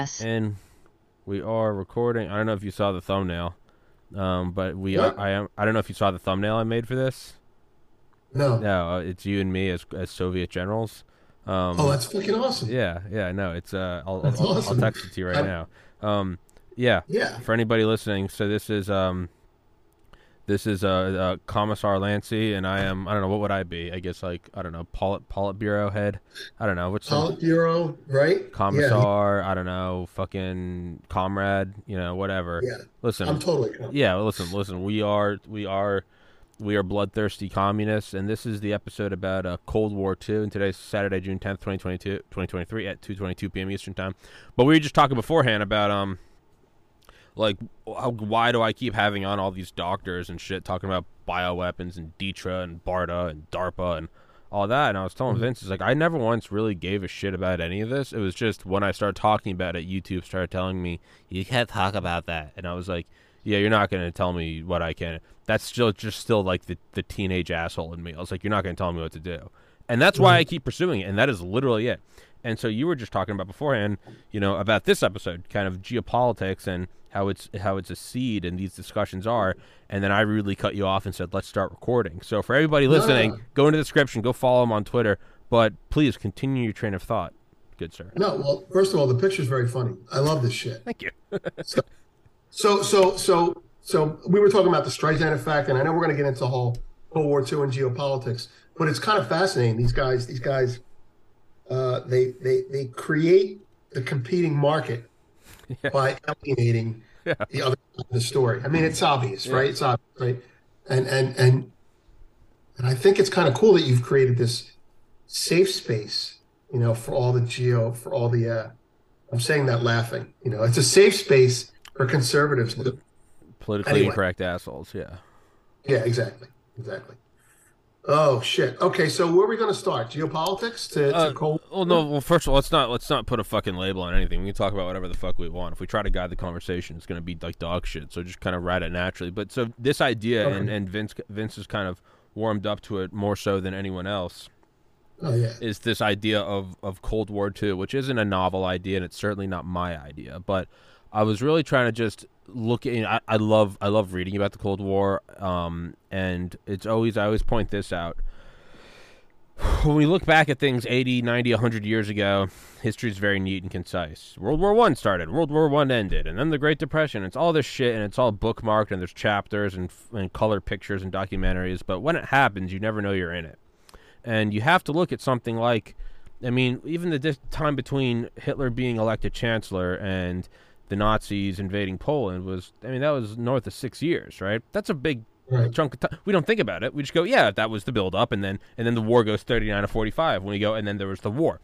Yes. And we are recording. I don't know if you saw the thumbnail, um, but we are. I am. I don't know if you saw the thumbnail I made for this. No. No, uh, it's you and me as as Soviet generals. Um, Oh, that's fucking awesome. yeah, yeah. No, it's. Uh, I'll, That's I'll, I'll text it to you right I- now. Um, yeah. Yeah. For anybody listening, so this is um, this is uh, uh Commissar Lanci, and I am. I don't know what would I be. I guess like I don't know, Polit Politburo head. I don't know what's Politburo, right? commissar. I don't know, fucking comrade. You know, whatever. Yeah. Listen, I'm totally. yeah, listen, listen. We are, we are, we are bloodthirsty communists, and this is the episode about uh, Cold War Two. And today's Saturday, June tenth, 2022, 2023 at two twenty two p.m. Eastern time. But we were just talking beforehand about um, like why do I keep having on all these doctors and shit talking about bioweapons and DTRA and BARDA and DARPA and all that. And I was telling mm-hmm. Vince, it's like I never once really gave a shit about any of this. It was just when I started talking about it, YouTube started telling me you can't talk about that, and I was like, yeah, you're not going to tell me what I can. That's still just still like the the teenage asshole in me. I was like, you're not going to tell me what to do, and that's why mm-hmm. I keep pursuing it, and that is literally it. And so you were just talking about beforehand, you know, about this episode, kind of geopolitics and how it's how it's a seed and these discussions are. And then I rudely cut you off and said, "Let's start recording." So for everybody listening, No. go into the description, go follow him on Twitter, but please continue your train of thought, good sir. No, well, first of all, the picture's very funny. I love this shit. Thank you. So, so, so, so we were talking about the Streisand effect, and I know we're going to get into the whole World War II and geopolitics, but it's kind of fascinating. These guys, these guys, uh, they they they create the competing market Yeah. by alienating Yeah. the other the story. I mean, it's obvious, right? It's obvious, right? And and and and I think it's kind of cool that you've created this safe space, you know, for all the geo, for all the. Uh, I'm saying that laughing. You know, it's a safe space for conservatives. Politically Anyway. incorrect assholes. Yeah. Yeah, exactly, exactly. Oh shit. Okay, so where are we going to start? Geopolitics to, to Uh, Cold. Well, no. Well, first of all, let's not let's not put a fucking label on anything. We can talk about whatever the fuck we want. If we try to guide the conversation, it's going to be like dog shit. So just kind of ride it naturally. But so this idea, and, Okay. and Vince Vince is kind of warmed up to it more so than anyone else. Oh yeah. Is this idea of of Cold War Two, which isn't a novel idea, and it's certainly not my idea. But I was really trying to just look at. I, I love I love reading about the Cold War, um, and it's always I always point this out. When we look back at things 80 90 100 years ago history is very neat and concise. World war one started world war one ended and then the great depression. It's all this shit and it's all bookmarked and there's chapters and, and color pictures and documentaries but when it happens you never know you're in it. And you have to look at something like i mean even the time between hitler being elected chancellor and the nazis invading poland was i mean that was north of six years right that's a big Right. chunk of time. We don't think about it. We just go, yeah, that was the build up, and then and then the war goes thirty nine to forty five. When we go, and then there was the war.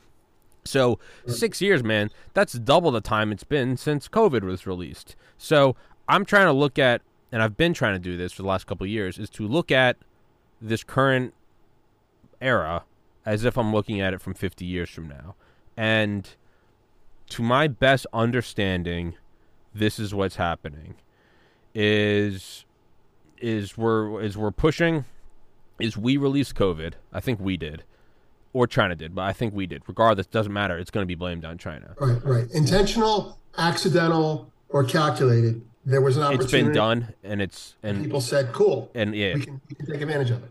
So six years, man, that's double the time it's been since COVID was released. So I'm trying to look at, and I've been trying to do this for the last couple of years, is to look at this current era as if I'm looking at it from 50 years from now. And to my best understanding, this is what's happening. Is is we're is we're pushing is we released COVID. I think we did. Or China did, but I think we did. Regardless, doesn't matter. It's going to be blamed on China. Right. Right. Intentional, accidental, or calculated. There was an opportunity. It's been done, and it's and People said, "Cool, and yeah, we can, we can take advantage of it."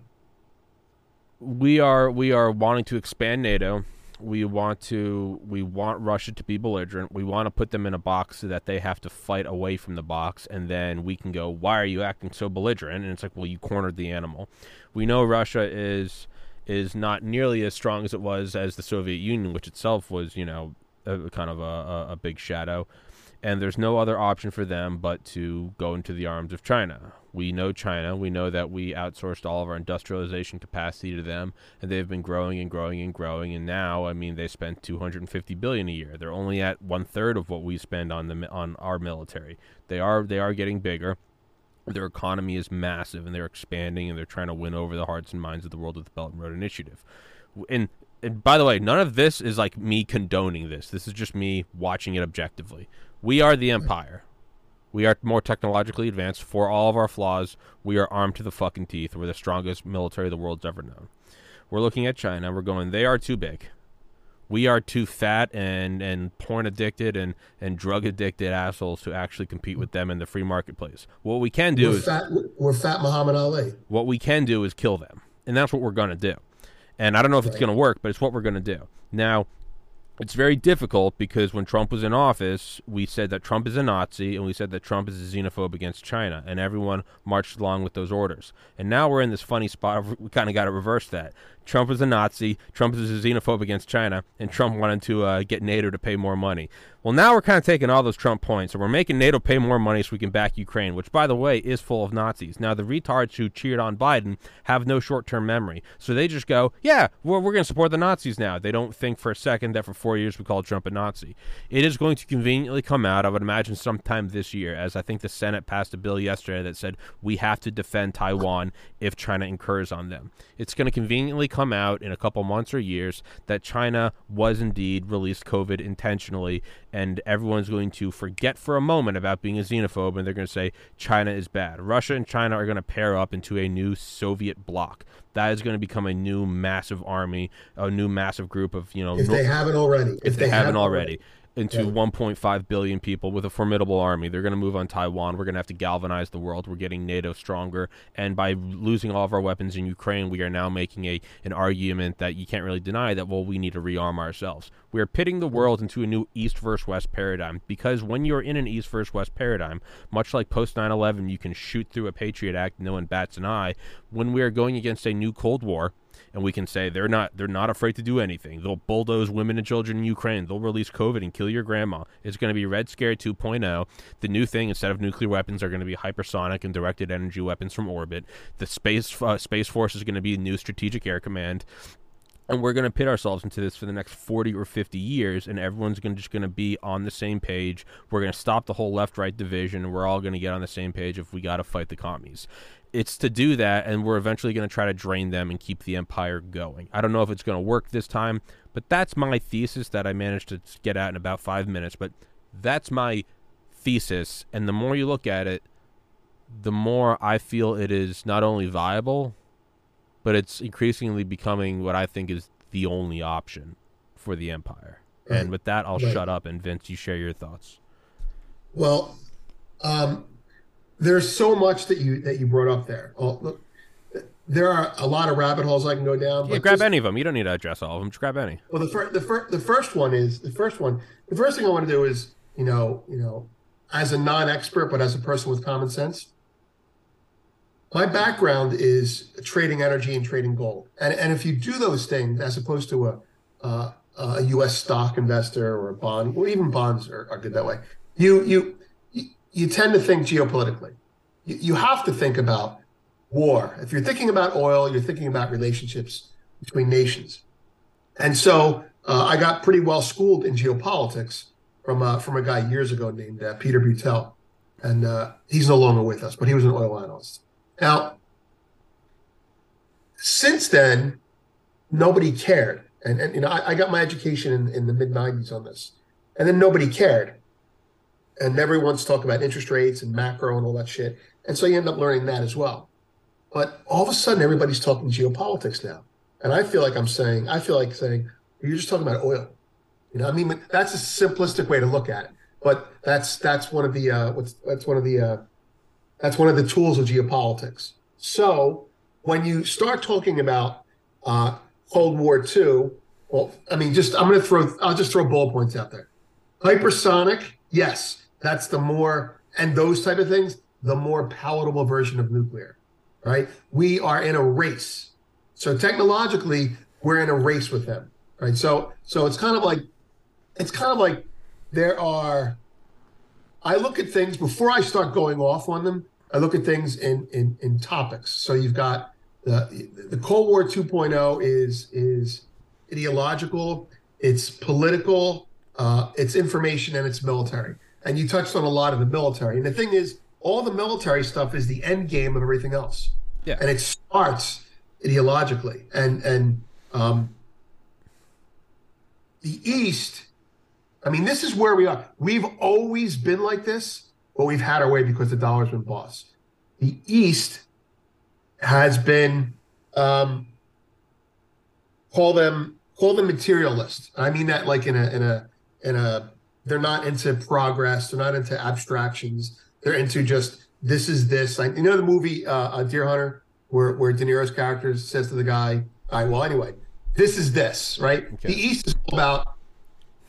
we are we are wanting to expand NATO. We want to we want Russia to be belligerent. We want to put them in a box so that they have to fight away from the box, and then we can go, "Why are you acting so belligerent?" And it's like, "Well, you cornered the animal." We know Russia is is not nearly as strong as it was as the Soviet Union, which itself was, you know, a, kind of a, a, a big shadow. And there's no other option for them but to go into the arms of China. We know China. We know that we outsourced all of our industrialization capacity to them, and they've been growing and growing and growing. And now, I mean, they spend 250 billion a year. They're only at one third of what we spend on the on our military. They are they are getting bigger. Their economy is massive, and they're expanding, and they're trying to win over the hearts and minds of the world with the Belt and Road Initiative. And and by the way, none of this is like me condoning this. This is just me watching it objectively. We are the empire. We are more technologically advanced for all of our flaws. We are armed to the fucking teeth. We're the strongest military the world's ever known. We're looking at China. We're going, they are too big. We are too fat and, and porn addicted and, and drug addicted assholes to actually compete with them in the free marketplace. What we can do we're is fat, we're fat Muhammad Ali. What we can do is kill them, and that's what we're going to do. And I don't know if it's going to work, but it's what we're going to do. Now, it's very difficult because when Trump was in office, we said that Trump is a Nazi and we said that Trump is a xenophobe against China, and everyone marched along with those orders. And now we're in this funny spot. We kind of got to reverse that. Trump is a Nazi, Trump is a xenophobe against China, and Trump wanted to uh, get NATO to pay more money. Well, now we're kind of taking all those Trump points, and we're making NATO pay more money so we can back Ukraine, which, by the way, is full of Nazis. Now, the retards who cheered on Biden have no short term memory. So they just go, yeah, we're, we're going to support the Nazis now. They don't think for a second that for four years we called Trump a Nazi. It is going to conveniently come out, I would imagine, sometime this year, as I think the Senate passed a bill yesterday that said we have to defend Taiwan if China incurs on them. It's going to conveniently come out in a couple months or years that China was indeed released COVID intentionally and everyone's going to forget for a moment about being a xenophobe and they're going to say China is bad. Russia and China are going to pair up into a new Soviet bloc. That is going to become a new massive army, a new massive group of, you know, if they haven't already. If, if they, they, haven't, haven't already. already into yeah. 1.5 billion people with a formidable army. They're going to move on Taiwan. We're going to have to galvanize the world. We're getting NATO stronger, and by losing all of our weapons in Ukraine, we are now making a an argument that you can't really deny that well, we need to rearm ourselves. We are pitting the mm-hmm. world into a new East versus West paradigm because when you're in an East versus West paradigm, much like post 9/11, you can shoot through a Patriot Act, no one bats an eye. When we are going against a new Cold War and we can say they're not they're not afraid to do anything. They'll bulldoze women and children in Ukraine. They'll release COVID and kill your grandma. It's going to be Red Scare 2.0. The new thing instead of nuclear weapons are going to be hypersonic and directed energy weapons from orbit. The space uh, space force is going to be new strategic air command and we're going to pit ourselves into this for the next 40 or 50 years and everyone's going to, just going to be on the same page we're going to stop the whole left right division we're all going to get on the same page if we got to fight the commies it's to do that, and we're eventually going to try to drain them and keep the empire going. I don't know if it's going to work this time, but that's my thesis that I managed to get out in about five minutes. But that's my thesis, and the more you look at it, the more I feel it is not only viable, but it's increasingly becoming what I think is the only option for the empire. Right. And with that, I'll right. shut up, and Vince, you share your thoughts. Well, um, there's so much that you that you brought up there. Oh, look, there are a lot of rabbit holes I can go down. Yeah, grab just, any of them. You don't need to address all of them. Just grab any. Well, the first the first the first one is the first one. The first thing I want to do is you know you know as a non-expert but as a person with common sense. My background is trading energy and trading gold, and and if you do those things as opposed to a uh, a U.S. stock investor or a bond, or even bonds are, are good that way. You you you tend to think geopolitically. You, you have to think about war. If you're thinking about oil, you're thinking about relationships between nations. And so uh, I got pretty well schooled in geopolitics from uh, from a guy years ago named uh, Peter Beutel, and uh, he's no longer with us, but he was an oil analyst. Now, since then, nobody cared, and, and you know I, I got my education in, in the mid '90s on this, and then nobody cared and everyone's talking about interest rates and macro and all that shit. And so you end up learning that as well. But all of a sudden, everybody's talking geopolitics now. And I feel like I'm saying, I feel like saying, you're just talking about oil. You know, I mean, that's a simplistic way to look at it. But that's that's one of the uh, what's that's one of the uh, that's one of the tools of geopolitics. So when you start talking about uh, Cold War II, well, I mean, just I'm going to throw I'll just throw bullet points out there. Hypersonic, yes, that's the more and those type of things the more palatable version of nuclear right? We are in a race. So technologically we're in a race with them right? So so it's kind of like it's kind of like there are i look at things before i start going off on them i look at things in in, in topics. So you've got the the cold war 2.0 is is ideological it's political uh, it's information and it's military and you touched on a lot of the military. And the thing is, all the military stuff is the end game of everything else. Yeah. And it starts ideologically. And and um, the East, I mean, this is where we are. We've always been like this, but we've had our way because the dollar's been boss. The East has been um, call them call them materialist. I mean that like in a in a in a they're not into progress. They're not into abstractions. They're into just this is this. Like you know the movie uh, uh, Deer Hunter, where where De Niro's character says to the guy, "All right, well anyway, this is this, right? Okay. The East is all about,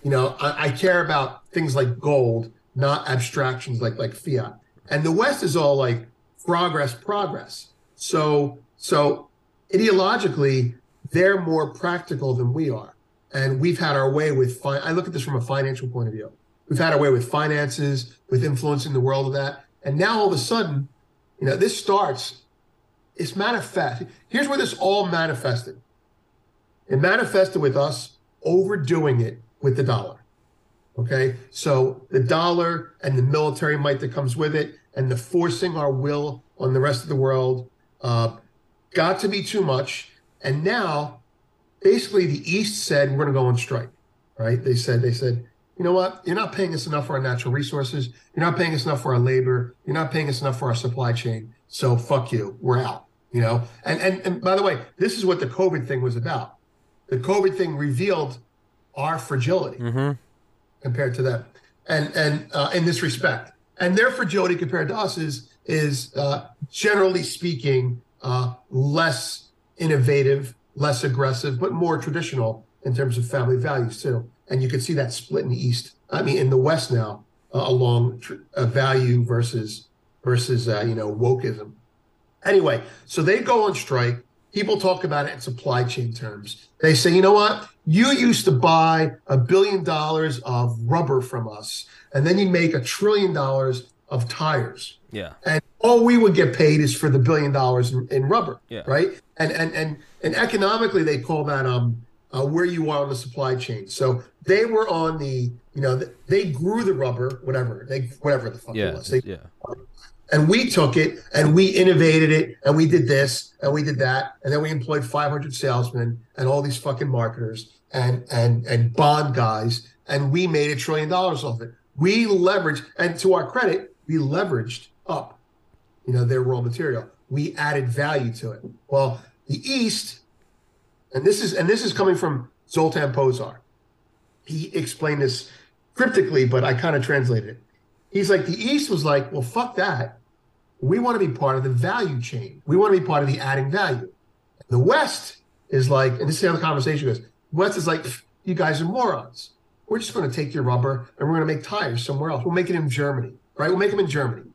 you know, I, I care about things like gold, not abstractions like like fiat, and the West is all like progress, progress. So so ideologically, they're more practical than we are and we've had our way with fi- i look at this from a financial point of view. We've had our way with finances with influencing the world of that. And now all of a sudden you know this starts it's manifest. Here's where this all manifested. It manifested with us overdoing it with the dollar okay? So the dollar and the military might that comes with it and the forcing our will on the rest of the world uh, got to be too much. And now basically the East said we're going to go on strike, right? They said they said, you know what? You're not paying us enough for our natural resources. You're not paying us enough for our labor. You're not paying us enough for our supply chain. So fuck you. We're out. You know. And and and by the way, this is what the COVID thing was about. The COVID thing revealed our fragility mm-hmm. compared to them, and and uh, in this respect, and their fragility compared to us is is uh, generally speaking uh, less innovative less aggressive, but more traditional in terms of family values too. And you can see that split in the East. I mean, in the West now, uh, along tr- uh, value versus versus uh, you know wokeism. Anyway, so they go on strike. People talk about it in supply chain terms. They say, you know what? You used to buy a billion dollars of rubber from us, and then you make a trillion dollars of tires. Yeah. And all we would get paid is for the billion dollars in, in rubber. Yeah. Right. And and and and economically, they call that um uh, where you are on the supply chain. So they were on the you know they grew the rubber, whatever they whatever the fuck yeah, it was. They, yeah. And we took it and we innovated it and we did this and we did that and then we employed 500 salesmen and all these fucking marketers and and and bond guys and we made a trillion dollars off it. We leveraged and to our credit, we leveraged up, you know, their raw material. We added value to it. Well, the East, and this is and this is coming from Zoltan Pozsar. He explained this cryptically, but I kind of translated it. He's like, the East was like, well, fuck that. We want to be part of the value chain. We want to be part of the adding value. The West is like, and this is how the conversation goes. West is like, you guys are morons. We're just going to take your rubber and we're going to make tires somewhere else. We'll make it in Germany, right? We'll make them in Germany.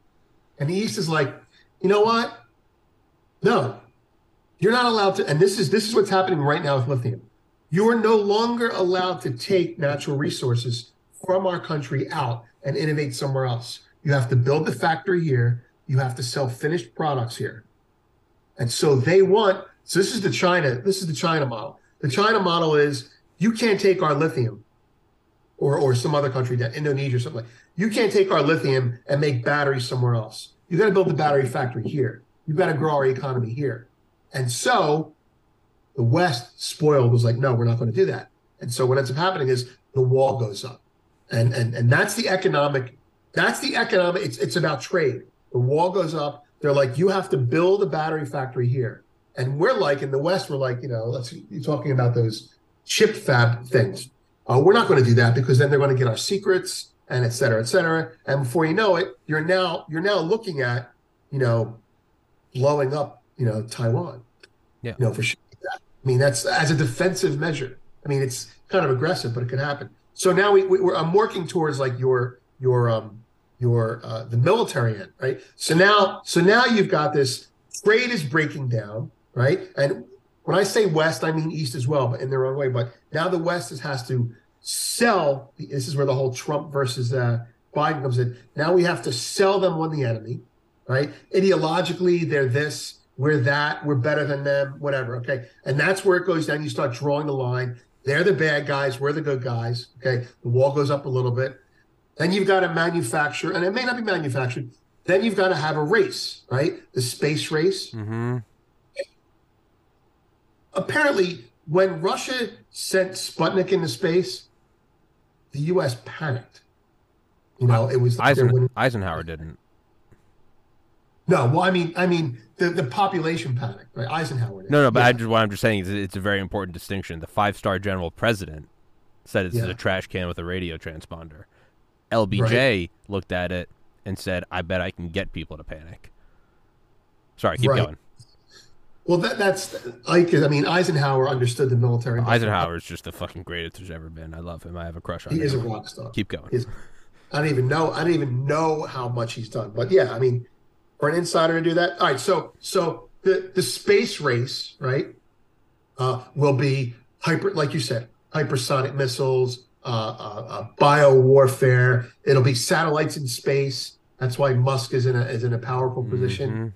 And the East is like, you know what? No, you're not allowed to. And this is this is what's happening right now with lithium. You are no longer allowed to take natural resources from our country out and innovate somewhere else. You have to build the factory here. You have to sell finished products here. And so they want. So this is the China. This is the China model. The China model is you can't take our lithium, or or some other country, that Indonesia or something like. You can't take our lithium and make batteries somewhere else. You got to build the battery factory here. You've got to grow our economy here. And so the West spoiled was like, no, we're not going to do that. And so what ends up happening is the wall goes up. And and and that's the economic, that's the economic, it's it's about trade. The wall goes up. They're like, you have to build a battery factory here. And we're like in the West, we're like, you know, let's you're talking about those chip fab things. Uh, we're not going to do that because then they're going to get our secrets and et cetera, et cetera. And before you know it, you're now you're now looking at, you know, blowing up, you know, Taiwan. Yeah. You know, for sure. I mean, that's as a defensive measure. I mean, it's kind of aggressive, but it could happen. So now we, we are I'm working towards like your your um your uh, the military end, right? So now so now you've got this trade is breaking down, right? And when I say West, I mean East as well, but in their own way. But now the West is, has to sell. This is where the whole Trump versus uh, Biden comes in. Now we have to sell them on the enemy, right? Ideologically, they're this, we're that, we're better than them, whatever. Okay. And that's where it goes down. You start drawing the line. They're the bad guys, we're the good guys. Okay. The wall goes up a little bit. Then you've got to manufacture, and it may not be manufactured. Then you've got to have a race, right? The space race. Mm-hmm. Apparently, when Russia sent Sputnik into space, the U.S. panicked. You know, it was Eisen, Eisenhower didn't. No, well, I mean, I mean the, the population panic, right? Eisenhower. Did. No, no, but yeah. I just what I'm just saying is it's a very important distinction. The five star general president said it's Yeah. a trash can with a radio transponder. LBJ Right. looked at it and said, "I bet I can get people to panic." Sorry, keep Right. going. Well, that that's like I mean Eisenhower understood the military. Eisenhower is just the fucking greatest there's ever been. I love him. I have a crush on He him. is a rock star. Keep going. He's, I don't even know. I don't even know how much he's done. But yeah, I mean, for an insider to do that. All right. So so the the space race, right, uh, will be hyper, like you said, hypersonic missiles, uh, uh, uh, bio warfare. It'll be satellites in space. That's why Musk is in a is in a powerful position. Mhm.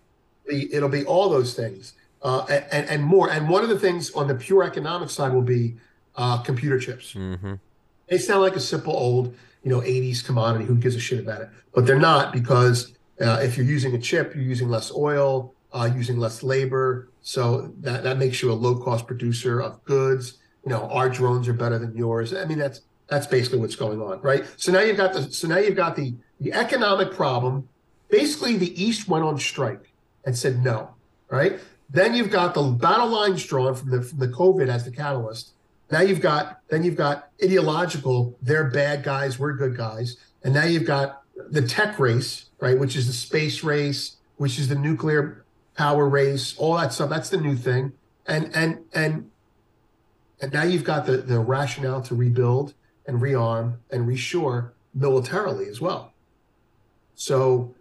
Be, it'll be all those things uh, and, and more. And one of the things on the pure economic side will be uh, computer chips. Mhm. They sound like a simple old, you know, 80s commodity. Who gives a shit about it? But they're not because uh, if you're using a chip, you're using less oil, uh, using less labor. So that, that makes you a low cost producer of goods. You know, our drones are better than yours. I mean, that's that's basically what's going on, right? So now you've got the so now you've got the the economic problem. Basically, the East went on strike and said no, right? Then you've got the battle lines drawn from the from the COVID as the catalyst. Now you've got then you've got ideological, they're bad guys, we're good guys. And now you've got the tech race, right, which is the space race, which is the nuclear power race, all that stuff. That's the new thing. And and and and now you've got the, the rationale to rebuild and rearm and reshore militarily as well. So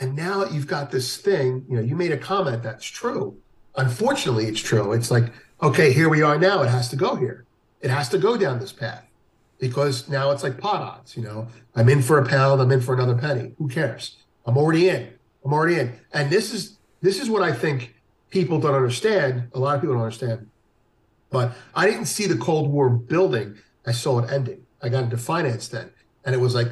and now you've got this thing, you know, you made a comment that's true. Unfortunately, it's true. It's like, okay, here we are now. It has to go here. It has to go down this path because now it's like pot odds, you know. I'm in for a pound, I'm in for another penny. Who cares? I'm already in. I'm already in. And this is this is what I think people don't understand. A lot of people don't understand. But I didn't see the Cold War building. I saw it ending. I got into finance then. And it was like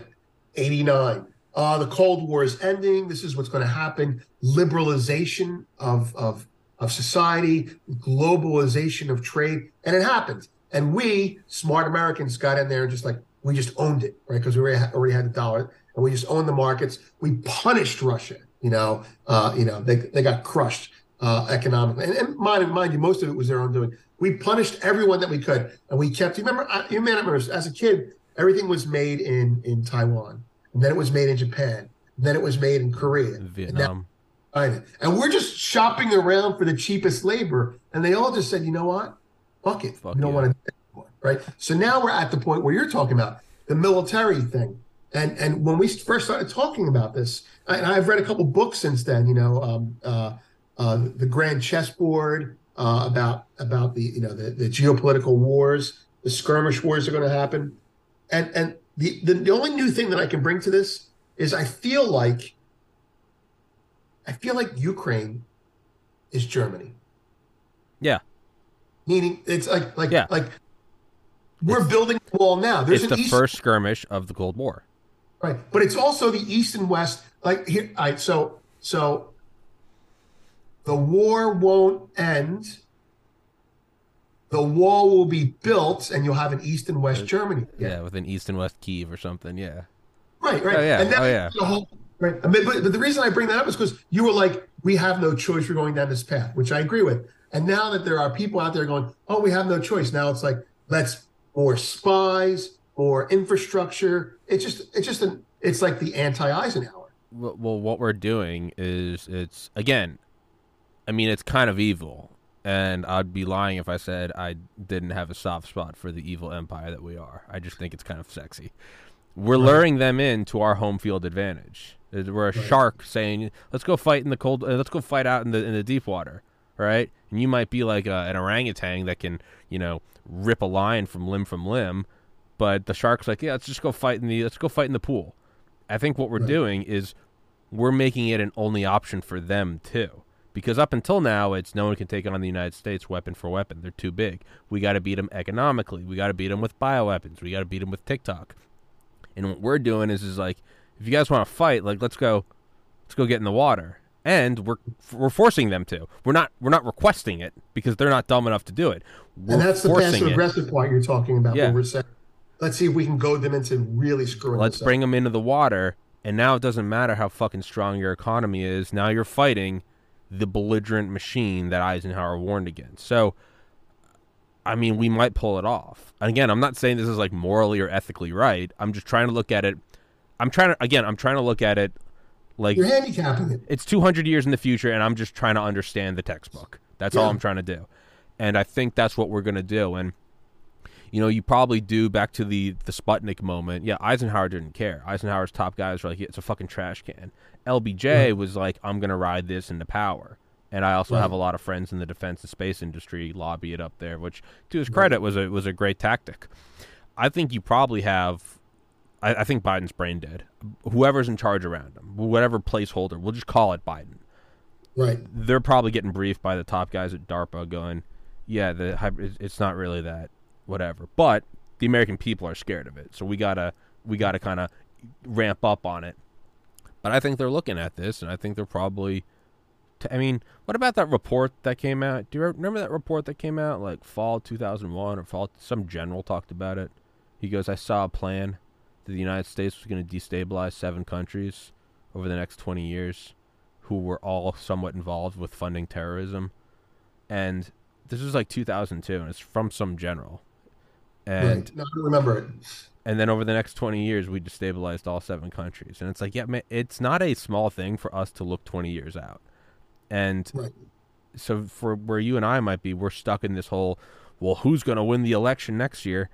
89. Uh, the Cold War is ending. This is what's going to happen. Liberalization of, of, of society, globalization of trade. And it happened. And we, smart Americans, got in there and just like, we just owned it, right? Because we already had, already had the dollar and we just owned the markets. We punished Russia, you know, uh, you know, they, they got crushed uh, economically. And, and mind, mind you, most of it was their own doing. We punished everyone that we could. And we kept, you remember, I- you may not remember, as a kid, everything was made in, in Taiwan. And then it was made in Japan. And then it was made in Korea. And now Vietnam. And we're just shopping around for the cheapest labor. And they all just said, you know what? Fuck it. Fuck we don't yeah. want to do it anymore. Right. So now we're at the point where you're talking about the military thing. And and when we first started talking about this, and I've read a couple books since then, you know, um, uh, uh, the Grand Chessboard uh, about about the you know the, the geopolitical wars, the skirmish wars are going to happen, and and the, the the only new thing that I can bring to this is I feel like I feel like Ukraine is Germany. Yeah. Meaning it's like like Yeah. like we're building a wall now. There's It's the east, first skirmish of the Cold War. right, but it's also the east and west. Like here, all right. So so the war won't end. The wall will be built, and you'll have an east and west uh, Germany. Yeah, with an East and West Kiev or something. Yeah. Right, right. Oh, yeah. And Oh, yeah. the whole, right. I mean, but, but the reason I bring that up is because you were like, we have no choice. We're going down this path, which I agree with. And now that there are people out there going, oh, we have no choice. Now it's like, let's more spies, more infrastructure. It's just, it's just an, it's like the anti-Eisenhower. Well, well, what we're doing is it's again, I mean, it's kind of evil, and I'd be lying if I said I didn't have a soft spot for the evil empire that we are. I just think it's kind of sexy. We're luring them in to our home field advantage. We're a shark saying, "Let's go fight in the cold. Uh, let's go fight out in the in the deep water." Right? And you might be like a, an orangutan that can, you know, rip a lion from limb from limb, but the shark's like, "Yeah, let's just go fight in the let's go fight in the pool." I think what we're Right. doing is we're making it an only option for them too. Because up until now, it's no one can take on the United States weapon for weapon. They're too big. We got to beat them economically. We got to beat them with bioweapons. We got to beat them with TikTok. And what we're doing is, is like, if you guys want to fight, like, let's go, let's go get in the water. And we're we're forcing them to. We're not we're not requesting it because they're not dumb enough to do it. We're and that's the passive aggressive part you're talking about. Yeah. Where we're saying, let's see if we can goad them into really screwing Let's bring them into the water, And now it doesn't matter how fucking strong your economy is. Now you're fighting the belligerent machine that Eisenhower warned against. So, I mean, we might pull it off. And again, I'm not saying this is like morally or ethically right. I'm just trying to look at it. I'm trying to, again, I'm trying to look at it like you're handicapping it. It's 200 years in the future, and I'm just trying to understand the textbook. That's yeah. all I'm trying to do. And I think that's what we're going to do. And, you know, you probably do back to the, the Sputnik moment. Yeah, Eisenhower didn't care. Eisenhower's top guys were like, yeah, it's a fucking trash can. LBJ was like, I'm going to ride this into power. And I also right. have a lot of friends in the defense and space industry lobby it up there, which, to his credit, was a was a great tactic. I think you probably have I, I think Biden's brain dead. Whoever's in charge around him, whatever placeholder, we'll just call it Biden. Right. They're probably getting briefed by the top guys at DARPA, going, "Yeah, the it's not really that, whatever." But the American people are scared of it, so we gotta we gotta kind of ramp up on it. But I think they're looking at this, and I think they're probably. T- I mean, what about that report that came out? Do you remember that report that came out like fall 2001 or fall? Some general talked about it. He goes, "I saw a plan." That the United States was going to destabilize seven countries over the next 20 years who were all somewhat involved with funding terrorism. And this was like 2002, and it's from some general. And right. no, I remember it. And then over the next 20 years, we destabilized all seven countries. And it's like, yeah, man, it's not a small thing for us to look 20 years out. And right. so for where you and I might be, we're stuck in this whole, well, who's going to win the election next year?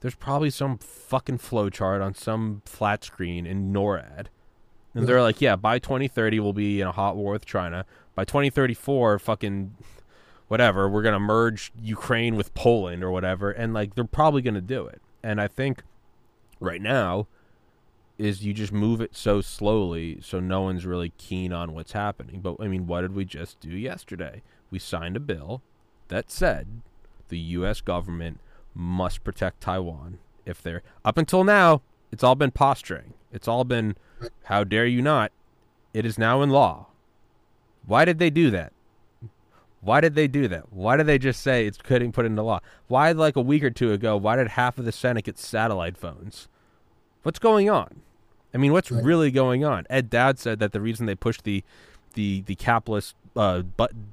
There's probably some fucking flowchart on some flat screen in NORAD. And they're like, yeah, by 2030 we'll be in a hot war with China. By 2034, fucking whatever, we're gonna merge Ukraine with Poland or whatever, and like they're probably gonna do it. And I think right now is you just move it so slowly so no one's really keen on what's happening. But I mean, what did we just do yesterday? We signed a bill that said the U.S. government must protect Taiwan. If they're up until now, it's all been posturing. It's all been, how dare you not? It is now in law. Why did they do that? Why did they do that? Why did they just say it's couldn't put into law? Why, like a week or two ago, why did half of the Senate get satellite phones? What's going on? I mean, what's really going on? Ed Dowd said that the reason they pushed the the the capless uh,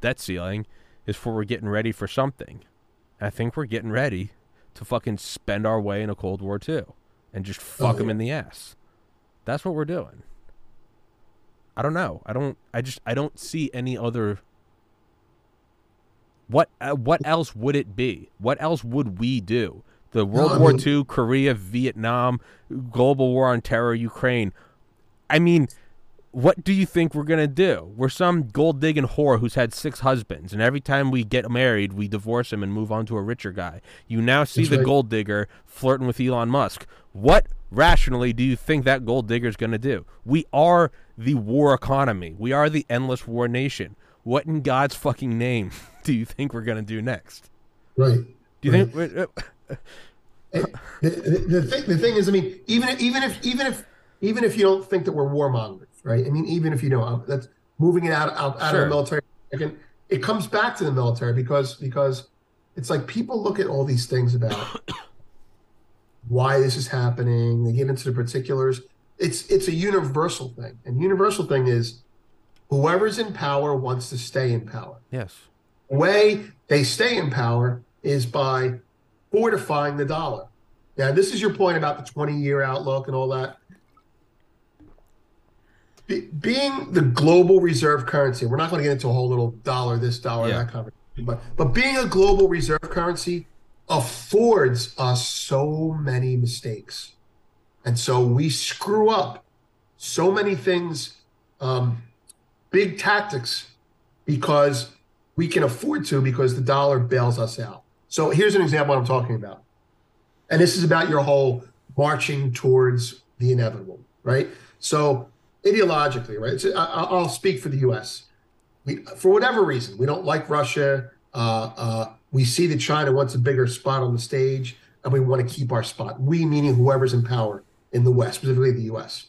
debt ceiling is for we're getting ready for something. I think we're getting ready to fucking spend our way in a Cold War too, and just fuck oh, them yeah. in the ass. That's what we're doing. I don't know. I don't. I just. I don't see any other. What? Uh, what else would it be? What else would we do? The World no, War mean, II, Korea, Vietnam, global war on terror, Ukraine. I mean, what do you think we're gonna do? We're some gold digging whore who's had six husbands, and every time we get married, we divorce him and move on to a richer guy. You now see That's the right. gold digger flirting with Elon Musk. What rationally do you think that gold digger is gonna do? We are the war economy. We are the endless war nation. What in God's fucking name do you think we're gonna do next? Right. Do you right. think? Uh, the, the, the thing, the thing is, I mean, even even if even if even if you don't think that we're warmongers right? I mean, even if you know uh, that's moving it out out, out sure. of the military, again, it comes back to the military because because it's like people look at all these things about why this is happening. They get into the particulars. It's it's a universal thing, and universal thing is whoever's in power wants to stay in power. Yes. The way they stay in power is by fortifying the dollar. Now, this is your point about the 20 year outlook and all that being the global reserve currency, we're not going to get into a whole little dollar this dollar yeah. that conversation, but but being a global reserve currency affords us so many mistakes, and so we screw up so many things, um, big tactics, because we can afford to because the dollar bails us out. So here's an example I'm talking about, and this is about your whole marching towards the inevitable, right? So ideologically, right? So I, will speak for the U.S. We, for whatever reason, we don't like Russia. Uh, uh, we see that China wants a bigger spot on the stage, and we want to keep our spot. We, meaning whoever's in power in the West, specifically the U.S.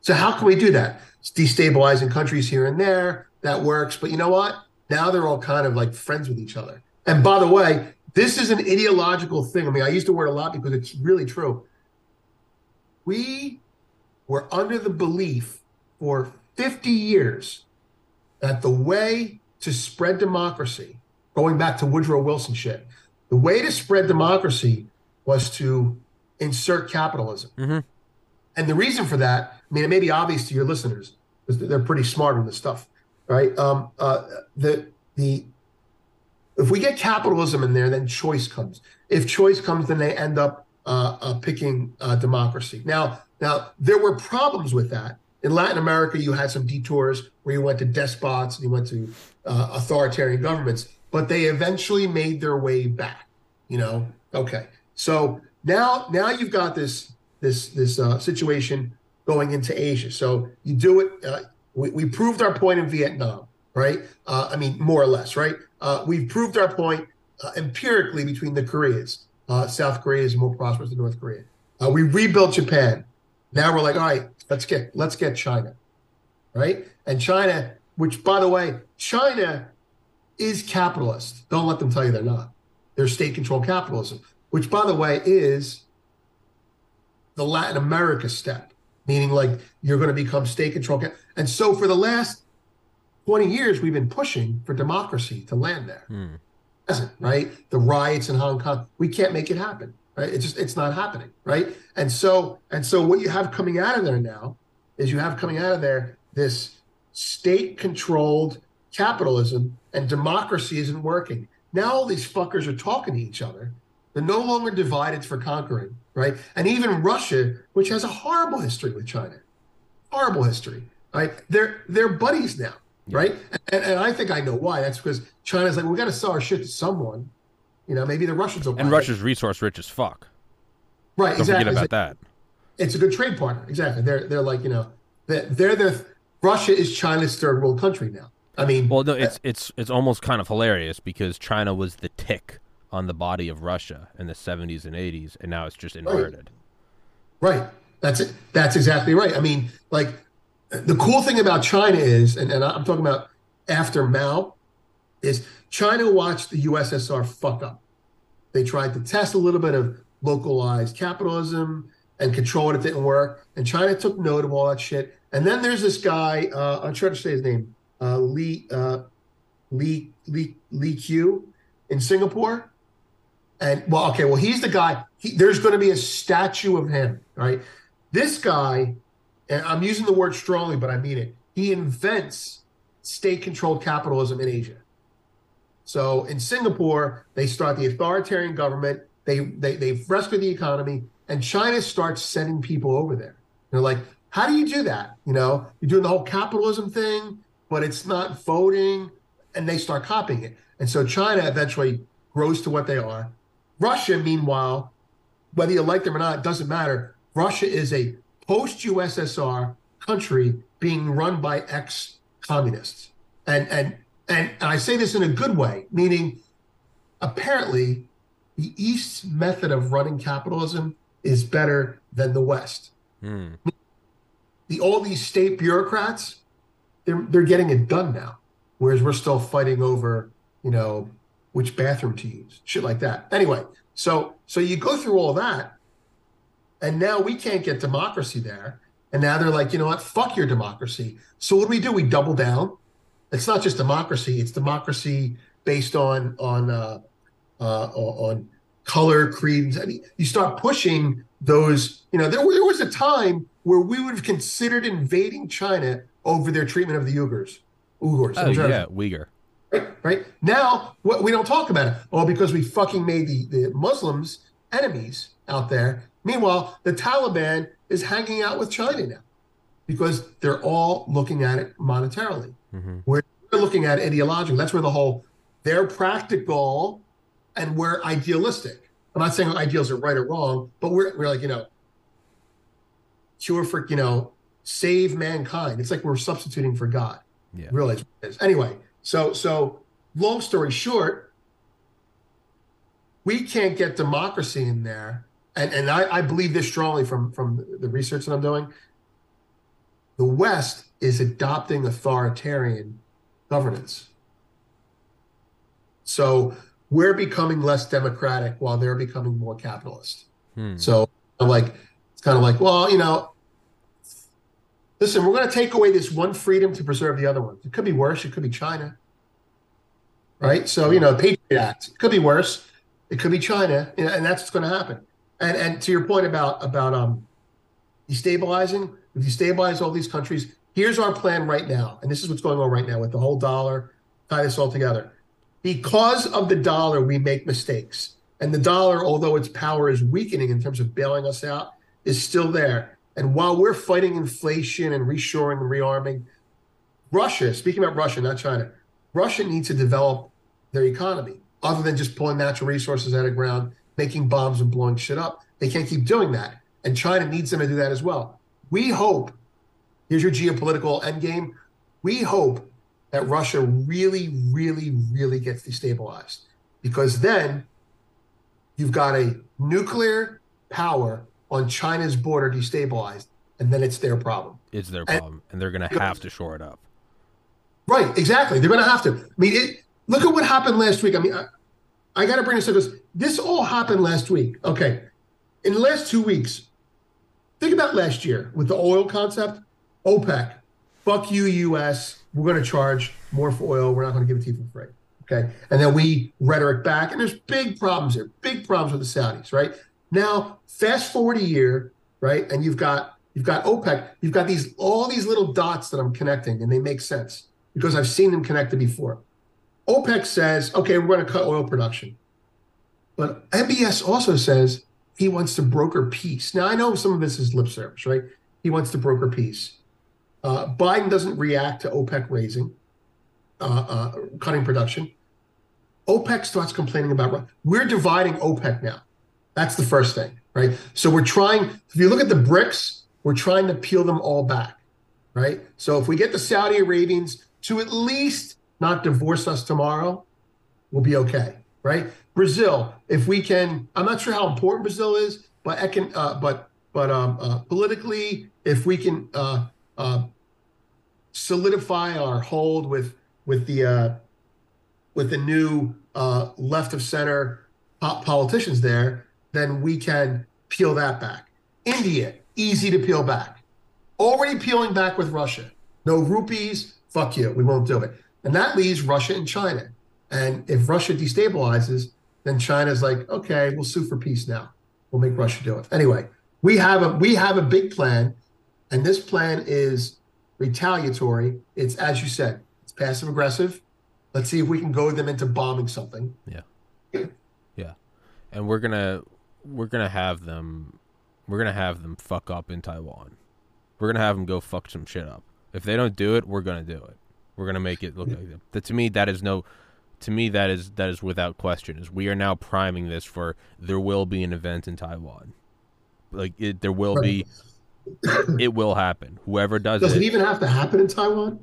So how can we do that? It's destabilizing countries here and there. That works, but you know what? Now they're all kind of like friends with each other. And by the way, this is an ideological thing. I mean, I use the word a lot because it's really true. We were under the belief for 50 years that the way to spread democracy, going back to Woodrow Wilson shit, the way to spread democracy was to insert capitalism. Mm-hmm. And the reason for that, I mean, it may be obvious to your listeners because they're pretty smart on this stuff, right? Um, uh, the the if we get capitalism in there, then choice comes. If choice comes, then they end up picking uh, democracy. Now, now there were problems with that. In Latin America, you had some detours where you went to despots and you went to uh, authoritarian governments, but they eventually made their way back. You know, okay. So now, now you've got this this this uh, situation going into Asia. So you do it. Uh, we, we proved our point in Vietnam, right? Uh, I mean, more or less, right? Uh, we've proved our point uh, empirically between the Koreas. Uh, South Korea is more prosperous than North Korea. we rebuilt Japan. Now we're like, all right, let's get let's get China, right? And China, which by the way, China is capitalist. Don't let them tell you they're not. They're state-controlled capitalism, which by the way is the Latin America step, meaning like you're going to become state controlled. And so for the last 20 years, we've been pushing for democracy to land there. Hmm. Hasn't, right? The riots in Hong Kong, we can't make it happen. Right? It's just it's not happening. Right. And so and so what you have coming out of there now is you have coming out of there this state controlled capitalism and democracy isn't working. Now all these fuckers are talking to each other. They're no longer divided for conquering right? And even Russia, which has a horrible history with China, horrible history, right? They're they're buddies now, yeah. right? And, and, I think I know why. That's because China's like, we got to sell our shit to someone. You know, maybe the Russians will. And Russia's it. resource rich as fuck. Right. Don't exactly. forget about that. It's a good trade partner. Exactly. They're they're like you know they're, they're the Russia is China's third world country now. I mean, well, no, uh, it's it's it's almost kind of hilarious because China was the tick on the body of Russia in the 70s and 80s, and now it's just inverted. Right. right. That's it. That's exactly right. I mean, like the cool thing about China is, and, and I'm talking about after Mao, is China watched the USSR fuck up. They tried to test a little bit of localized capitalism and control it. It didn't work. And China took note of all that shit. And then there's this guy, uh, I'm trying to say his name, uh, Lee, uh, Lee, Lee, Lee Q in Singapore and well, okay, well, he's the guy. He, there's going to be a statue of him, right? This guy, and I'm using the word strongly, but I mean it. He invents state-controlled capitalism in Asia. So in Singapore, they start the authoritarian government. They they they rescue the economy, and China starts sending people over there. They're like, how do you do that? You know, you're doing the whole capitalism thing, but it's not voting, and they start copying it. And so China eventually grows to what they are. Russia, meanwhile, whether you like them or not, it doesn't matter. Russia is a post USSR country being run by ex communists. And, and, and, and I say this in a good way, meaning apparently the East's method of running capitalism is better than the West. Mm. The, all these state bureaucrats, they're, they're getting it done now, whereas we're still fighting over, you know, which bathroom to use, shit like that. Anyway, so so you go through all that, and now we can't get democracy there. And now they're like, you know what? Fuck your democracy. So what do we do? We double down. It's not just democracy; it's democracy based on on uh, uh, on color, creeds. I mean, you start pushing those. You know, there, there was a time where we would have considered invading China over their treatment of the Uyghurs. Uyghurs. Oh yeah, Uyghur. Right, right. Now what, we don't talk about it. Oh, because we fucking made the, the Muslims enemies out there. Meanwhile, the Taliban is hanging out with China now because they're all looking at it monetarily. Mm-hmm. We're, we're looking at it ideologically. That's where the whole they're practical and we're idealistic. I'm not saying ideals are right or wrong, but we're, we're like, you know, cure for, you know, save mankind. It's like we're substituting for God. Yeah. Really. Anyway, so, so long story short, we can't get democracy in there. And, and I, I believe this strongly from, from the research that I'm doing. The West is adopting authoritarian governance. So we're becoming less democratic while they're becoming more capitalist. Hmm. So like it's kind of like, well, you know, listen, we're going to take away this one freedom to preserve the other one. It could be worse. It could be China. Right? So, you know, Patriot Act. It could be worse. It could be China, and that's what's going to happen. And and to your point about about um destabilizing, if you stabilize all these countries, here's our plan right now. And this is what's going on right now with the whole dollar, tie this all together. Because of the dollar, we make mistakes. And the dollar, although its power is weakening in terms of bailing us out, is still there. And while we're fighting inflation and reshoring and rearming, Russia, speaking about Russia, not China, Russia needs to develop their economy other than just pulling natural resources out of ground, making bombs and blowing shit up. They can't keep doing that. And China needs them to do that as well. We hope, here's your geopolitical endgame. We hope that Russia really, really, really gets destabilized because then you've got a nuclear power on China's border destabilized, and then it's their problem. It's their problem, and, and they're going to have to shore it up. Right, exactly. They're going to have to. I mean, it, look at what happened last week. I mean, I, I got to bring this up because this all happened last week. Okay, in the last two weeks, think about last year with the oil concept. OPEC, fuck you, U.S. We're going to charge more for oil. We're not going to give it to you for free. Okay, and then we rhetoric back, and there's big problems here. Big problems with the Saudis, right? Now, fast forward a year, right? And you've got you've got OPEC, you've got these all these little dots that I'm connecting, and they make sense because I've seen them connected before. OPEC says, okay, we're going to cut oil production. But MBS also says he wants to broker peace. Now, I know some of this is lip service, right? He wants to broker peace. Uh, Biden doesn't react to OPEC raising, uh, uh, cutting production. OPEC starts complaining about, we're dividing OPEC now. That's the first thing, right? So we're trying, if you look at the BRICS, we're trying to peel them all back, right? So if we get the Saudi Arabians to at least not divorce us tomorrow, we'll be okay, right? Brazil, if we can, I'm not sure how important Brazil is, but econ, uh, but but um, uh, politically, if we can uh, uh solidify our hold with with the uh, with the new uh, left of center politicians there, then we can peel that back. India, easy to peel back. Already peeling back with Russia. No rupees, fuck you, we won't do it. And that leaves Russia and China. And if Russia destabilizes, then China's like, okay, we'll sue for peace now. We'll make Russia do it. Anyway, we have a we have a big plan, and this plan is retaliatory. It's as you said, it's passive aggressive. Let's see if we can goad them into bombing something. Yeah. Yeah. And we're gonna we're gonna have them we're gonna have them fuck up in Taiwan. We're gonna have them go fuck some shit up. If they don't do it, we're gonna do it. We're gonna make it look like them. That to me, that is no. To me, that is that is without question. Is we are now priming this for there will be an event in Taiwan. Like it, there will right. be. it will happen. Whoever does, it. does it, it even have to happen in Taiwan?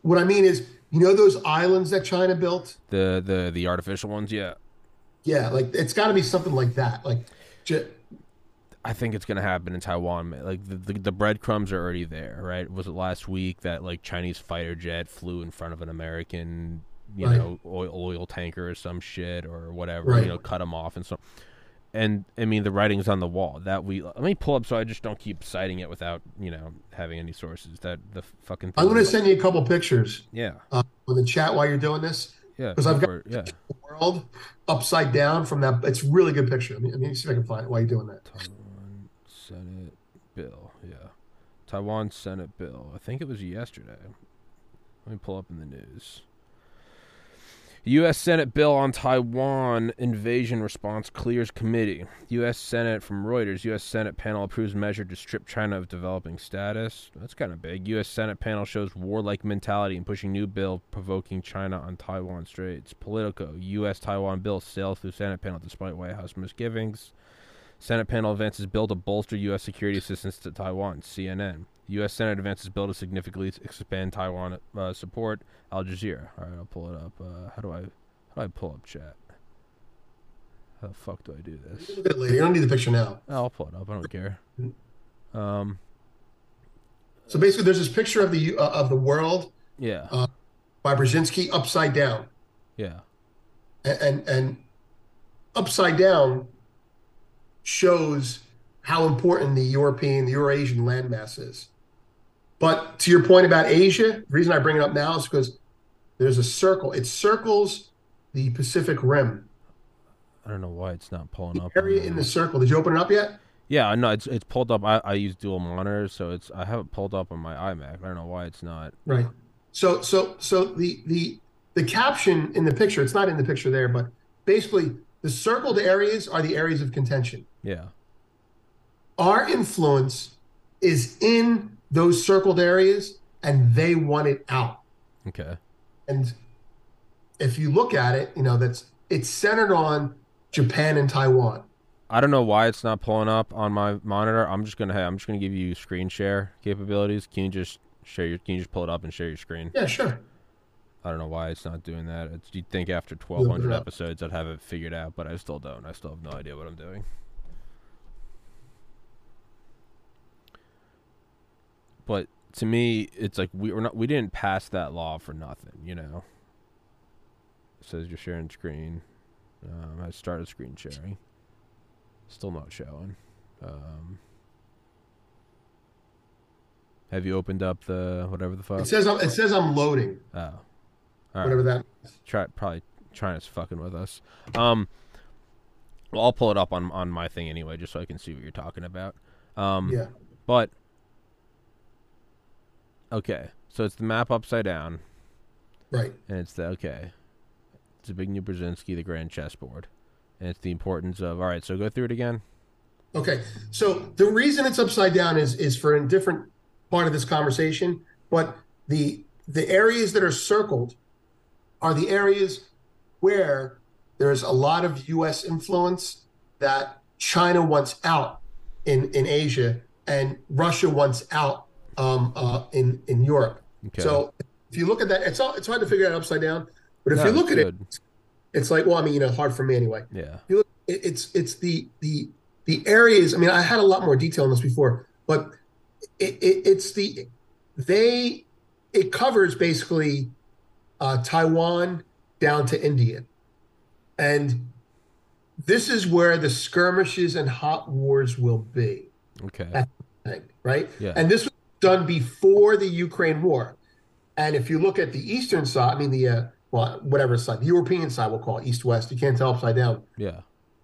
What I mean is, you know, those islands that China built, the the the artificial ones, yeah, yeah, like it's got to be something like that. Like, j- I think it's gonna happen in Taiwan. Like the, the, the breadcrumbs are already there, right? Was it last week that like Chinese fighter jet flew in front of an American, you right. know, oil, oil tanker or some shit or whatever, right. you know, cut them off and so. And I mean, the writing's on the wall. That we let me pull up so I just don't keep citing it without you know having any sources. That the fucking. I'm gonna send you a couple pictures. Yeah. Uh, on the chat while you're doing this. Yeah. Because I've got yeah. the world upside down from that. It's really good picture. Let me, let me see if I can find it while you're doing that. Senate bill. Yeah. Taiwan Senate bill. I think it was yesterday. Let me pull up in the news. U.S. Senate bill on Taiwan invasion response clears committee. U.S. Senate from Reuters. U.S. Senate panel approves measure to strip China of developing status. That's kind of big. U.S. Senate panel shows warlike mentality in pushing new bill provoking China on Taiwan Straits. Politico. U.S. Taiwan bill sails through Senate panel despite White House misgivings. Senate panel advances bill to bolster U.S. security assistance to Taiwan. CNN. U.S. Senate advances bill to significantly expand Taiwan uh, support. Al Jazeera. All right, I'll pull it up. Uh, how do I how do I pull up chat? How the fuck do I do this? A bit later. You don't need the picture now. I'll pull it up. I don't care. Um. So basically, there's this picture of the uh, of the world. Yeah. Uh, by Brzezinski upside down. Yeah. And, and and upside down shows how important the European, the Eurasian landmass is. But to your point about Asia, the reason I bring it up now is because there's a circle. It circles the Pacific Rim. I don't know why it's not pulling The up. area in the circle. Did you open it up yet? Yeah, I know it's it's pulled up. I, I use dual monitors, so it's I have it pulled up on my iMac. I don't know why it's not. Right. So so so the the the caption in the picture, it's not in the picture there, but basically the circled areas are the areas of contention. Yeah. Our influence is in those circled areas and they want it out. Okay. And if you look at it, you know, that's it's centered on Japan and Taiwan. I don't know why it's not pulling up on my monitor. I'm just gonna hey, I'm just gonna give you screen share capabilities. Can you just share your? Can you just pull it up and share your screen? Yeah, sure. I don't know why it's not doing that. It's, you'd think after 1,200 episodes I'd have it figured out, but I still don't. I still have no idea what I'm doing. But to me, it's like we were not. We didn't pass that law for nothing, you know. It says you're sharing screen. Um, I started screen sharing. Still not showing. Um, have you opened up the whatever the fuck? It says I'm, it says I'm loading, Oh, all right whatever that. try probably trying to fucking with us. Um, well, I'll pull it up on on my thing anyway, just so I can see what you're talking about. Um, Yeah. but okay, so it's the map upside down, Right. and it's the okay. It's a Zbigniew Brzezinski, the grand chessboard, and it's the importance of all right. So go through it again. Okay. So the reason it's upside down is is for a different part of this conversation, but the the areas that are circled are the areas where there's a lot of US influence that China wants out in in Asia and Russia wants out um, uh, in in Europe. Okay. So if you look at that, it's all it's hard to figure out upside down. But if No, you look at good. it, it's like well, I mean, you know, hard for me anyway yeah, look, it- it's it's the the the areas. I mean, I had a lot more detail on this before, but it, it, it's the they it covers basically uh, Taiwan down to India, and this is where the skirmishes and hot wars will be. okay, thing, right? Yeah. And this was done before the Ukraine war. And if you look at the eastern side, I mean the uh, well, whatever side, the European side, we'll call it east west. You can't tell upside down yeah,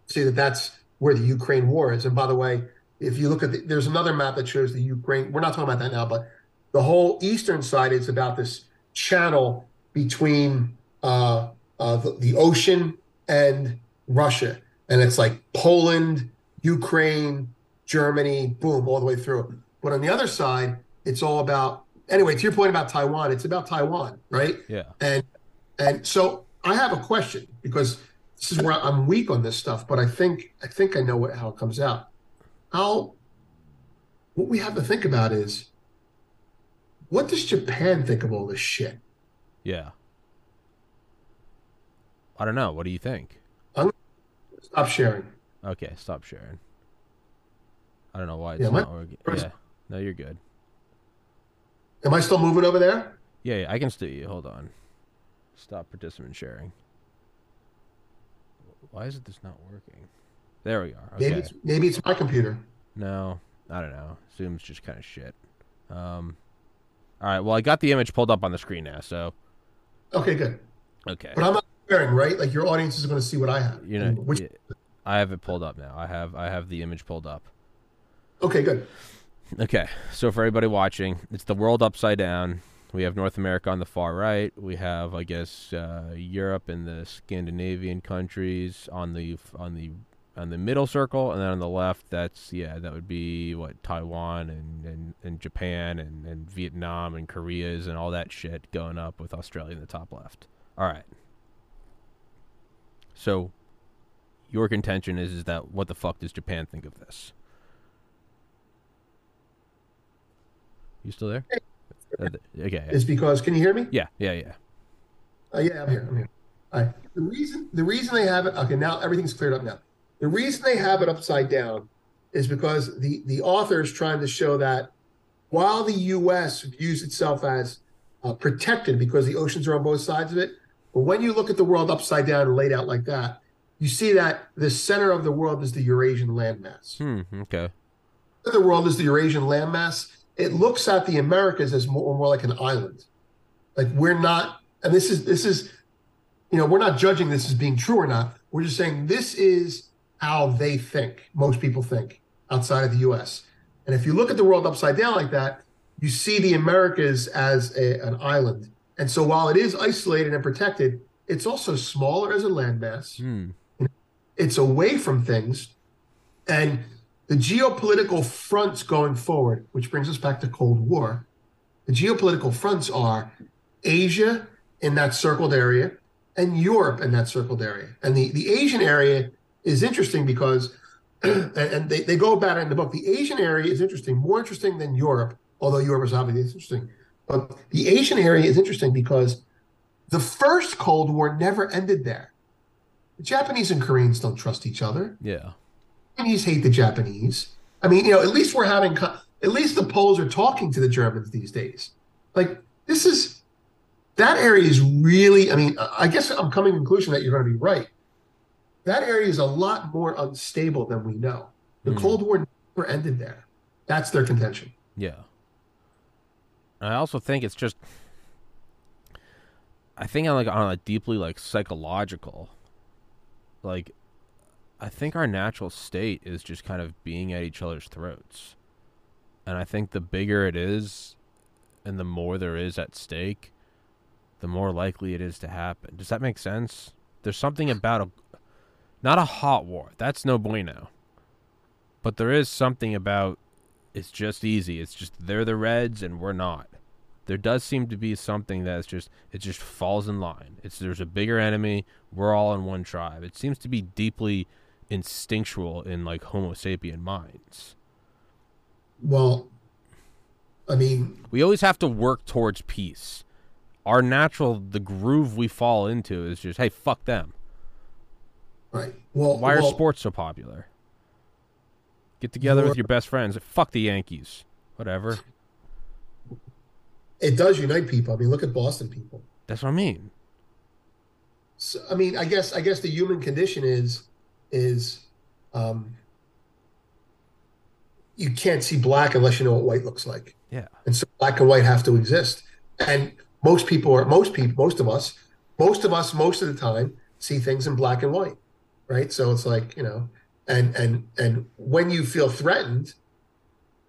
see that that's where the Ukraine war is. And by the way, if you look at the, there's another map that shows the Ukraine. We're not talking about that now, but the whole eastern side is about this channel between uh, uh, the, the ocean and Russia, and it's like Poland, Ukraine, Germany, boom, all the way through. But on the other side, it's all about anyway. To your point about Taiwan, it's about Taiwan, right? yeah. And and so I have a question because this is where I'm weak on this stuff, but I think I think I know what, how it comes out. How what we have to think about is what does Japan think of all this shit? Yeah. I don't know. What do you think? Stop sharing. Okay, stop sharing. I don't know why it's Yeah, not working. Yeah, no, you're good. Am I still moving over there? Yeah, yeah, I can still you. Hold on. Stop participant sharing. Why is it this not working? There we are. Okay. Maybe it's maybe it's my computer. No, I don't know. Zoom's just kind of shit. Um. All right. Well, I got the image pulled up on the screen now. So Okay, good. okay. But I'm not sharing, right? Like your audience is going to see what I have. You know, which, I have it pulled up now. I have I have the image pulled up. okay, good. Okay, so for everybody watching, it's the world upside down. We have North America on the far right. We have, I guess, uh, Europe and the Scandinavian countries on the on the on the middle circle, and then on the left, that's yeah, that would be what Taiwan and and, and Japan and, and Vietnam and Korea's and all that shit going up with Australia in the top left. All right. So, your contention is is that what the fuck does Japan think of this? You still there? Uh, okay. Is because can you hear me? Yeah, yeah, yeah. Uh, yeah, I'm here. I'm here. All right. The reason the reason they have it okay now everything's cleared up now. The reason they have it upside down is because the the author is trying to show that while the U.S. views itself as uh, protected because the oceans are on both sides of it, but when you look at the world upside down and laid out like that, you see that the center of the world is the Eurasian landmass. Hmm. Okay. The world is the Eurasian landmass, it looks at the Americas as more, more like an island. Like we're not, and this is this is, you know, we're not judging this as being true or not. We're just saying this is how they think. Most people think outside of the U.S. And if you look at the world upside down like that, you see the Americas as a, an island. And so while it is isolated and protected, it's also smaller as a landmass. Hmm. It's away from things. And the geopolitical fronts going forward, which brings us back to Cold War, the geopolitical fronts are Asia in that circled area and Europe in that circled area. And the, the Asian area is interesting because, and they, they go about it in the book, the Asian area is interesting, more interesting than Europe, although Europe is obviously interesting. But the Asian area is interesting because the first Cold War never ended there. The Japanese and Koreans don't trust each other. Yeah. Chinese hate the Japanese. I mean, you know, at least we're having, at least the Poles are talking to the Germans these days. Like, this is, that area is really, I mean, I guess I'm coming to the conclusion that you're going to be right. That area is a lot more unstable than we know. The Hmm. Cold War never ended there. That's their contention. Yeah. I also think it's just I think on like on a deeply like psychological like I think our natural state is just kind of being at each other's throats. And I think the bigger it is and the more there is at stake, the more likely it is to happen. Does that make sense? There's something about a not a hot war. That's no bueno. But there is something about it's just easy. It's just they're the Reds and we're not. There does seem to be something that's just it just falls in line. It's there's a bigger enemy. We're all in one tribe. It seems to be deeply instinctual in like Homo sapien minds. Well, I mean, We always have to work towards peace. Our natural the groove we fall into is just hey fuck them. right. Well, Why are well, sports so popular? Get together with your best friends. Fuck the Yankees. Whatever. it does unite people. I mean, look at Boston people. That's what I mean. So, I mean, I guess I guess the human condition is is um, you can't see black unless you know what white looks like, Yeah. and so black and white have to exist. And most people are most people, most of us, most of us, most of the time see things in black and white, right? So it's like you know, and and and when you feel threatened,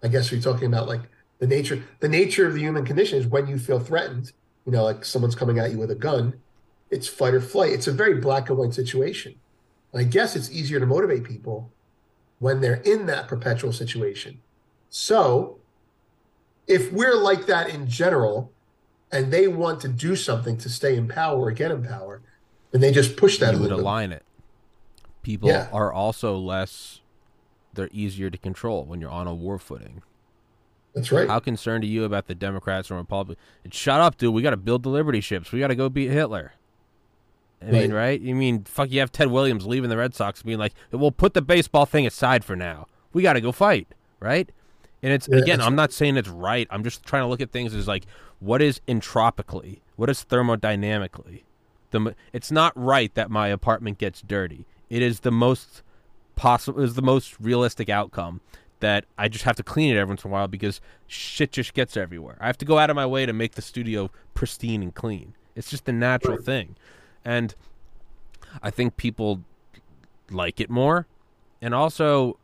I guess we're talking about like the nature the nature of the human condition is when you feel threatened, you know, like someone's coming at you with a gun it's fight or flight. It's a very black and white situation. I guess it's easier to motivate people when they're in that perpetual situation. So, if we're like that in general, and they want to do something to stay in power or get in power, then they just push that a you would little bit. align it. People Yeah. are also less they're easier to control when you're on a war footing. That's right. How concerned are you about the Democrats and Republicans? Shut up, dude. We got to build the Liberty ships. We got to go beat Hitler. I mean, Right. You mean, fuck, you have Ted Williams leaving the Red Sox being like, we'll put the baseball thing aside for now. We got to go fight, right? And it's, Yeah, again, I'm not saying it's right. I'm just trying to look at things as like, what is entropically? What is thermodynamically? The, it's not right that my apartment gets dirty. It is the most possible, is the most realistic outcome that I just have to clean it every once in a while because shit just gets everywhere. I have to go out of my way to make the studio pristine and clean. It's just a natural thing. And I think people like it more. And also,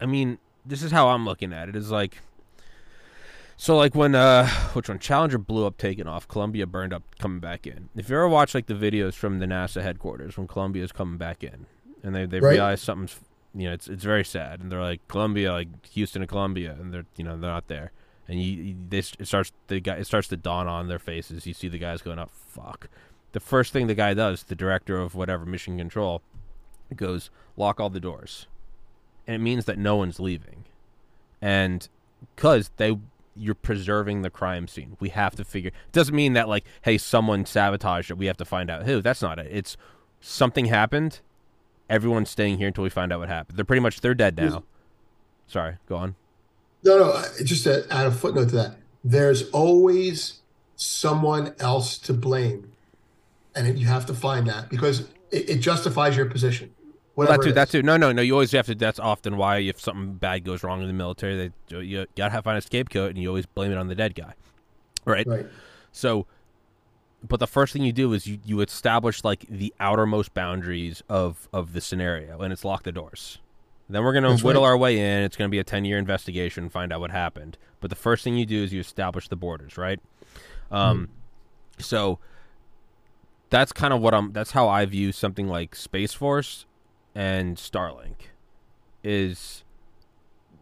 I mean, this is how I'm looking at it is like, so like when, uh, which one? Challenger blew up, taking off. Columbia burned up, coming back in. If you ever watch like the videos from the NASA headquarters when Columbia is coming back in and they, they Right. realize something's, you know, it's, it's very sad. And they're like, Columbia, like Houston and Columbia, and they're, you know, they're not there and you, you they it starts the guy it starts to dawn on their faces. You see the guys going up. Fuck. The first thing the guy does, the director of whatever mission control, goes lock all the doors, and it means that no one's leaving, and because they you're preserving the crime scene. We have to figure. It doesn't mean that like, hey, someone sabotaged it. We have to find out who. That's not it. It's something happened. Everyone's staying here until we find out what happened. They're pretty much they're dead now. Sorry, go on. No, no, just to add a footnote to that, there's always someone else to blame. And it, you have to find that because it, it justifies your position. whatever. that too. That too. No, no, no. You always have to. That's often why if something bad goes wrong in the military, they you gotta have find a scapegoat, and you always blame it on the dead guy, right? Right. So, but the first thing you do is you you establish like the outermost boundaries of of the scenario, and it's lock the doors. Then we're gonna That's whittle right. our way in. It's gonna be a ten year investigation, find out what happened. But the first thing you do is you establish the borders, right? Um, so that's kind of what I'm. That's how I view something like Space Force and Starlink. Is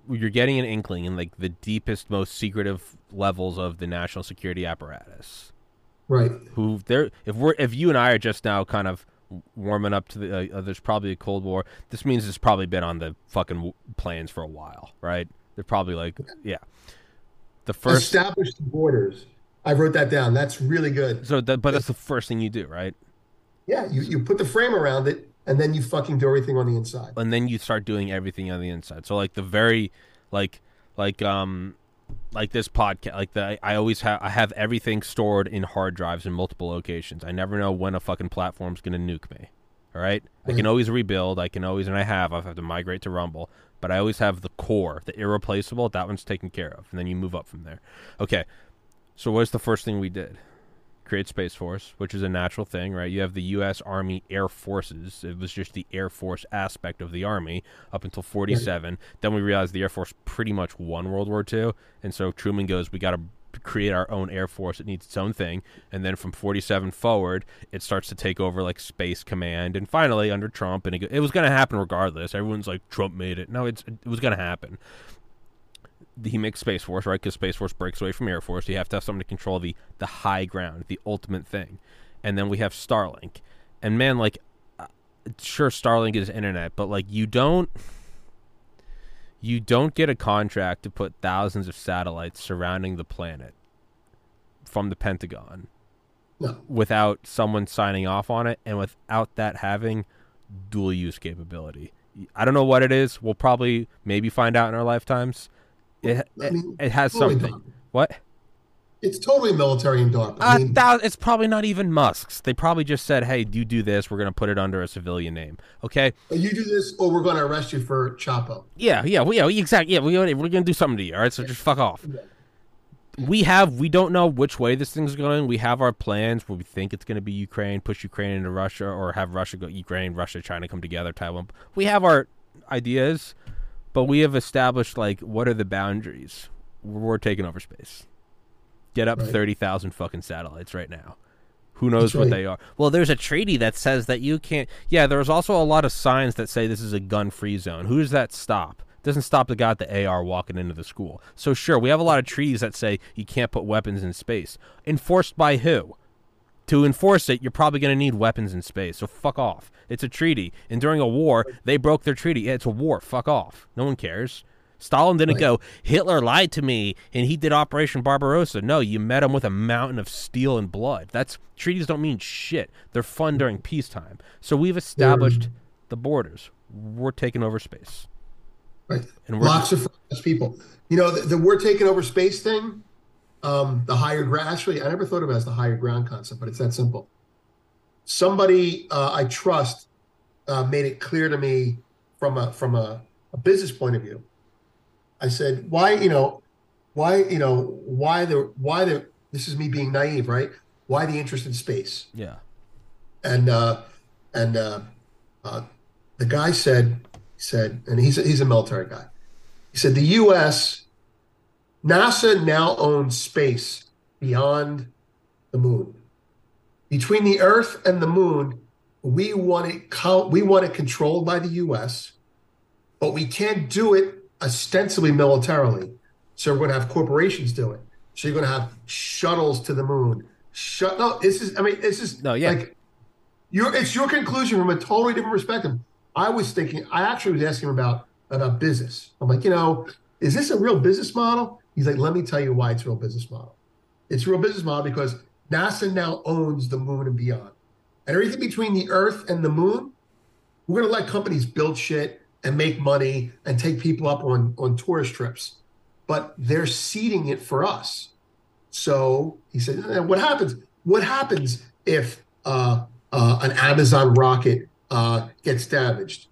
you're getting an inkling in like the deepest, most secretive levels of the national security apparatus. Right. Who there? If we're if you and I are just now kind of warming up to the, uh, there's probably a Cold War. This means it's probably been on the fucking plans for a while, right? They're probably like, yeah. The first, Establish the borders. I wrote that down. That's really good. so that, but that's the first thing you do, right? Yeah, you, you put the frame around it, and then you fucking do everything on the inside. and then you start doing everything on the inside. So like the very like like um like this podcast like the I always have I have everything stored in hard drives in multiple locations. I never know when a fucking platform's going to nuke me. All right? I can always rebuild, I can always and I have I've had to migrate to Rumble, but I always have the core, the irreplaceable, that one's taken care of and then you move up from there. Okay. So what's the first thing we did? create Space Force, which is a natural thing, right? You have the U.S. Army Air Forces. It was just the Air Force aspect of the Army up until 47. Then we realized the Air Force pretty much won World War II. And so Truman goes, we got to create our own Air Force. It needs its own thing. And then from 47 forward, it starts to take over like Space Command. And finally, under Trump, and it, it was going to happen regardless. Everyone's like, Trump made it. No, it's, it was going to happen he makes Space Force, right? Because Space Force breaks away from Air Force. You have to have something to control the the high ground, the ultimate thing. And then we have Starlink. And man, like, uh, sure, Starlink is internet, but like, you don't. You don't get a contract to put thousands of satellites surrounding the planet from the Pentagon No. without someone signing off on it and without that having dual use capability. I don't know what it is. We'll probably maybe find out in our lifetimes. It I mean, it has totally something. dark. What? It's totally military and dark. I mean, thou- it's probably not even Musk's. They probably just said, "Hey, do you do this. We're going to put it under a civilian name." Okay? you do this, or we're going to arrest you for Chapo. Yeah, yeah, we, yeah, exactly. Yeah, we, we're going to do something to you. All right, so just fuck off. We have we don't know which way this thing's going. We have our plans where we think it's going to be Ukraine, push Ukraine into Russia, or have Russia go Ukraine, Russia, China come together, Taiwan. We have our ideas, but we have established like what are the boundaries. We're taking over space. Get up Right. thirty thousand fucking satellites right now. Who knows That's what they are? Well, there's a treaty that says that you can't. Yeah, there's also a lot of signs that say this is a gun-free zone. Who does that stop? Doesn't stop the guy at the AR walking into the school. So sure, we have a lot of treaties that say you can't put weapons in space. Enforced by who? To enforce it, you're probably going to need weapons in space. So fuck off. It's a treaty. And during a war, they broke their treaty. Yeah, it's a war. Fuck off. No one cares. Stalin didn't Right. go, Hitler lied to me and he did Operation Barbarossa. No, you met him with a mountain of steel and blood. That's treaties don't mean shit. They're fun during peacetime. So we've established the borders. We're taking over space. Right. And we're Lots of people. You know, the, the we're taking over space thing, um, the higher ground. Actually, I never thought of it as the higher ground concept, but it's that simple. Somebody uh, I trust uh, made it clear to me from a from a, a business point of view. I said, "Why, you know, why, you know, why the why the this is me being naive, right? Why the interest in space?" yeah. and uh, and uh, uh, the guy said said, and he's a, he's a military guy. He said the U.S. NASA now owns space beyond the moon. Between the Earth and the moon, we want it we want it controlled by the U.S., but we can't do it ostensibly militarily. So we're going to have corporations do it. So you're going to have shuttles to the moon. Shut no, this is I mean this is No, yeah. like your it's your conclusion from a totally different perspective. I was thinking, I actually was asking him about about business. I'm like, you know, is this a real business model? He's like, let me tell you why it's a real business model. It's a real business model because NASA now owns the moon and beyond. And everything between the Earth and the moon, we're gonna let companies build shit and make money and take people up on, on tourist trips. But they're seeding it for us. So he said, "Eh, "What happens? What happens if uh, uh, an Amazon rocket uh, gets damaged?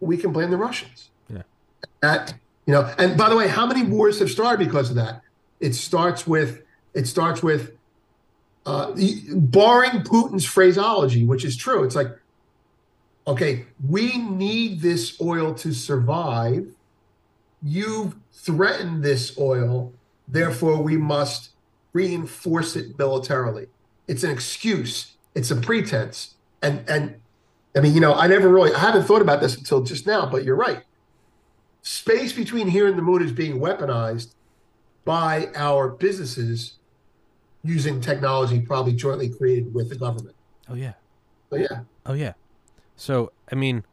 we can blame the Russians. Yeah. That you know, and by the way, how many wars have started because of that? It starts with it starts with uh, barring Putin's phraseology, which is true. It's like, okay, we need this oil to survive. You've threatened this oil, therefore we must reinforce it militarily. It's an excuse. It's a pretense. And and I mean, you know, I never really I haven't thought about this until just now, but you're right. Space between here and the moon is being weaponized by our businesses using technology probably jointly created with the government. Oh yeah. Oh yeah. Oh yeah. So I mean,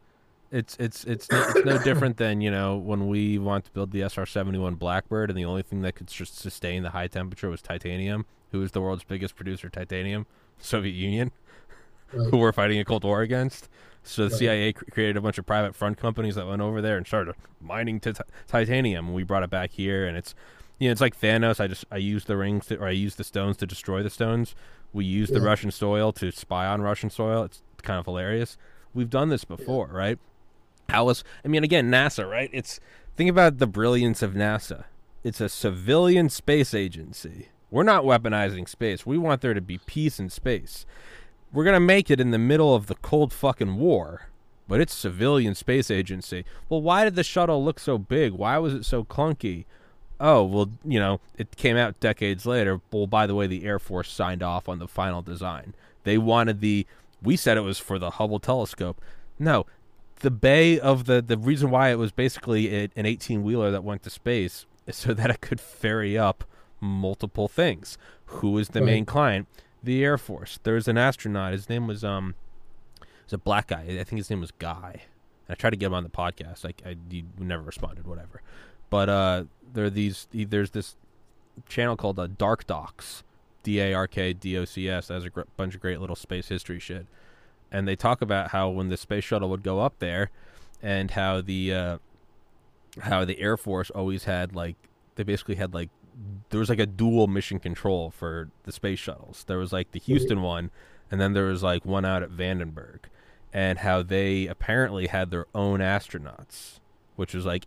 it's it's it's no, it's no different than you know when we want to build the SR seventy one Blackbird, and the only thing that could just sustain the high temperature was titanium. Who is the world's biggest producer of titanium? Soviet Union, right. who we're fighting a Cold War against. So the right. CIA cr- created a bunch of private front companies that went over there and started mining t- titanium. We brought it back here, and it's you know, it's like Thanos. I just I use the rings to, or I use the stones to destroy the stones. We use yeah. the Russian soil to spy on Russian soil. It's kind of hilarious. We've done this before, yeah. right? Was I mean again, NASA, right? It's think about the brilliance of NASA. It's a civilian space agency. We're not weaponizing space. We want there to be peace in space. We're going to make it in the middle of the cold fucking war, but it's civilian space agency. Well, why did the shuttle look so big? Why was it so clunky? oh well you know it came out decades later well by the way the air force signed off on the final design they wanted the we said it was for the hubble telescope no the bay of the the reason why it was basically an 18 wheeler that went to space is so that it could ferry up multiple things who is the main client the air force there's an astronaut his name was um was a black guy i think his name was guy And I tried to get him on the podcast. Like I, he never responded. Whatever. But uh, there are these. There's this channel called uh, Dark Docs, D A R K D O C S. Has a gr- bunch of great little space history shit, and they talk about how when the space shuttle would go up there, and how the uh, how the Air Force always had like they basically had like there was like a dual mission control for the space shuttles. There was like the Houston one, and then there was like one out at Vandenberg, and how they apparently had their own astronauts, which was like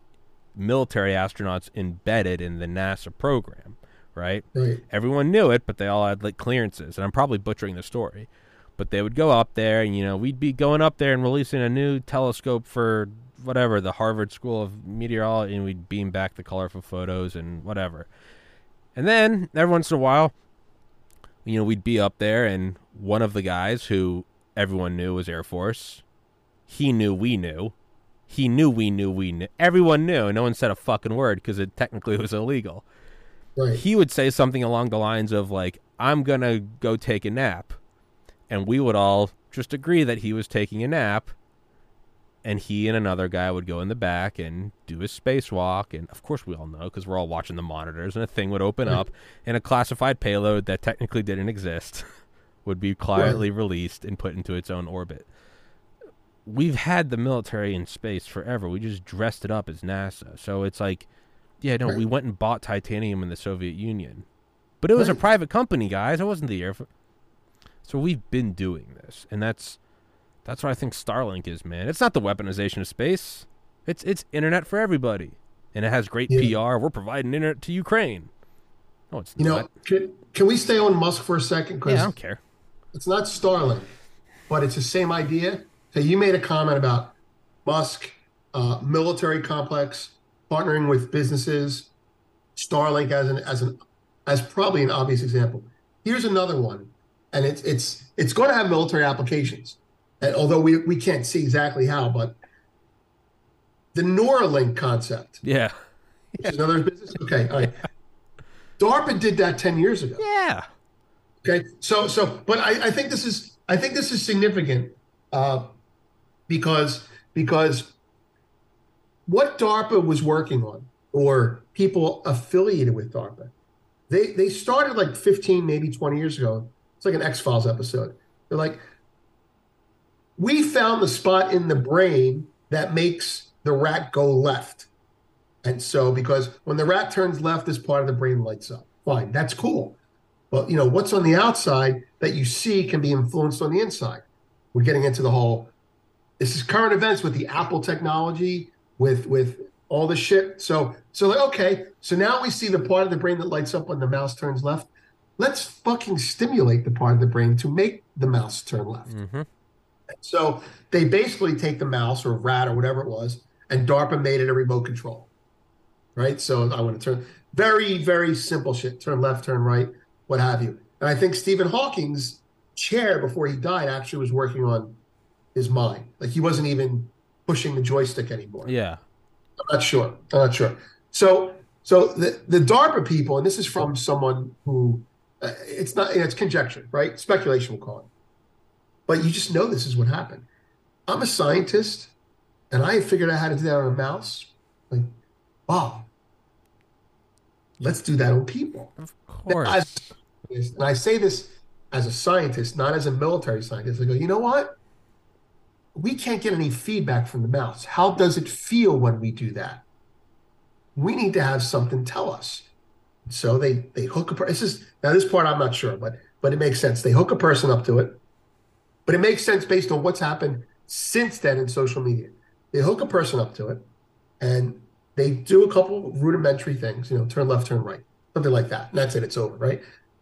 military astronauts embedded in the NASA program, right? right? Everyone knew it, but they all had like clearances. And I'm probably butchering the story, but they would go up there, and you know, we'd be going up there and releasing a new telescope for whatever the Harvard School of Meteorology, and we'd beam back the colorful photos and whatever. And then every once in a while, you know, we'd be up there, and one of the guys who everyone knew was Air Force, he knew we knew he knew we knew we knew. Everyone knew. No one said a fucking word because it technically was illegal. Right. He would say something along the lines of like, "I'm gonna go take a nap," and we would all just agree that he was taking a nap. And he and another guy would go in the back and do his spacewalk. And of course, we all know because we're all watching the monitors. And a thing would open up, and a classified payload that technically didn't exist would be quietly released and put into its own orbit we've had the military in space forever. We just dressed it up as NASA. So it's like, yeah, no, we went and bought titanium in the Soviet Union, but it was a private company, guys. It wasn't the Air Force. So we've been doing this, and that's that's what I think Starlink is, man. It's not the weaponization of space. It's it's internet for everybody, and it has great yeah. PR. We're providing internet to Ukraine. No, it's you not. know. Can, can we stay on Musk for a second? Yeah, I don't care. It's not Starlink, but it's the same idea so you made a comment about Musk, uh, military complex, partnering with businesses, Starlink as an as an as probably an obvious example. Here's another one, and it's it's it's going to have military applications, and although we we can't see exactly how, but the Neuralink concept. Yeah. yeah. another business. Okay. All right. DARPA did that ten years ago. Yeah. Okay. So so, but I, I think this is I think this is significant. Uh, because because what DARPA was working on, or people affiliated with DARPA, they they started like 15, maybe 20 years ago. It's like an X Files episode. They're like, we found the spot in the brain that makes the rat go left. And so, because when the rat turns left, this part of the brain lights up. Fine, that's cool. But you know, what's on the outside that you see can be influenced on the inside. We're getting into the whole this is current events with the Apple technology, with with all the shit. So so like okay, so now we see the part of the brain that lights up when the mouse turns left. Let's fucking stimulate the part of the brain to make the mouse turn left. Mm-hmm. So they basically take the mouse or rat or whatever it was, and DARPA made it a remote control. Right. So I want to turn very, very simple shit. Turn left, turn right, what have you. And I think Stephen Hawking's chair before he died actually was working on his mind. Like he wasn't even pushing the joystick anymore. Yeah. I'm not sure. I'm not sure. So so the the DARPA people, and this is from someone who uh, it's not it's conjecture, right? Speculation we'll call it. But you just know this is what happened. I'm a scientist and I figured out how to do that on a mouse. Like, wow. Let's do that on people. Of course. As, and I say this as a scientist, not as a military scientist. I go, you know what? We can't get any feedback from the mouse. How does it feel when we do that? We need to have something tell us. So they they hook a person. This is now this part I'm not sure, but but it makes sense. They hook a person up to it, but it makes sense based on what's happened since then in social media. They hook a person up to it, and they do a couple rudimentary things. You know, turn left, turn right, something like that. And that's it. It's over, right?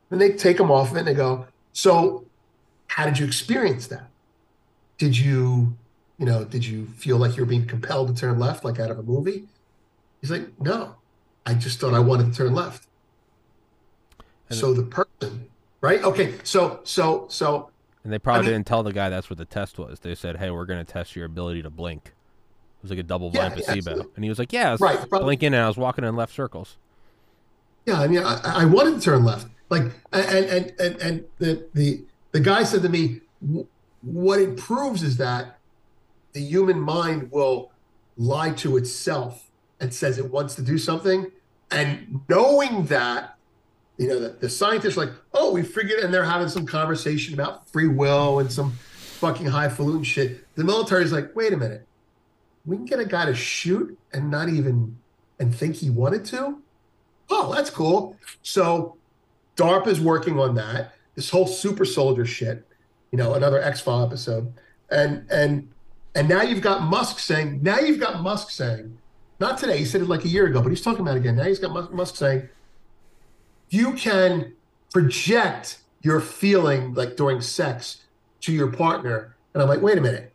Then they take them off of it and they go, so how did you experience that? Did you, you know, did you feel like you were being compelled to turn left, like out of a movie? He's like, no, I just thought I wanted to turn left. And so the person, right? Okay, so so so And they probably I mean- didn't tell the guy that's what the test was. They said, "Hey, we're going to test your ability to blink." It was like a double blind Yeah, placebo, absolutely. and he was like, "Yeah, was Right, blinking, and I was walking in left circles." Yeah, I mean, I, I wanted to turn left. Like, and and and and the the the guy said to me, what it proves is that the human mind will lie to itself and says it wants to do something, and knowing that, you know, the, the scientists are like, oh, we figured, and they're having some conversation about free will and some fucking highfalutin shit. The military's like, wait a minute, we can get a guy to shoot and not even and think he wanted to oh, that's cool. So DARPA is working on that. This whole super soldier shit, you know, another X File episode, and and and now you've got Musk saying. Now you've got Musk saying, not today. He said it like a year ago, but he's talking about it again. Now he's got Musk saying, you can project your feeling like during sex to your partner, and I'm like, wait a minute.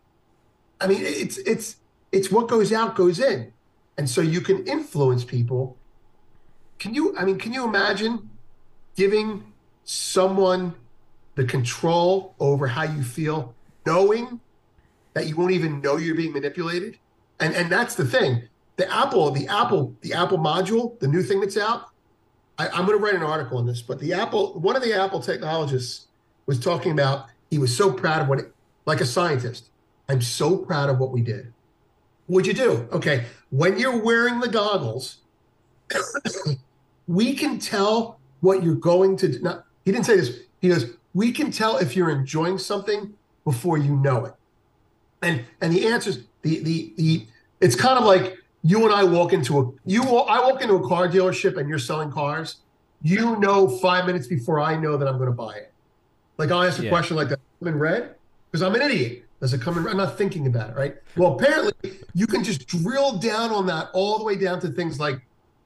I mean, it's it's it's what goes out goes in, and so you can influence people. Can you i mean can you imagine giving someone the control over how you feel knowing that you won't even know you're being manipulated? And and that's the thing. The apple the apple the apple module the new thing that's out I, i'm going to write an article on this but the apple one of the apple technologists was talking about he was so proud of what it like a scientist i'm so proud of what we did what'd you do okay when you're wearing the goggles we can tell what you're going to do. Not, he didn't say this. He goes, we can tell if you're enjoying something before you know it. And and the answers the the the it's kind of like you and I walk into a you I walk into a car dealership and you're selling cars. You know five minutes before I know that I'm going to buy it. Like I'll ask a Yeah. question like that. Come in red because I'm an idiot. Does it come in red? I'm not thinking about it, right? Well, apparently you can just drill down on that all the way down to things like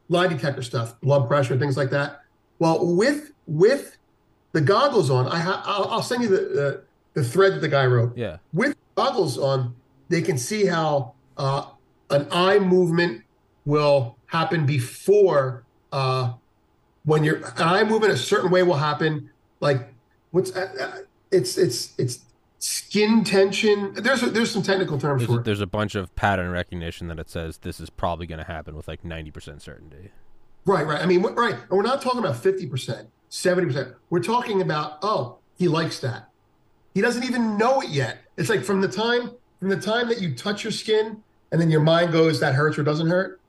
lie detector stuff, blood pressure, things like that. Well, with with the goggles on, I ha- I'll, I'll send you the, the the thread that the guy wrote. Yeah, With goggles on, they can see how uh, an eye movement will happen before uh, when you're an eye movement a certain way will happen. Like what's uh, uh, it's it's it's skin tension. There's a, there's some technical terms there's for a, it. there's a bunch of pattern recognition that it says this is probably going to happen with like ninety percent certainty. Right, right. I mean, right. And we're not talking about 50%, 70%. We're talking about, oh, he likes that. He doesn't even know it yet. It's like from the time from the time that you touch your skin and then your mind goes that hurts or doesn't hurt.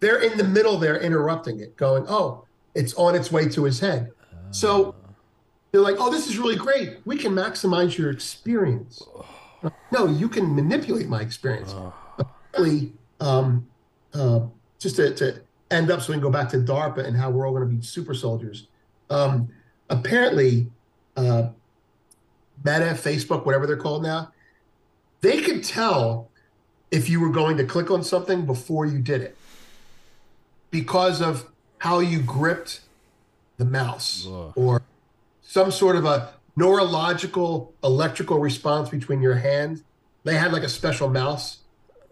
They're in the middle there interrupting it, going, "Oh, it's on its way to his head." So they're like, "Oh, this is really great. We can maximize your experience." No, you can manipulate my experience apparently, um, uh, just to, to end up so we can go back to DARPA and how we're all going to be super soldiers. Um, apparently, uh, Meta, Facebook, whatever they're called now, they could tell if you were going to click on something before you did it because of how you gripped the mouse Ugh. or some sort of a neurological electrical response between your hand. They had like a special mouse.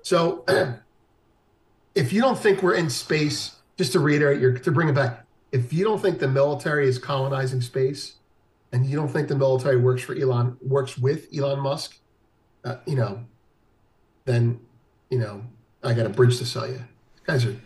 So if you don't think we're in space, just to reiterate your to bring it back, if you don't think the military is colonizing space and you don't think the military works for Elon works with Elon Musk, uh, you know, then you know I got a bridge to sell you. guys are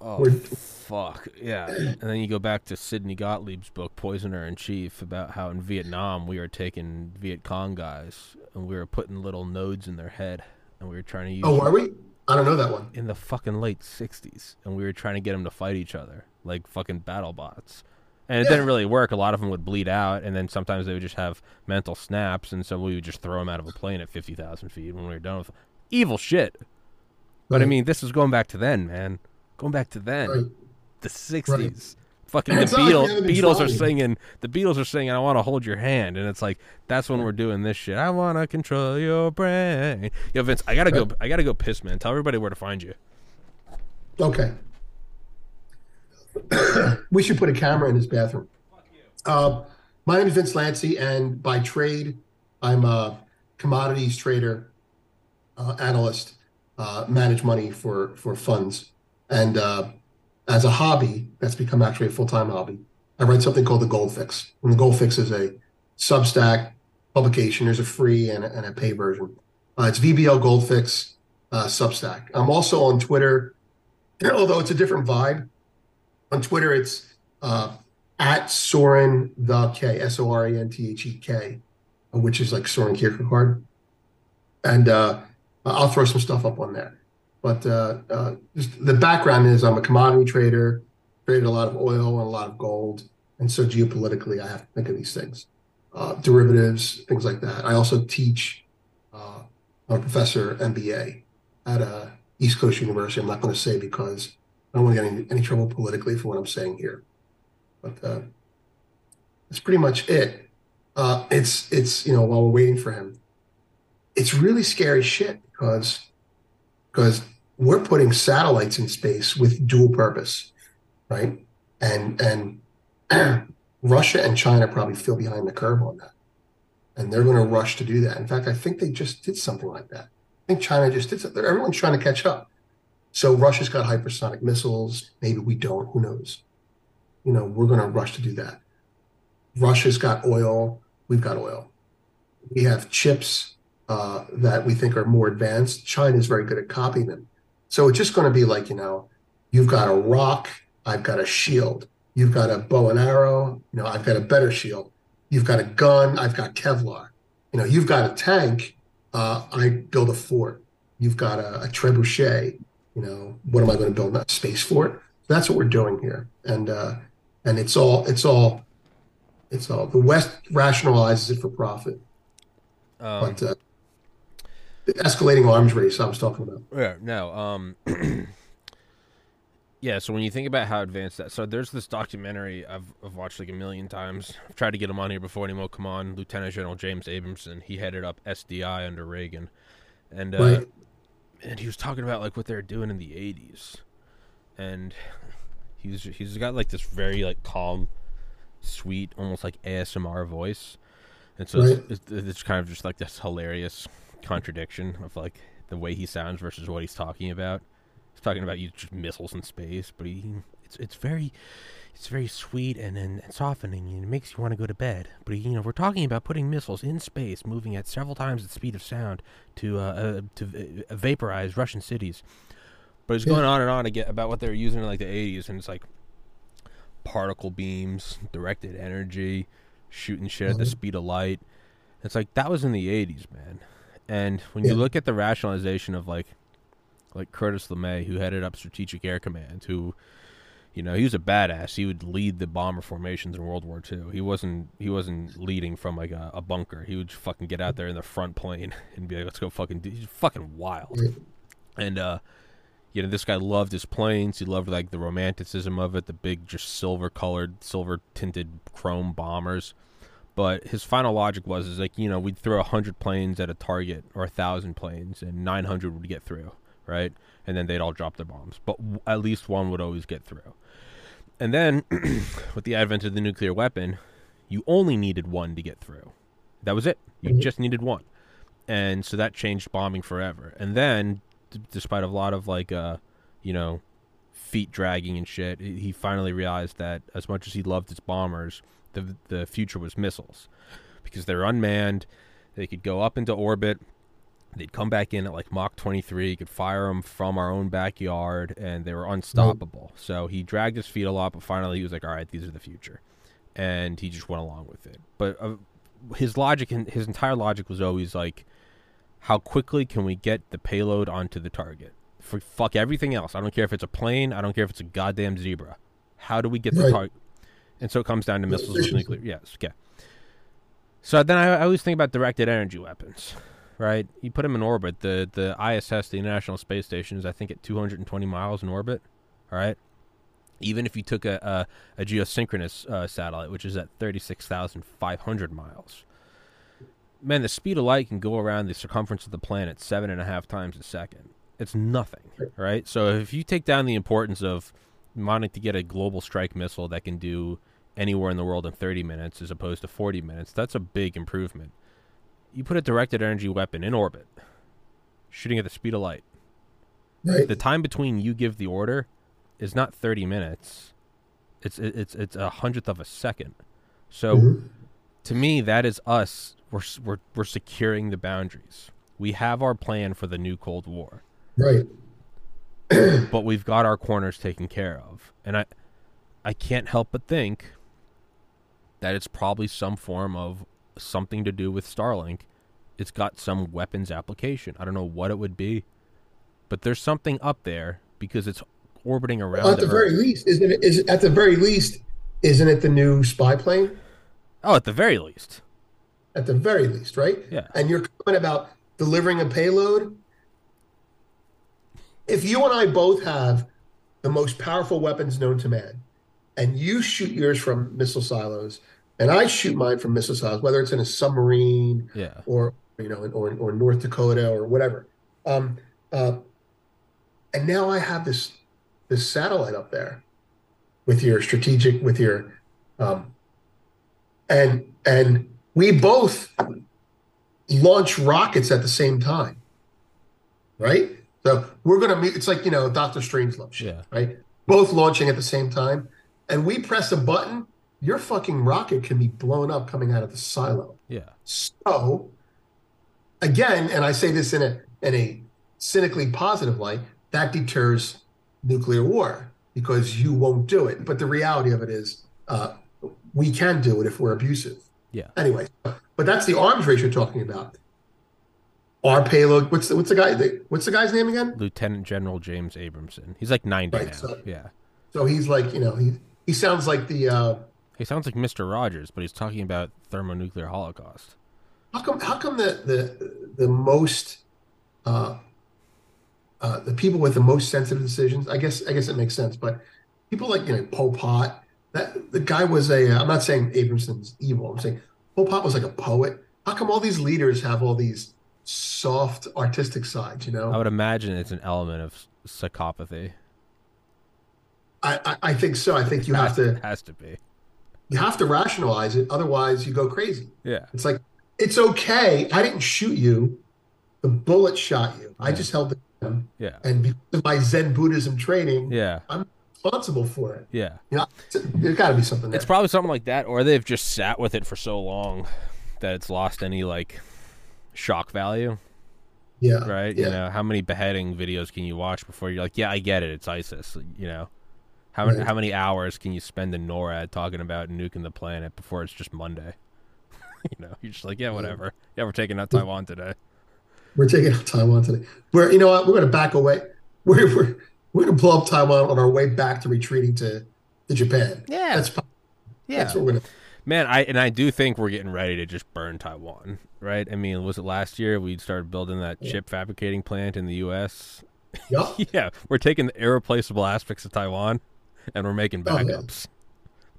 Oh We're- fuck yeah! And then you go back to Sidney Gottlieb's book Poisoner in Chief about how in Vietnam we were taking Viet Cong guys and we were putting little nodes in their head and we were trying to use oh, are we? I don't know that one. in the fucking late '60s and we were trying to get them to fight each other like fucking battle bots. And it Yeah. didn't really work. A lot of them would bleed out, and then sometimes they would just have mental snaps, and so we would just throw them out of a plane at fifty thousand feet when we were done with evil shit. But I mean, this is going back to then, man. Going back to then Right. the '60s. Fucking the like Beatles, been Beatles are singing. The Beatles are singing. I want to hold your hand, and it's like that's when we're doing this shit. I want to control your brain. Yo, Vince, I gotta go. I gotta go piss, man. Tell everybody where to find you. Okay. We should put a camera in his bathroom. Uh, my name is Vince Lanci, and by trade, I'm a commodities trader, uh, analyst, uh, manage money for for funds, and uh, as a hobby, that's become actually a full time hobby. I write something called the Gold Fix, and the Gold Fix is a Substack publication. There's a free and a, and a pay version. Uh, it's VBL Gold Fix uh, Substack. I'm also on Twitter although it's a different vibe. On Twitter, it's uh, at Soren the K, S O R E N T H E K, which is like Soren Kierkegaard. And uh, I'll throw some stuff up on there. But uh, uh, the background is I'm a commodity trader, traded a lot of oil and a lot of gold. And so geopolitically, I have to think of these things uh, derivatives, things like that. I also teach, uh, I'm a professor MBA at a East Coast University. I'm not going to say because I don't want to get any, any trouble politically for what I'm saying here. But uh, that's pretty much it. Uh, it's it's you know while we're waiting for him, it's really scary shit because because we're putting satellites in space with dual purpose, right? And and Russia and China probably feel behind the curve on that, and they're going to rush to do that. In fact, I think they just did something like that. I think China just did something. Everyone's trying to catch up. So Russia's got hypersonic missiles. Maybe we don't. Who knows? You know, we're going to rush to do that. Russia's got oil. We've got oil. We have chips uh, that we think are more advanced. China's very good at copying them. So it's just going to be like, you know, you've got a rock. I've got a shield. You've got a bow and arrow. You know, I've got a better shield. You've got a gun. I've got Kevlar. You know, you've got a tank uh, I build a fort. You've got a, a trebuchet. You know, what am I going to build? that space for it? That's what we're doing here, and uh, and it's all it's all it's all the West rationalizes it for profit, Um, but uh, the escalating arms race I was talking about. Yeah, no. Um, yeah. So when you think about how advanced that, so there's this documentary I've, I've watched like a million times. I've tried to get him on here before, and he won't come on. Lieutenant General James Abrahamson. He headed up SDI under Reagan, and uh, Right. And he was talking about like what they were doing in the '80s, and he's he's got like this very like calm, sweet, almost like ASMR voice, and so Right. it's, it's, it's kind of just like this hilarious contradiction of like the way he sounds versus what he's talking about. He's talking about you just missiles in space, but he it's it's very it's very sweet and, and, and softening and it makes you want to go to bed. But you know, we're talking about putting missiles in space, moving at several times the speed of sound to uh, uh to uh, vaporize Russian cities. But it's Yeah. going on and on again about what they were using in like the 80s, and it's like particle beams, directed energy, shooting shit at the Mhm. speed of light. It's like that was in the 80s, man. And when you look at the rationalization of like like Curtis LeMay, who headed up Strategic Air Command, who you know, he was a badass. He would lead the bomber formations in World War II. He wasn't he wasn't leading from like a, a bunker. He would fucking get out there in the front plane and be like, "Let's go fucking." Do. He's fucking wild. And uh, you know, this guy loved his planes. He loved like the romanticism of it, the big, just silver colored, silver tinted chrome bombers. But his final logic was is like you know we'd throw hundred planes at a target or a thousand planes, and nine hundred would get through, right? And then they'd all drop their bombs, but w- at least one would always get through. And then, with the advent of the nuclear weapon, you only needed one to get through. That was it. You Mhm. just needed one, and so that changed bombing forever. And then, d- despite a lot of like, uh, you know, feet dragging and shit, he he finally realized that as much as he loved his bombers, the the future was missiles, because they're unmanned. They could go up into orbit. They'd come back in at like Mach 23. You could fire them from our own backyard, and they were unstoppable. So he dragged his feet a lot, but finally he was like, "All right, these are the future," and he just went along with it. But uh, his logic his entire logic was always like, "How quickly can we get the payload onto the target? For fuck everything else. I don't care if it's a plane. I don't care if it's a goddamn zebra. How do we get the Right. target?" And so it comes down to missiles with nuclear. Yes, okay. So then I, I always think about directed energy weapons, right? You put them in orbit. The the ISS, the International Space Station, is I think at 220 miles in orbit. All right. Even if you took a a, a geosynchronous uh, satellite, which is at 36,500 miles, man, the speed of light can go around the circumference of the planet seven and a half times a second. It's nothing, right? So if you take down the importance of wanting to get a global strike missile that can do anywhere in the world in 30 minutes as opposed to 40 minutes, that's a big improvement. You put a directed energy weapon in orbit, shooting at the speed of light. Right. The time between you give the order is not 30 minutes. It's it's it's a hundredth of a second. So Mhm. to me, that is us. We're we're we're securing the boundaries. We have our plan for the new Cold War, Right. but we've got our corners taken care of. And I I can't help but think that it's probably some form of something to do with Starlink. It's got some weapons application. I don't know what it would be, but there's something up there because it's orbiting around. at the Earth. very least, isn't it? Is at the very least, isn't it the new spy plane? Oh, at the very least. At the very least, right? Yeah. And you're comment about delivering a payload. If you and I both have the most powerful weapons known to man, and you shoot yours from missile silos, and I shoot mine from missile silos, whether it's in a submarine Yeah. or you know, or or North Dakota or whatever. Um, uh, and now I have this this satellite up there with your strategic, with your, um, and and we both launch rockets at the same time, right? So we're gonna meet. It's like you know Doctor Strangelove shit, Yeah. right? Both launching at the same time, and we press a button. Your fucking rocket can be blown up coming out of the silo. Yeah. So, again, and I say this in a in a cynically positive light, that deters nuclear war because you won't do it. But the reality of it is, uh, we can do it if we're abusive. Yeah. Anyway, but that's the arms race you're talking about. Our payload. What's the what's the guy? The, what's the guy's name again? Lieutenant General James Abrahamson. He's like 90 Right, now. so- yeah. So he's like, you know, he he sounds like the. Uh, He sounds like Mr. Rogers, but he's talking about thermonuclear holocaust. How come? How come the the the most uh, uh, the people with the most sensitive decisions? I guess I guess it makes sense, but people like you know Pol Pot. That the guy was a. I'm not saying Abrahamson's evil. I'm saying Pol Pot was like a poet. How come all these leaders have all these soft artistic sides? You know, I would imagine it's an element of psychopathy. I, I think so. I think you have It to has to be. You have to rationalize it. Otherwise, you go crazy. Yeah. It's like it's okay. I didn't shoot you. The bullet shot you. I just held the gun. Yeah. and because of my Zen Buddhism training, Yeah. I'm responsible for it. Yeah. You know, it's- there's got to be something there. It's probably something like that, or they've just sat with it for so long that it's lost any like shock value, yeah, right? Yeah, You know, how many beheading videos can you watch before you're like, yeah, I get it, it's ISIS. You know, how many Right. how many hours can you spend in NORAD talking about nuking the planet before it's just Monday? you know, you're just like, yeah, whatever. Yeah, we're taking out Taiwan today. we're taking out Taiwan today. We're, you know what? We're going to back away. We're we're we're going to blow up Taiwan on our way back to retreating to to Japan. Yeah. that's Yeah, that's what we're going to. Man, I and I do think we're getting ready to just burn Taiwan, right? I mean, was it last year we started building that Yeah. chip fabricating plant in the U.S.? Yup. yeah, we're taking the irreplaceable aspects of Taiwan and we're making Oh, backups.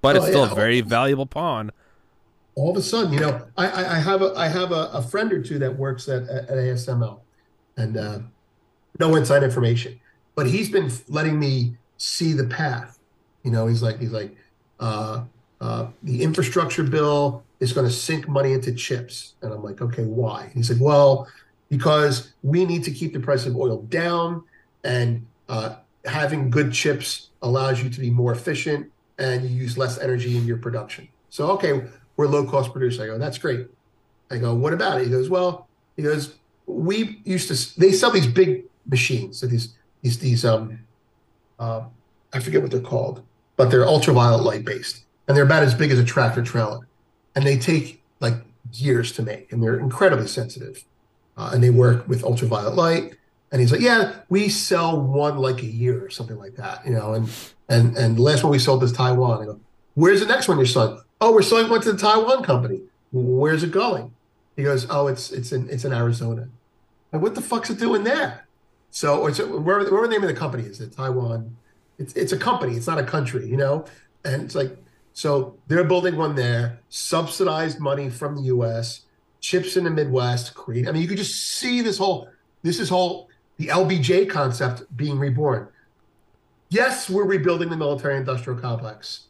But Oh, it's still yeah. a very valuable pawn. all of a sudden, you know, I, I, I have a I have a, a, friend or two that works at, at, ASML, and uh, no inside information, but he's been letting me see the path. You know, he's like he's like uh, uh, the infrastructure bill is going to sink money into chips, and I'm like, okay, why? And he's like, well, because we need to keep the price of oil down, and uh, having good chips allows you to be more efficient and you use less energy in your production. So, okay, we're low cost producer. I go, that's great. I go, what about it? He goes, well, he goes, we used to, they sell these big machines. So these, these, these, um, uh, I forget what they're called, but they're ultraviolet light based and they're about as big as a tractor trailer. And they take like years to make and they're incredibly sensitive. Uh, and they work with ultraviolet light. And he's like, yeah, we sell one like a year or something like that, you know. And and and the last one we sold is Taiwan. I go, where's the next one you're selling? Oh, we're selling one to the Taiwan company. Where's it going? He goes, oh, it's it's in it's in Arizona. And what the fuck's it doing there? So, it's where where the name of the company is? It Taiwan? It's it's a company. It's not a country, you know. And it's like so they're building one there, subsidized money from the U.S. Chips in the Midwest. Create. I mean, you could just see this whole this is whole the LBJ concept being reborn. Yes, we're rebuilding the military industrial complex,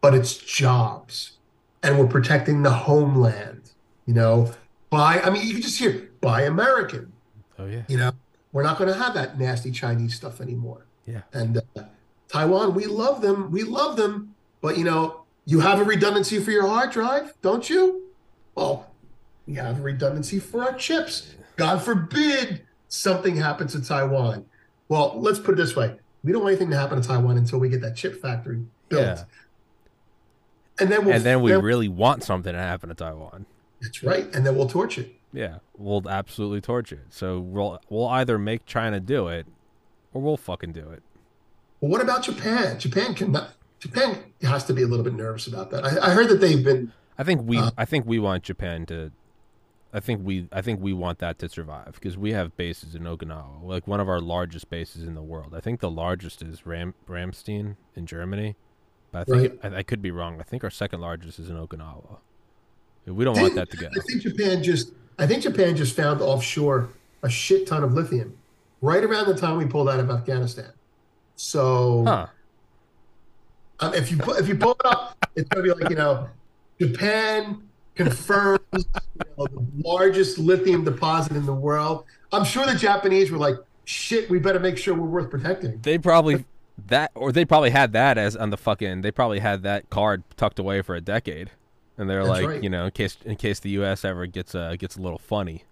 but it's jobs and we're protecting the homeland, you know, by, I mean, you can just hear buy American. Oh, yeah. You know, we're not going to have that nasty Chinese stuff anymore. Yeah. And uh, Taiwan, we love them. We love them. But, you know, you have a redundancy for your hard drive, don't you? Well, we have a redundancy for our chips. God forbid something happens to Taiwan. Well, let's put it this way we don't want anything to happen to Taiwan until we get that chip factory built. Yeah. And then we'll, and then we then, really want something to happen to Taiwan. That's right, and then we'll torch it. Yeah, we'll absolutely torch it. So we'll we'll either make China do it, or we'll fucking do it. Well, what about Japan? Japan cannot. Japan has to be a little bit nervous about that. I, I heard that they've been. I think we. Uh, I think we want Japan to I think we I think we want that to survive because we have bases in Okinawa, like one of our largest bases in the world. I think the largest is Ram Ramstein in Germany, but I think right. I, I, could be wrong. I think our second largest is in Okinawa. We don't want that to go. I think Japan just I think Japan just found offshore a shit ton of lithium right around the time we pulled out of Afghanistan. So, huh. um, if you if you pull it up, it's gonna be like you know, Japan confirms you know, the largest lithium deposit in the world. I'm sure the Japanese were like, "Shit, we better make sure we're worth protecting." They probably that, or they probably had that as on the fucking. They probably had that card tucked away for a decade, and they're That's like, right. you know, in case in case the U.S. ever gets uh, gets a little funny.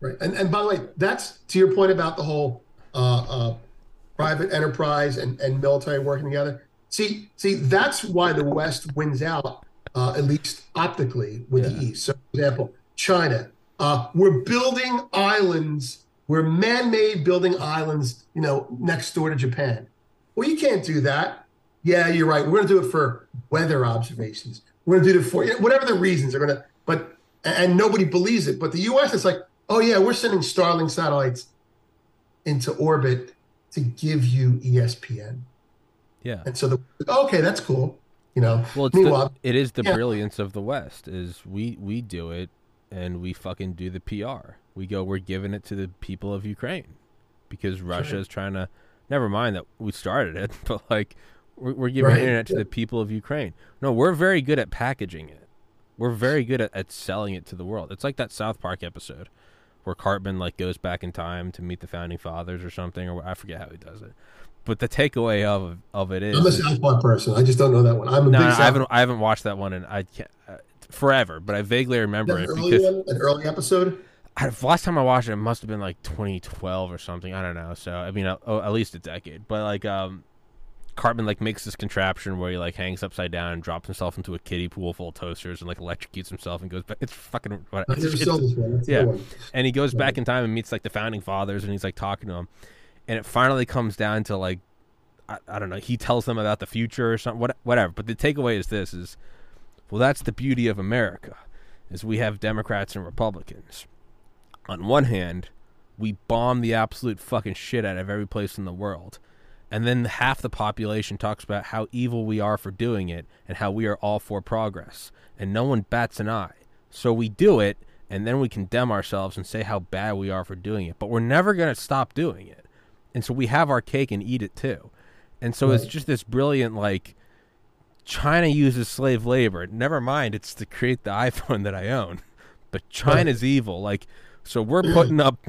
Right, and and by the way, that's to your point about the whole uh, uh, private enterprise and, and military working together. See, see, that's why the West wins out uh, at least optically, with yeah. the East. So, for example, China, uh, we're building islands, we're man-made building islands, you know, next door to Japan. Well, you can't do that. Yeah, you're right. We're going to do it for weather observations. We're going to do it for you know, whatever the reasons are going to. But and nobody believes it. But the U.S. is like, oh yeah, we're sending Starlink satellites into orbit to give you ESPN. Yeah. And so the okay, that's cool. You know, well, it's the, it is the yeah. brilliance of the West is we we do it and we fucking do the PR. We go, we're giving it to the people of Ukraine because Russia is trying to. Never mind that we started it, but like we're, we're giving right. internet to yeah. the people of Ukraine. No, we're very good at packaging it. We're very good at, at selling it to the world. It's like that South Park episode where Cartman like goes back in time to meet the founding fathers or something, or I forget how he does it but the takeaway of of it is I'm a South Park person. I just don't know that one. I'm a no, big I haven't I haven't watched that one and I can't uh, forever, but I vaguely remember it because one, an early episode. I, last time I watched it, it must have been like 2012 or something. I don't know. So I mean, uh, oh, at least a decade. But like, um, Cartman like makes this contraption where he like hangs upside down and drops himself into a kiddie pool full of toasters and like electrocutes himself and goes back. It's fucking. It's, it's, yeah, and he goes back in time and meets like the founding fathers and he's like talking to them and it finally comes down to like I, I, don't know he tells them about the future or something what, whatever but the takeaway is this is well that's the beauty of america is we have democrats and republicans on one hand we bomb the absolute fucking shit out of every place in the world And then half the population talks about how evil we are for doing it and how we are all for progress. And no one bats an eye. So we do it and then we condemn ourselves and say how bad we are for doing it. But we're never going to stop doing it. And so we have our cake and eat it too. And so right. it's just this brilliant like China uses slave labor. Never mind, it's to create the iPhone that I own. But China's right. evil. Like, so we're putting up,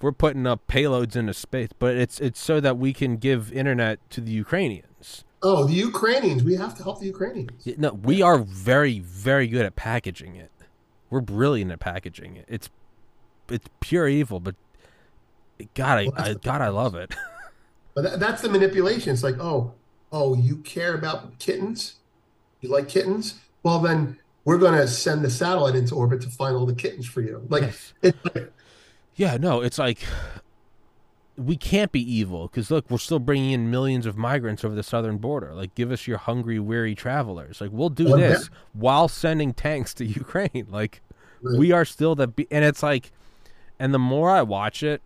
we're putting up payloads into space. But it's it's so that we can give internet to the Ukrainians. Oh, the Ukrainians! We have to help the Ukrainians. No, we are very very good at packaging it. We're brilliant at packaging it. It's it's pure evil, but God, I, I God, I love it. But that, that's the manipulation. It's like, oh, oh, you care about kittens? You like kittens? Well, then we're going to send the satellite into orbit to find all the kittens for you. Like, yes. yeah, no, it's like we can't be evil because look, we're still bringing in millions of migrants over the southern border. Like, give us your hungry, weary travelers. Like, we'll do well, this yeah. while sending tanks to Ukraine. Like, right. we are still the, be- and it's like, and the more I watch it,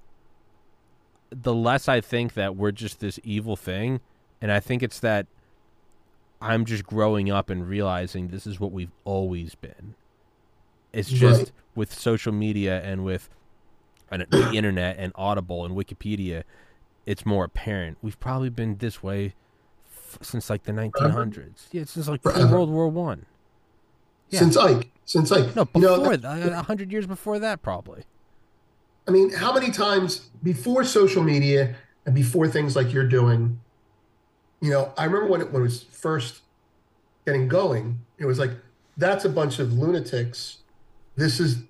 the less I think that we're just this evil thing and I think it's that I'm just growing up and realizing this is what we've always been. It's just right. with social media and with the internet and Audible and Wikipedia, it's more apparent. We've probably been this way f- since like the 1900s. Yeah, since like World War One. Yeah. Since Ike, since Ike. No, before you know, a hundred years before that, probably. I mean, how many times before social media and before things like you're doing, you know, I remember when it, when it was first getting going, it was like, that's a bunch of lunatics. This is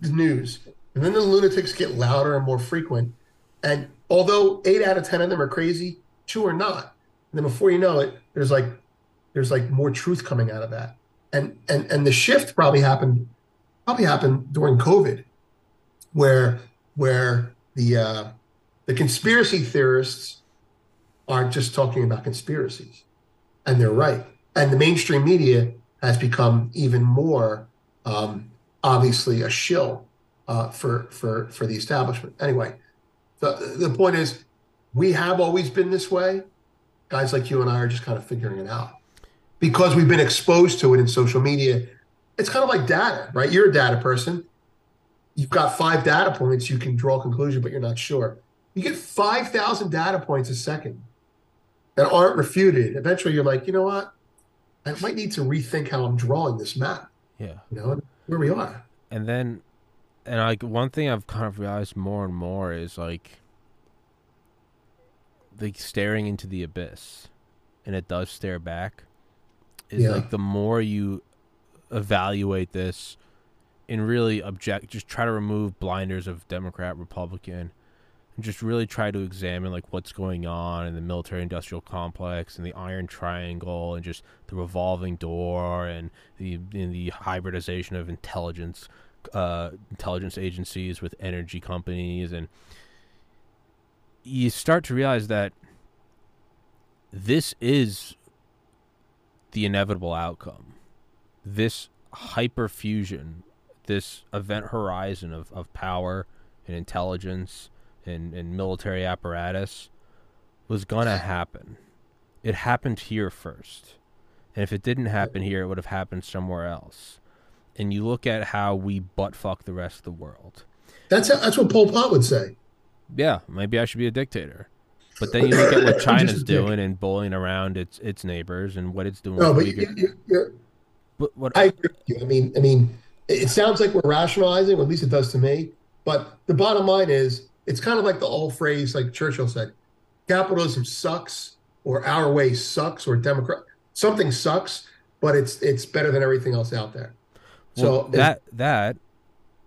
the news. And then the lunatics get louder and more frequent. And although eight out of 10 of them are crazy, two are not. And then before you know it, there's like, there's like more truth coming out of that. And, and, and the shift probably happened, probably happened during COVID where, where the, uh, the conspiracy theorists aren't just talking about conspiracies. And they're right. And the mainstream media has become even more um, obviously a shill uh, for, for, for the establishment. Anyway, the, the point is, we have always been this way. Guys like you and I are just kind of figuring it out because we've been exposed to it in social media. It's kind of like data, right? You're a data person. You've got five data points. You can draw a conclusion, but you're not sure. You get 5,000 data points a second that aren't refuted, eventually you're like, you know what? I might need to rethink how I'm drawing this map. Yeah. You know, where we are. And then, and like one thing I've kind of realized more and more is like, like staring into the abyss, and it does stare back. Is yeah. like the more you evaluate this, and really object, just try to remove blinders of Democrat, Republican, and just really try to examine like what's going on in the military industrial complex and the iron triangle and just the revolving door and the in the hybridization of intelligence uh, intelligence agencies with energy companies. And you start to realize that this is the inevitable outcome. This hyperfusion this event horizon of, of power and intelligence and, and military apparatus was gonna happen. It happened here first. And if it didn't happen here, it would have happened somewhere else. And you look at how we butt fuck the rest of the world. That's how, that's what Pol Pot would say. Yeah, maybe I should be a dictator. But then you look at what China's doing and bullying around its its neighbors and what it's doing. No, but you, are but what I agree with you. I mean, I mean, it sounds like we're rationalizing, or at least it does to me. But the bottom line is, it's kind of like the old phrase, like Churchill said, capitalism sucks, or our way sucks, or Democrat something sucks, but it's it's better than everything else out there. Well, so that that,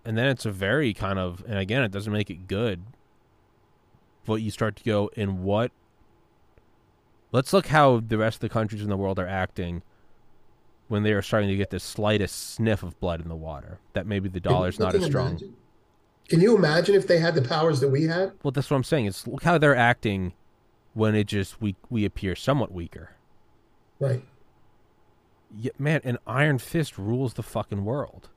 and then it's a very kind of, and again, it doesn't make it good. But you start to go in what. Let's look how the rest of the countries in the world are acting when they are starting to get the slightest sniff of blood in the water. That maybe the dollar's not as strong. Imagine can you imagine if they had the powers that we had? Well, that's what I'm saying. It's look how they're acting when it just we we appear somewhat weaker. Right. Yeah, man, an iron fist rules the fucking world.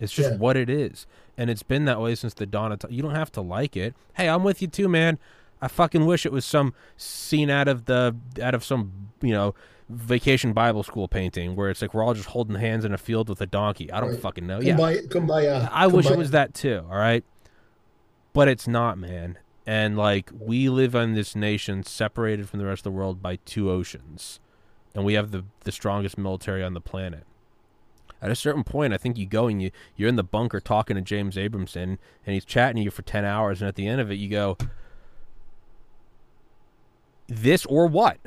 It's just yeah. what it is, and it's been that way since the dawn of time. You don't have to like it. Hey, I'm with you too, man. I fucking wish it was some scene out of the out of some you know vacation Bible school painting where it's like we're all just holding hands in a field with a donkey. I don't Right. fucking know. Yeah, Kumbaya, kumbaya, I wish it was that too. All right, but it's not, man. And like we live in this nation separated from the rest of the world by two oceans, and we have the the strongest military on the planet. At a certain point, I think you go and you you're in the bunker talking to James Abrahamson, and he's chatting to you for ten hours, and at the end of it, you go, "This or what?"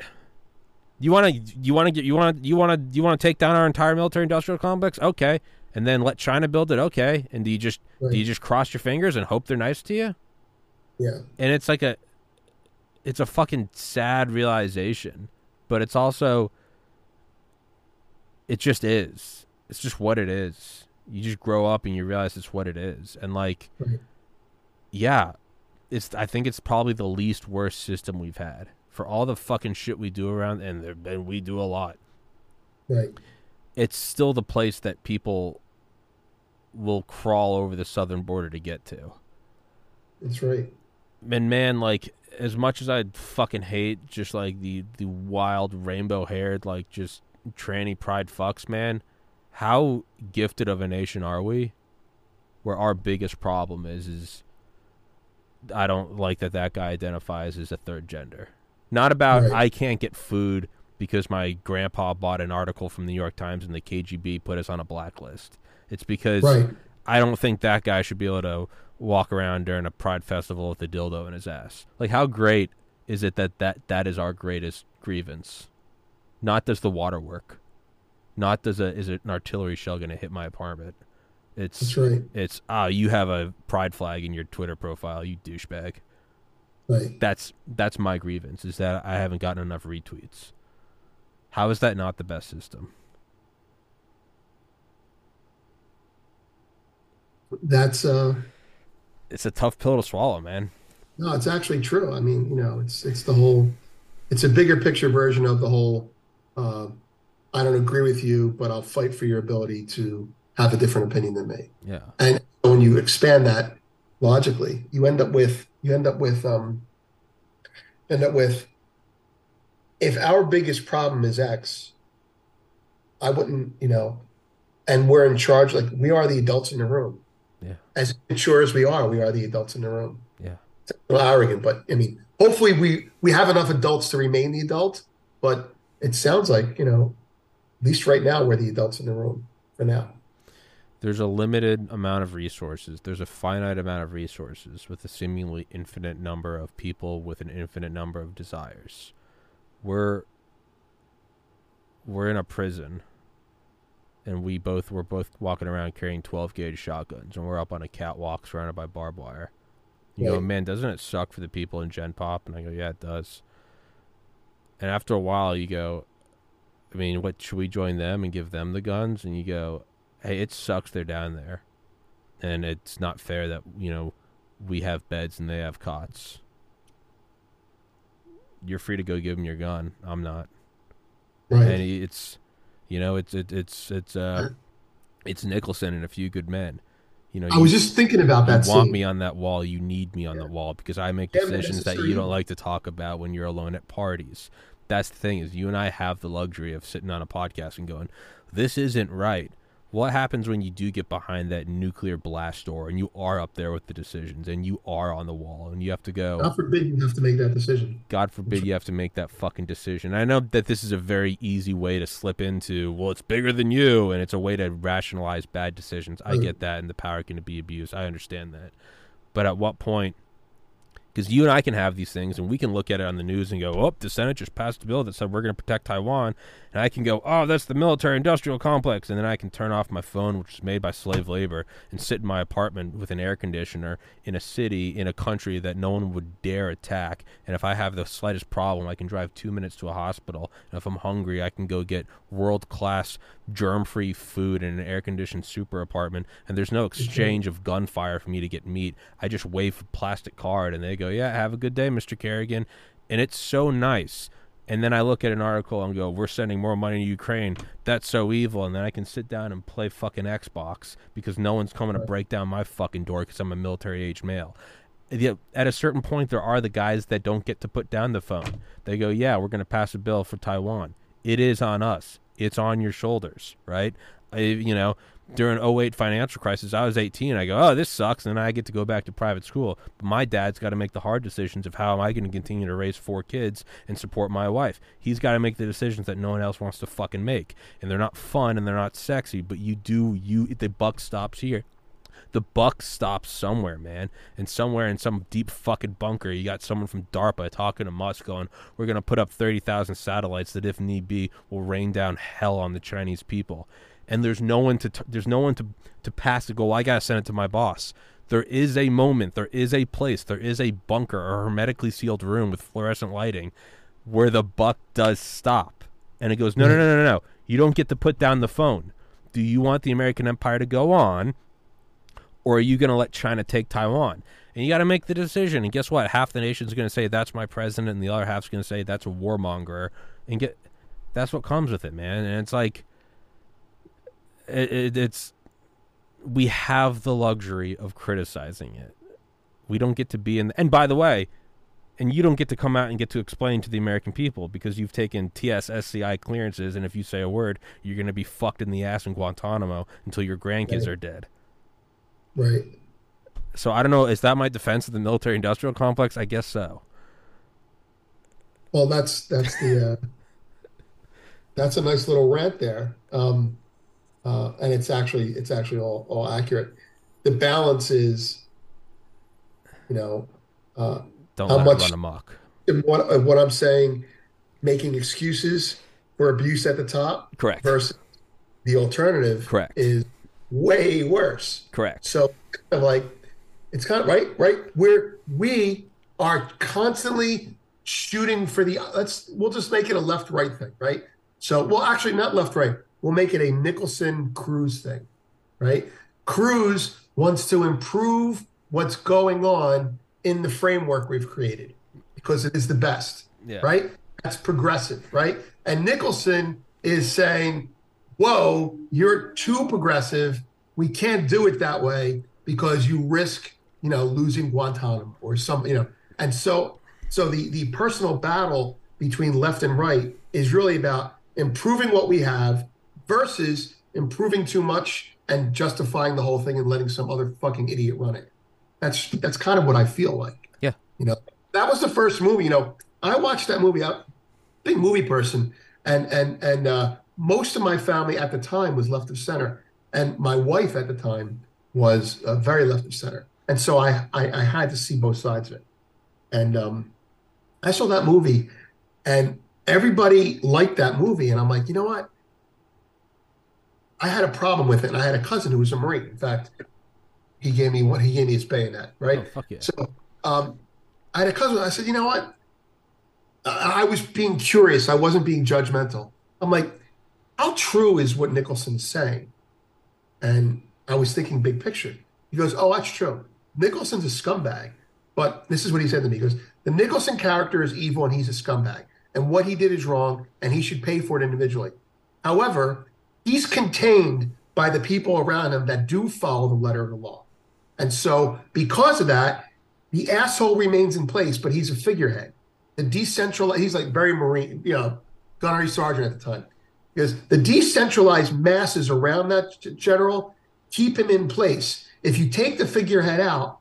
You want to you want to get you want you want to you want to take down our entire military industrial complex? Okay, and then let China build it? Okay, and do you just Right. do you just cross your fingers and hope they're nice to you? Yeah, and it's like a it's a fucking sad realization but it's also it just is it's just what it is you just grow up and you realize it's what it is and like Right. yeah it's i think it's probably the least worst system we've had for all the fucking shit we do around and there and we do a lot right. it's still the place that people will crawl over the southern border to get to That's right. and man, like as much as I fucking hate just like the the wild rainbow haired like just tranny pride fucks, man, how gifted of a nation are we? Where our biggest problem is is I don't like that that guy identifies as a third gender. Not about Right. I can't get food because my grandpa bought an article from the New York Times and the KGB put us on a blacklist. It's because Right. I don't think that guy should be able to walk around during a pride festival with a dildo in his ass. Like how great is it that that, that is our greatest grievance? Not does the water work. Not does a is it an artillery shell going to hit my apartment. It's right. it's ah you have a pride flag in your Twitter profile, you douchebag. Right. That's that's my grievance is that I haven't gotten enough retweets. How is that not the best system? That's uh It's a tough pill to swallow, man. no, it's actually true. I mean, you know, it's it's the whole it's a bigger picture version of the whole uh, I don't agree with you, but I'll fight for your ability to have a different opinion than me. Yeah. And when you expand that logically, you end up with you end up with um end up with if our biggest problem is X, I wouldn't, you know, and we're in charge, like we are the adults in the room. Yeah. As mature as we are, we are the adults in the room. Yeah. It's a little arrogant, but I mean, hopefully we we have enough adults to remain the adult, but it sounds like, you know, at least right now we're the adults in the room for now. There's a limited amount of resources. There's a finite amount of resources with a seemingly infinite number of people with an infinite number of desires. We're we're in a prison and we both we're both walking around carrying 12 gauge shotguns and we're up on a catwalk surrounded by barbed wire. You go, man, doesn't it suck for the people in Gen Pop? And I go, yeah, it does. And after a while, you go, I mean, what should we join them and give them the guns? And you go, hey, it sucks they're down there, and it's not fair that you know we have beds and they have cots. You're free to go give them your gun. I'm not, Right. and it's, you know, it's it, it's it's uh, it's Nicholson and a few good men. You know, I you, was just thinking about that. you want scene. me on that wall. You need me on Yeah. the wall because I make Yeah, decisions that you don't like to talk about when you're alone at parties. That's the thing is you and I have the luxury of sitting on a podcast and going, "This isn't right." What happens when you do get behind that nuclear blast door and you are up there with the decisions and you are on the wall and you have to go? God forbid you have to make that decision. God forbid you have to make that fucking decision. I know that this is a very easy way to slip into, well, it's bigger than you, and it's a way to rationalize bad decisions. I get that, and the power can be abused. I understand that. But at what point? Because you and I can have these things, and we can look at it on the news and go, oh, the Senate just passed a bill that said we're going to protect Taiwan. And I can go, oh, that's the military industrial complex. And then I can turn off my phone, which is made by slave labor, and sit in my apartment with an air conditioner in a city, in a country that no one would dare attack. And if I have the slightest problem, I can drive two minutes to a hospital. And if I'm hungry, I can go get world class, germ free food in an air conditioned super apartment. And there's no mm-hmm. exchange of gunfire for me to get meat. I just wave a plastic card and they go, yeah, have a good day, Mr. Kerrigan. And it's so nice. And then I look at an article and go, "We're sending more money to Ukraine. That's so evil." And then I can sit down and play fucking Xbox because no one's coming to break down my fucking door because I'm a military age male. at a certain point, there are the guys that don't get to put down the phone. They go, "Yeah, we're going to pass a bill for Taiwan. It is on us. It's on your shoulders, right?" I, you know, during 08 financial crisis, I was 18. I go, oh, this sucks. And I get to go back to private school. But my dad's got to make the hard decisions of how am I going to continue to raise four kids and support my wife. He's got to make the decisions that no one else wants to fucking make. And they're not fun and they're not sexy, but you do, you, the buck stops here. The buck stops somewhere, man. And somewhere in some deep fucking bunker, you got someone from DARPA talking to Musk going, we're going to put up 30,000 satellites that, if need be, will rain down hell on the Chinese people and there's no one to t- there's no one to to pass to go. Well, I gotta send it to my boss. There is a moment, there is a place, there is a bunker, a hermetically sealed room with fluorescent lighting, where the buck does stop, and it goes, no, no, no, no, no. You don't get to put down the phone. Do you want the American empire to go on, or are you going to let China take Taiwan? And you got to make the decision. And guess what? Half the nation's going to say that's my president, and the other half's going to say that's a warmonger. And get that's what comes with it, man. And it's like it, it, it's we have the luxury of criticizing it. We don't get to be in. The, and by the way, and you don't get to come out and get to explain to the American people because you've taken TSSCI clearances, and if you say a word, you're going to be fucked in the ass in Guantanamo until your grandkids right. are dead. Right. So I don't know. Is that my defense of the military-industrial complex? I guess so. Well, that's that's the uh, that's a nice little rant there. Um, uh, and it's actually it's actually all, all accurate. The balance is, you know, uh, don't how much run amok. What, what I'm saying, making excuses for abuse at the top, correct, versus the alternative, correct, is way worse, correct. So, like, it's kind of right, right. Where we are constantly shooting for the let's we'll just make it a left right thing, right? So, well, actually, not left right we'll make it a Nicholson Cruise thing, right? Cruise wants to improve what's going on in the framework we've created because it is the best, yeah. right? That's progressive, right? And Nicholson is saying, whoa, you're too progressive. We can't do it that way because you risk, you know, losing Guantanamo or some, you know. And so, so the the personal battle between left and right is really about improving what we have versus improving too much and justifying the whole thing and letting some other fucking idiot run it. That's that's kind of what I feel like. Yeah. You know, that was the first movie. You know, I watched that movie. I'm a big movie person, and and and uh, most of my family at the time was left of center, and my wife at the time was uh, very left of center, and so I, I I had to see both sides of it, and um, I saw that movie, and everybody liked that movie, and I'm like, you know what? I had a problem with it, and I had a cousin who was a Marine. In fact, he gave me what he gave me his bayonet, right? Oh, yeah. So um, I had a cousin. I said, you know what? I, I was being curious. I wasn't being judgmental. I'm like, how true is what Nicholson's saying? And I was thinking big picture. He goes, oh, that's true. Nicholson's a scumbag. But this is what he said to me. He goes, the Nicholson character is evil and he's a scumbag. And what he did is wrong and he should pay for it individually. However, he's contained by the people around him that do follow the letter of the law. And so, because of that, the asshole remains in place, but he's a figurehead. The decentralized, he's like very Marine, you know, gunnery sergeant at the time. Because the decentralized masses around that general keep him in place. If you take the figurehead out,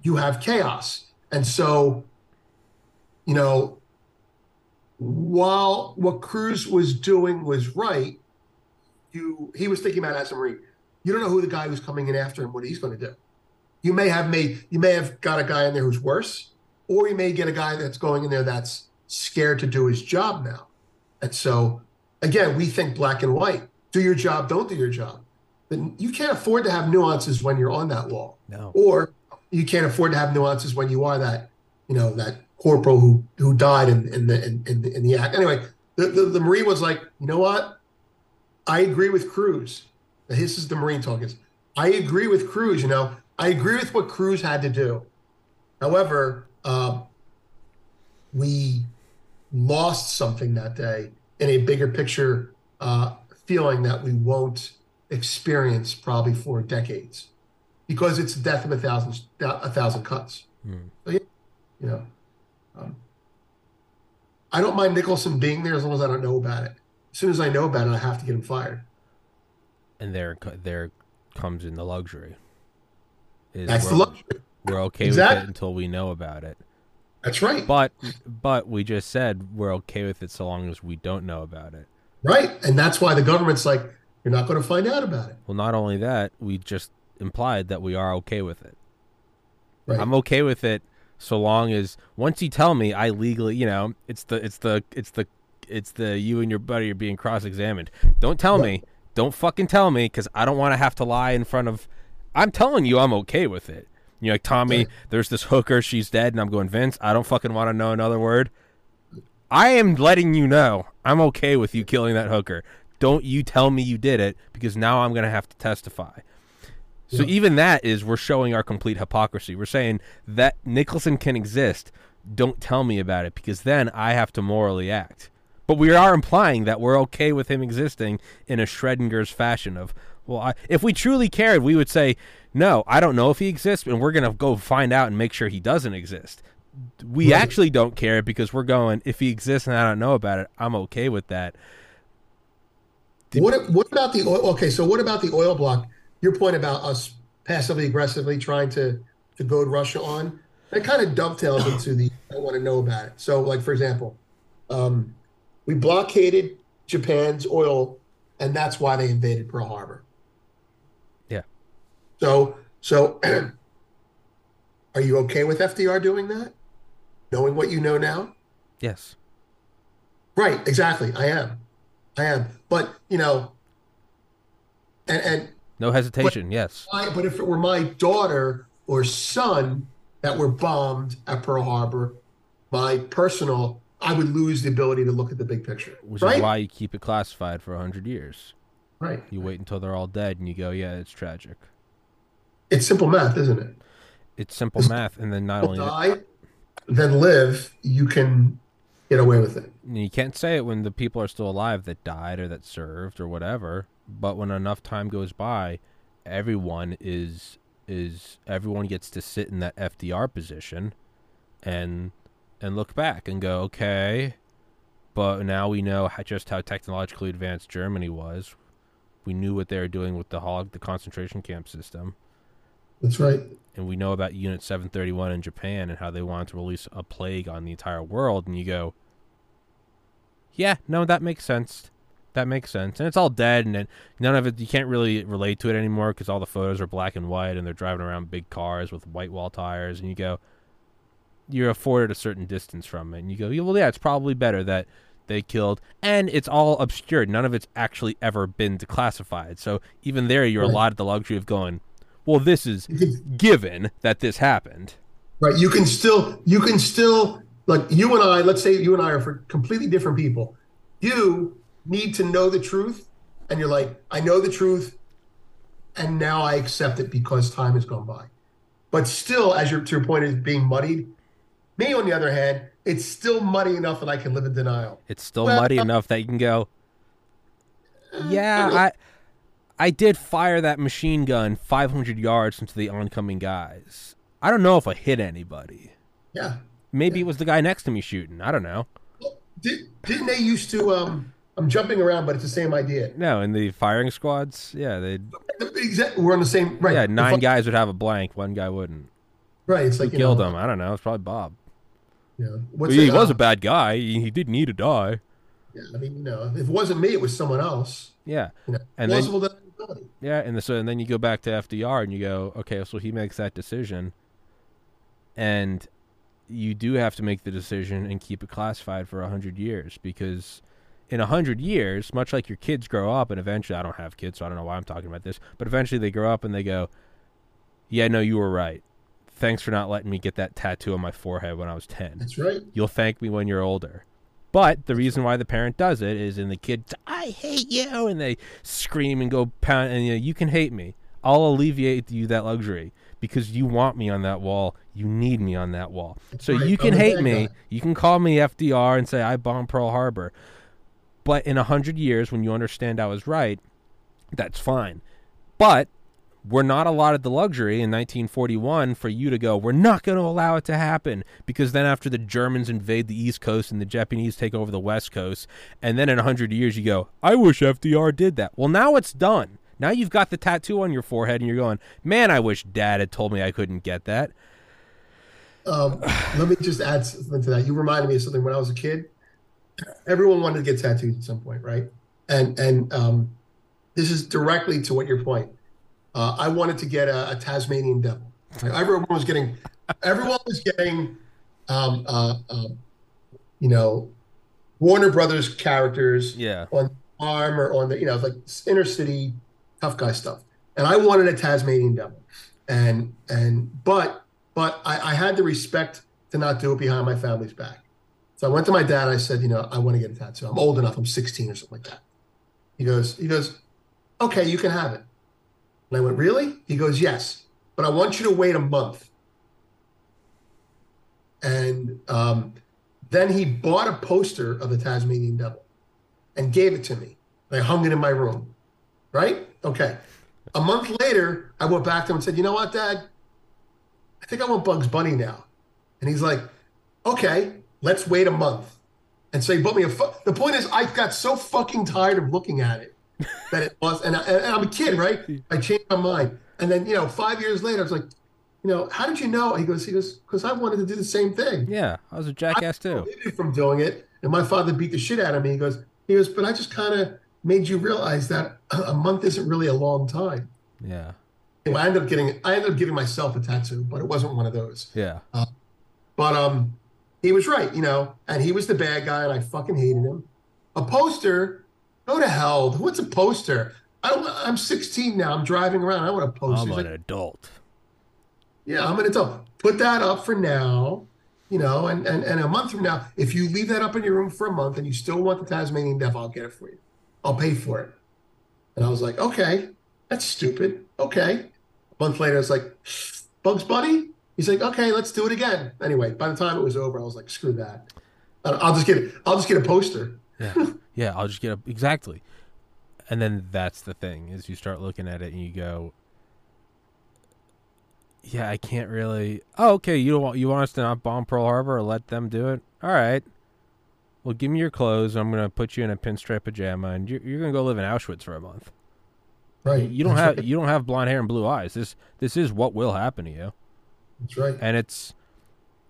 you have chaos. And so, you know, while what Cruise was doing was right, you he was thinking about as a Marine. You don't know who the guy who's coming in after him, what he's going to do. You may have made you may have got a guy in there who's worse, or you may get a guy that's going in there that's scared to do his job now. And so again, we think black and white. Do your job, don't do your job. But you can't afford to have nuances when you're on that wall. No. Or you can't afford to have nuances when you are that, you know, that corporal who who died in, in the in, in, in the act. Anyway, the, the, the Marine was like, you know what? I agree with Cruise. This is the Marine talking. I agree with Cruise. You know, I agree with what Cruise had to do. However, uh, we lost something that day in a bigger picture uh, feeling that we won't experience probably for decades because it's the death of a thousand a thousand cuts. So, yeah, you know, um, I don't mind Nicholson being there as long as I don't know about it. As soon as I know about it, I have to get him fired. And there, there comes in the luxury. Is That's the we're- luxury. We're okay with Exactly. it until we know about it. That's right. But, but we just said we're okay with it so long as we don't know about it. Right. And that's why the government's like, you're not going to find out about it. Well, not only that, we just implied that we are okay with it. Right. I'm okay with it so long as once you tell me I legally, you know, it's the it's the it's the it's the you and your buddy are being cross-examined. Don't tell me. Don't fucking tell me cuz I don't want to have to lie in front of I'm telling you I'm okay with it. You're like, "Tommy, there's this hooker, she's dead." And I'm going, "Vince, I don't fucking want to know another word." I am letting you know I'm okay with you killing that hooker. Don't you tell me you did it because now I'm going to have to testify. So Yeah. even that is we're showing our complete hypocrisy. We're saying that Nicholson can exist. Don't tell me about it because then I have to morally act. But we are implying that we're okay with him existing in a Schrodinger's fashion of, well, I, if we truly cared, we would say, no, I don't know if he exists, and we're going to go find out and make sure he doesn't exist. We Right. actually don't care because we're going, if he exists and I don't know about it, I'm okay with that. What what about the oil? Okay, so what about the oil block? Your point about us passively aggressively trying to to goad Russia on that kind of dovetails into the I want to know about it. So, like for example, um, we blockaded Japan's oil, and that's why they invaded Pearl Harbor. So so, are you okay with FDR doing that, knowing what you know now? Yes. Right, exactly. I am. I am. But, you know, and and No hesitation. yes. I, but if it were my daughter or son that were bombed at Pearl Harbor, my personal, I would lose the ability to look at the big picture. Which right? is why you keep it classified for 100 years. Right. You wait until they're all dead and you go, yeah, it's tragic. It's simple math, isn't it? It's simple math. And then not only that, die, then live, you can get away with it. you can't say it when the people are still alive that died or that served or whatever. But when enough time goes by, everyone is is everyone gets to sit in that FDR position and and look back and go, okay, but now we know how, just how technologically advanced Germany was. We knew what they were doing with the hog, the concentration camp system. That's right. and we know about Unit 731 in Japan and how they wanted to release a plague on the entire world, and you go, yeah, no, that makes sense. That makes sense, and it's all dead, and it, none of it. You can't really relate to it anymore because all the photos are black and white, and they're driving around big cars with white wall tires, and you go, you're afforded a certain distance from it, and you go, yeah, well, yeah, it's probably better that they killed, and it's all obscured. None of it's actually ever been declassified, so even there, you're Right. allotted the luxury of going, well, this is given that this happened. right. You can still, you can still, like you and I, let's say you and I are for completely different people. You need to know the truth, and you're like, I know the truth, and now I accept it because time has gone by. But still, as your to your point is being muddied. Me, on the other hand, it's still muddy enough that I can live in denial. It's still Well, muddy uh, enough that you can go, yeah, I, I did fire that machine gun 500 yards into the oncoming guys. I don't know if I hit anybody. Yeah. Maybe it was the guy next to me shooting. I don't know. Did, didn't they used to? Um, I'm jumping around, but it's the same idea. No, in the firing squads, yeah, they Exactly. We're on the same. Right. yeah nine guys would have a blank, one guy wouldn't. Right. It's Who like you killed know, him? I don't know. It's probably Bob. Yeah. What's he it, was uh, a bad guy. He, he didn't need to die. Yeah, I mean, you know, if it wasn't me, it was someone else. Yeah, You know, And then- plausible Yeah, and so and then you go back to FDR and you go, okay, so he makes that decision, and you do have to make the decision and keep it classified for a hundred years because in a hundred years, much like your kids grow up and eventually, I don't have kids, so I don't know why I'm talking about this, but eventually they grow up and they go, yeah, no, you were right. Thanks for not letting me get that tattoo on my forehead when I was ten. That's right. You'll thank me when you're older. But the reason why the parent does it is in the kid, I hate you, and they scream and go pound, and you, know, you can hate me. I'll alleviate you that luxury because you want me on that wall. You need me on that wall. so right. you can hate me. You can call me FDR and say I bombed Pearl Harbor. But in a hundred years, when you understand I was right, that's fine. But we're not allotted the luxury in 1941 for you to go, we're not going to allow it to happen. Because then, after the Germans invade the East Coast and the Japanese take over the West Coast, and then in 100 years you go, I wish FDR did that. Well, now it's done. Now you've got the tattoo on your forehead and you're going, man, I wish dad had told me I couldn't get that. Um, let me just add something to that. You reminded me of something when I was a kid. Everyone wanted to get tattoos at some point, right? And and um, this is directly to what your point. Uh, I wanted to get a, a Tasmanian devil. Everyone was getting, everyone was getting, um, uh, uh, you know, Warner Brothers characters Yeah. on arm or on the, you know, like inner city tough guy stuff. And I wanted a Tasmanian devil, and and but but I, I had the respect to not do it behind my family's back. So I went to my dad. I said, you know, I want to get a tattoo. I'm old enough. I'm 16 or something like that. He goes, he goes, okay, you can have it. And I went, really? He goes, yes, but I want you to wait a month. And um, then he bought a poster of the Tasmanian devil and gave it to me. I hung it in my room. Right? Okay. A month later, I went back to him and said, you know what, Dad? I think I want Bugs Bunny now. And he's like, okay, let's wait a month. And so he bought me a. Fu- the point is, I got so fucking tired of looking at it that it was, and, I, and I'm a kid, right? I changed my mind. And then, you know, five years later, I was like, you know, how did you know? He goes, he goes, because I wanted to do the same thing. Yeah. I was a jackass too. prohibited from doing it. And my father beat the shit out of me. He goes, he goes, but I just kind of made you realize that a month isn't really a long time. Yeah. Anyway, I ended up getting, I ended up giving myself a tattoo, but it wasn't one of those. Yeah. But um, he was right, you know, and he was the bad guy, and I fucking hated him. A poster, go to hell. What's a poster? I don't, I'm 16 now. I'm driving around. I want a poster. I'm He's an like, adult. Yeah, I'm gonna tell. Put that up for now, you know, and, and and a month from now, if you leave that up in your room for a month and you still want the Tasmanian devil, I'll get it for you. I'll pay for it. And I was like, okay, that's stupid. Okay. A month later, I was like, Bugs Bunny? He's like, okay, let's do it again. Anyway, by the time it was over, I was like, screw that. I'll just get I'll just get a poster. Yeah. yeah. I'll just get a, exactly. And then that's the thing is you start looking at it and you go, yeah, I can't really. Oh, okay. You don't want you want us to not bomb Pearl Harbor or let them do it? All right. Well, give me your clothes. I'm gonna put you in a pinstripe pajama, and you're, you're gonna go live in Auschwitz for a month. Right. You don't have you don't have blonde hair and blue eyes. This this is what will happen to you. That's right. and it's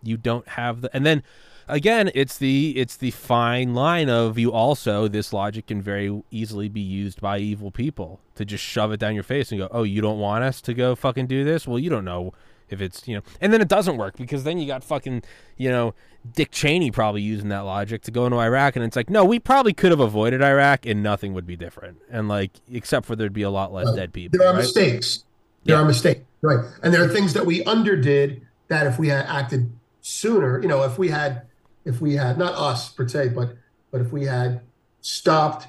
you don't have the and then again it's the it's the fine line of you also this logic can very easily be used by evil people to just shove it down your face and go oh you don't want us to go fucking do this well you don't know if it's you know and then it doesn't work because then you got fucking you know Dick Cheney probably using that logic to go into Iraq and it's like no we probably could have avoided Iraq and nothing would be different and like except for there'd be a lot less Right. dead people There are right? mistakes. There Yeah. are mistakes, right? And there are things that we underdid that if we had acted sooner, you know, if we had, if we had not us per se, but but if we had stopped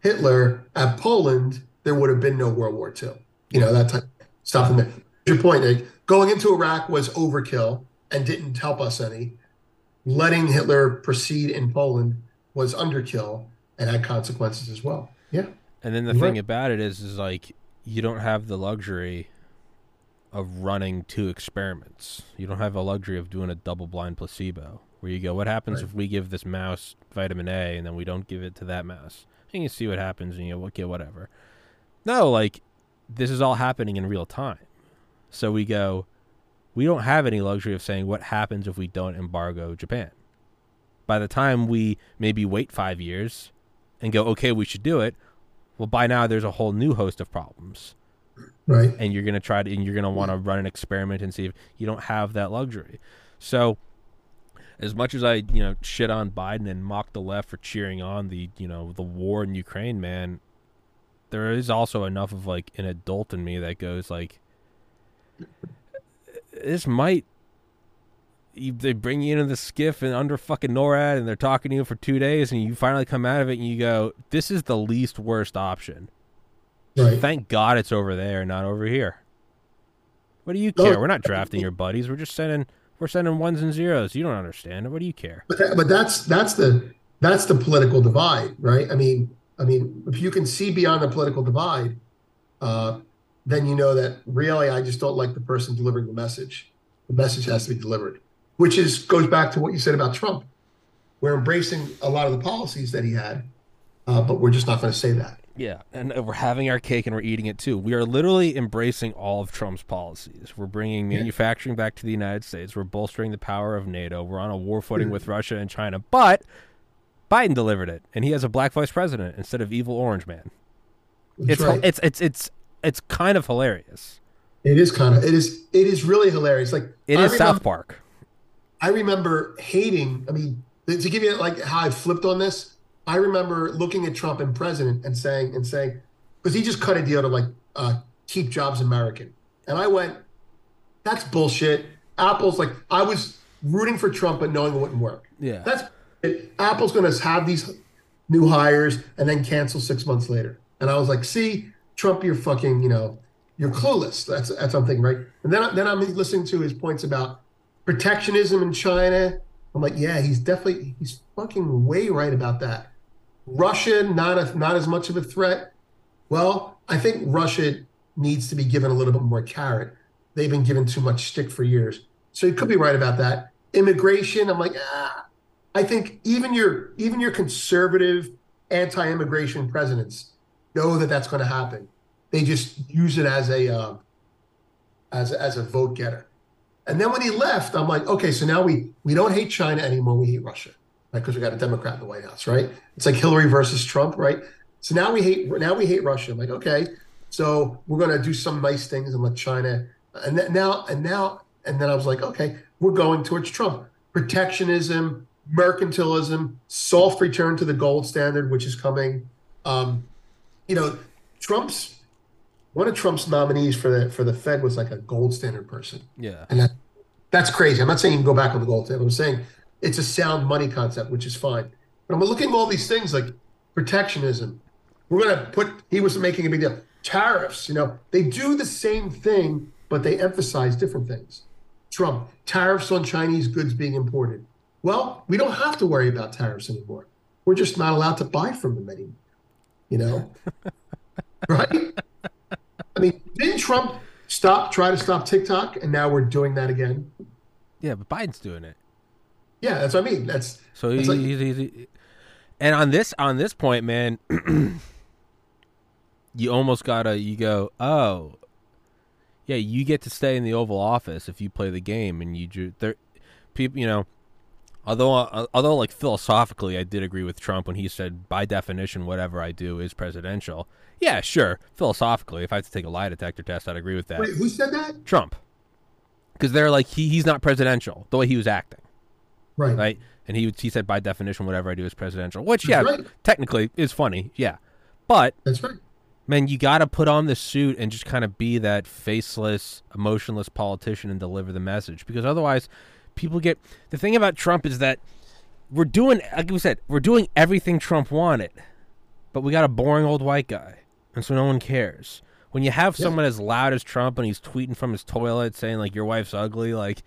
Hitler at Poland, there would have been no World War II. You know, that type stop them there. Your point, Nick. Going into Iraq was overkill and didn't help us any. Letting Hitler proceed in Poland was underkill and had consequences as well. Yeah. And then the Right. thing about it is, is like you don't have the luxury of running two experiments. You don't have a luxury of doing a double-blind placebo where you go, "What happens Right. if we give this mouse vitamin A and then we don't give it to that mouse?" And you see what happens, and you go, "Okay, whatever." No, like this is all happening in real time. So we go, we don't have any luxury of saying what happens if we don't embargo Japan. By the time we maybe wait five years and go, okay, we should do it, well, by now there's a whole new host of problems, Right. and you're gonna try to, and you're gonna want to run an experiment and see if you don't have that luxury. So, as much as I, you know, shit on Biden and mock the left for cheering on the, you know, the war in Ukraine, man, there is also enough of like an adult in me that goes like, this might. You, they bring you into the SCIF and under fucking NORAD, and they're talking to you for two days, and you finally come out of it, and you go, "This is the least worst option." Right. Thank God it's over there, not over here. What do you care? We're not drafting your buddies. We're just sending we're sending ones and zeros. You don't understand. It. What do you care? But that, but that's that's the that's the political divide, right? I mean, I mean, if you can see beyond the political divide, uh, then you know that really I just don't like the person delivering the message. The message has to be delivered, which is goes back to what you said about Trump. We're embracing a lot of the policies that he had, uh, but we're just not going to say that. Yeah, and we're having our cake and we're eating it too. We are literally embracing all of Trump's policies. We're bringing manufacturing back to the United States. We're bolstering the power of NATO. We're on a war footing mm-hmm. with Russia and China. But Biden delivered it, and he has a black vice president instead of evil orange man. That's it's right. it's it's it's it's kind of hilarious. It is kind of it is it is really hilarious. Like It I is remember- South Park. I remember hating. I mean, to give you like how I flipped on this, I remember looking at Trump and president and saying and saying because he just cut a deal to like uh, keep jobs American, and I went, that's bullshit. Apple's like I was rooting for Trump, but knowing it wouldn't work. Yeah. That's it. Apple's going to have these new hires and then cancel six months later. And I was like, see, Trump, you're fucking, you know, you're clueless. That's that's something, right? And then then I'm listening to his points about protectionism in China. I'm like, yeah, he's definitely he's fucking way right about that. Russia, not a, not as much of a threat. Well, I think Russia needs to be given a little bit more carrot. They've been given too much stick for years. So he could be right about that. Immigration, I'm like, ah, I think even your even your conservative anti-immigration presidents know that that's going to happen. They just use it as a um, as as a vote getter. And then when he left, I'm like, okay, so now we we don't hate China anymore. We hate Russia, Because we got a Democrat in the White House, right? It's like Hillary versus Trump, right? So now we hate now we hate Russia. I'm like, okay, so we're going to do some nice things and let China. And then, now and now and then I was like, okay, we're going towards Trump. Protectionism, mercantilism, soft return to the gold standard, which is coming. Um, you know, Trump's one of Trump's nominees for the for the Fed was like a gold standard person, Yeah. and that that's crazy. I'm not saying you can go back on the gold standard. I'm saying it's a sound money concept, which is fine. But I'm looking at all these things like protectionism. We're gonna put. He was making a big deal. Tariffs. You know, they do the same thing, but they emphasize different things. Trump tariffs on Chinese goods being imported. Well, we don't have to worry about tariffs anymore. We're just not allowed to buy from them anymore. You know, right? I mean, didn't Trump stop try to stop TikTok, and now we're doing that again? Yeah, but Biden's doing it. Yeah, that's what I mean. That's So he's, like- he's, he's, he- and on this on this point, man, you almost gotta you go, oh, yeah, you get to stay in the Oval Office if you play the game, and you do there, people, you know. Although, uh, although, like philosophically, I did agree with Trump when he said, by definition, whatever I do is presidential. Yeah, sure. Philosophically, if I had to take a lie detector test, I'd agree with that. wait, who said that? Trump, because they're like he, he's not presidential the way he was acting Right. right? And he he said by definition, whatever I do is presidential, which yeah, right. technically is funny, yeah. But That's right. man, you got to put on the suit and just kind of be that faceless, emotionless politician and deliver the message, because otherwise, people get. The thing about Trump is that we're doing, like we said, we're doing everything Trump wanted, but we got a boring old white guy, and so no one cares. When you have Yeah. someone as loud as Trump and he's tweeting from his toilet saying like your wife's ugly, like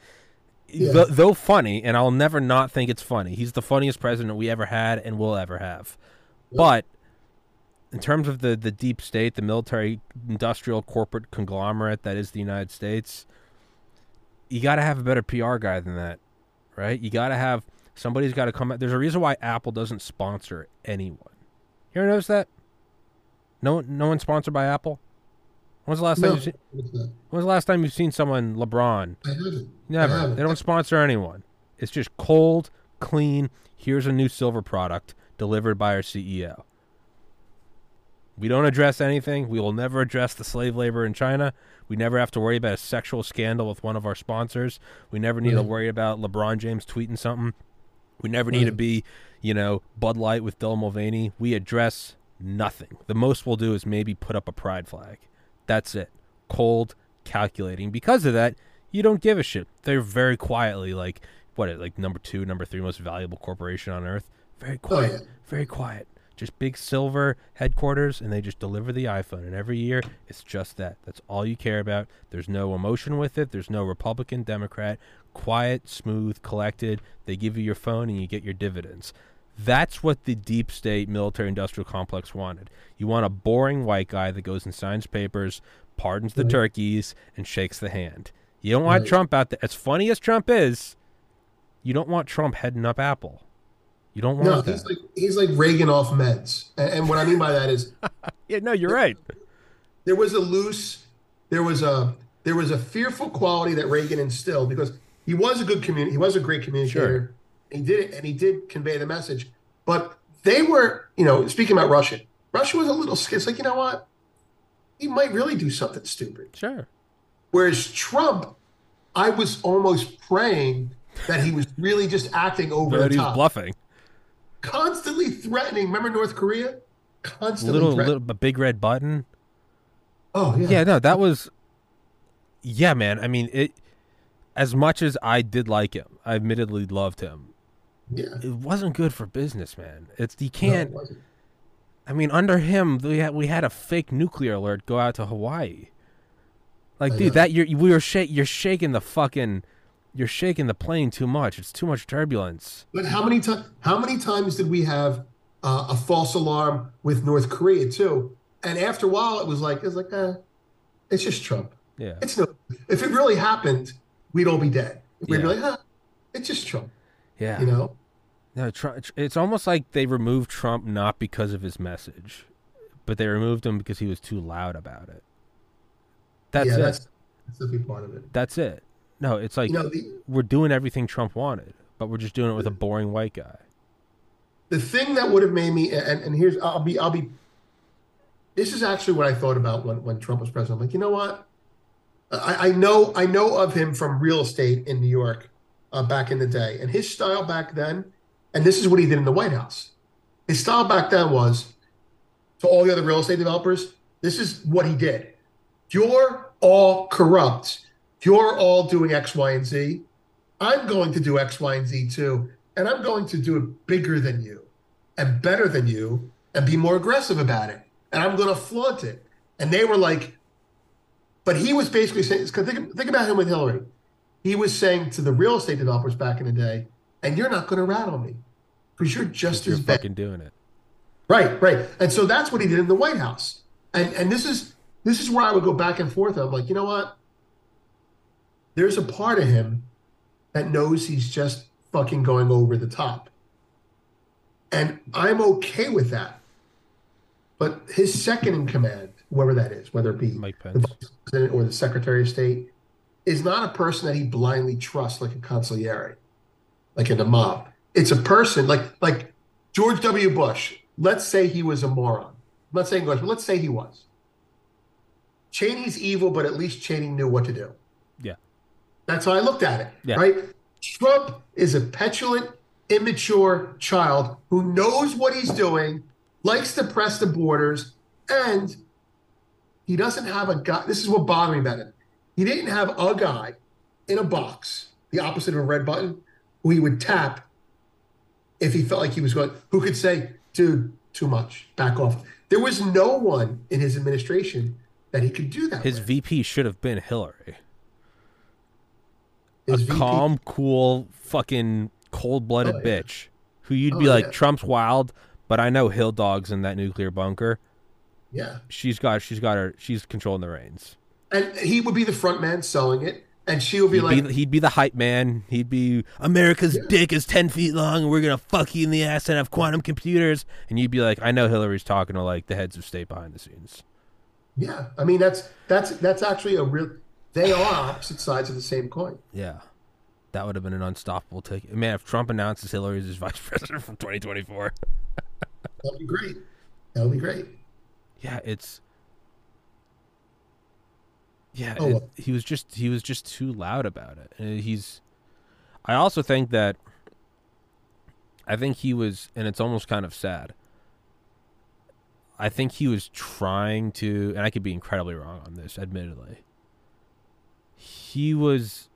Yeah. th- though funny, and I'll never not think it's funny. He's the funniest president we ever had and will ever have. But in terms of the the deep state, the military, industrial, corporate conglomerate that is the United States, you got to have a better PR guy than that, right? You got to have somebody's got to come out. There's a reason why Apple doesn't sponsor anyone. You ever notice that? No, no one's sponsored by Apple. When's the last time? No, You seen, it's not. when's the last time you've seen someone LeBron I haven't. I Never. haven't. They don't sponsor anyone. It's just cold, clean. Here's a new silver product delivered by our CEO. We don't address anything. We will never address the slave labor in China. We never have to worry about a sexual scandal with one of our sponsors. We never need to worry about LeBron James tweeting something. We never need to be, you know, Bud Light with Dylan Mulvaney. We address nothing. The most we'll do is maybe put up a pride flag. That's it. Cold, calculating. Because of that, you don't give a shit. They're very quietly like what like number two, number three most valuable corporation on earth. Very oh, quiet. Oh, yeah. Very quiet. Just big silver headquarters and they just deliver the iPhone and every year it's just that. That's all you care about. There's no emotion with it. There's no Republican, Democrat. Quiet, smooth, collected. They give you your phone and you get your dividends. That's what the deep state military industrial complex wanted. You want a boring white guy that goes and signs papers, pardons the Right. turkeys, and shakes the hand. You don't want Right. Trump out there. As funny as Trump is, you don't want Trump heading up Apple. You don't want No, that. he's like he's like Reagan off meds, and, and what I mean by that is yeah, no, you're right. there was a loose, there was a there was a fearful quality that Reagan instilled because he was a good community. he was a great communicator. He did it, and he did convey the message. But they were, you know, speaking about Russia, Russia was a little scared. It's like, you know what? He might really do something stupid. Sure. Whereas Trump, I was almost praying that he was really just acting over But the he's top, bluffing. constantly threatening. Remember North Korea? Constantly Little, threatening. little, a big red button. Oh yeah. Yeah, no, that was. Yeah, man. I mean, it. As much as I did like him, I admittedly loved him. Yeah. It wasn't good for business, man. It's you No, it can't. I mean, under him, we had we had a fake nuclear alert go out to Hawaii. Like, I dude, know. that you're we were shak- you're shaking the fucking, you're shaking the plane too much. It's too much turbulence. But how many times? How many times did we have uh, a false alarm with North Korea too? And after a while, it was like it's like, eh, it's just Trump. Yeah, It's no. If it really happened, we'd all be dead. We'd Yeah. be like, huh, it's just Trump. Yeah. You know? No, Tru- it's almost like they removed Trump not because of his message, but they removed him because he was too loud about it. That's yeah, it. that's that's the big part of it. That's it. No, it's like You know, the we're doing everything Trump wanted, but we're just doing it with a boring white guy. the thing that would have made me and, and here's I'll be I'll be this is actually what I thought about when, when Trump was president. I'm like, you know what? I, I know I know of him from real estate in New York uh, back in the day, and his style back then, and this is what he did in the White House. His style back then was to all the other real estate developers. This is what he did. You're all corrupt. You're all doing X, Y, and Z. I'm going to do X, Y, and Z too, and I'm going to do it bigger than you, and better than you, and be more aggressive about it, and I'm going to flaunt it. And they were like, but he was basically saying, think, think about him with Hillary. He was saying to the real estate developers back in the day, and you're not going to rattle me because you're just You're as bad. fucking doing it. Right, right. And so that's what he did in the White House. And and this is this is where I would go back and forth. I'm like, you know what? There's a part of him that knows he's just fucking going over the top. And I'm okay with that. But his second in command, whoever that is, whether it be Mike the Pence. vice president or the secretary of state, is not a person that he blindly trusts like a consigliere, like in the mob. It's a person like like George W. Bush. Let's say he was a moron. I'm not saying was, but let's say he was. Cheney's evil, but at least Cheney knew what to do. Yeah. That's how I looked at it. Yeah. Right? Trump is a petulant, immature child who knows what he's doing, likes to press the borders, and he doesn't have a guy. This is what bothered me about him. He didn't have a guy in a box, the opposite of a red button, who he would tap if he felt like he was going, who could say, dude, too much, back off. There was no one in his administration that he could do that. His with. VP should have been Hillary. His a VP calm, cool, fucking cold-blooded Oh, yeah. bitch who you'd Oh, be like, yeah. Trump's wild, but I know Hill Dog's in that nuclear bunker. Yeah. She's got, she's got her, she's controlling the reins. And he would be the front man selling it. And she would be He'd, like, be, he'd be the hype man. He'd be America's dick is ten feet long, and we're gonna fuck you in the ass and have quantum computers. And you'd be like, I know Hillary's talking to like the heads of state behind the scenes. yeah. I mean, that's that's that's actually a real. They are opposite sides of the same coin. Yeah, that would have been an unstoppable take. Man, if Trump announces Hillary as his vice president for 2024, That'd be great. That would be great. yeah, it's yeah. Oh, it- well. he was just he was just too loud about it. Uh, he's. I also think that. I think he was, and it's almost kind of sad. I think he was trying to, and I could be incredibly wrong on this, admittedly. He was,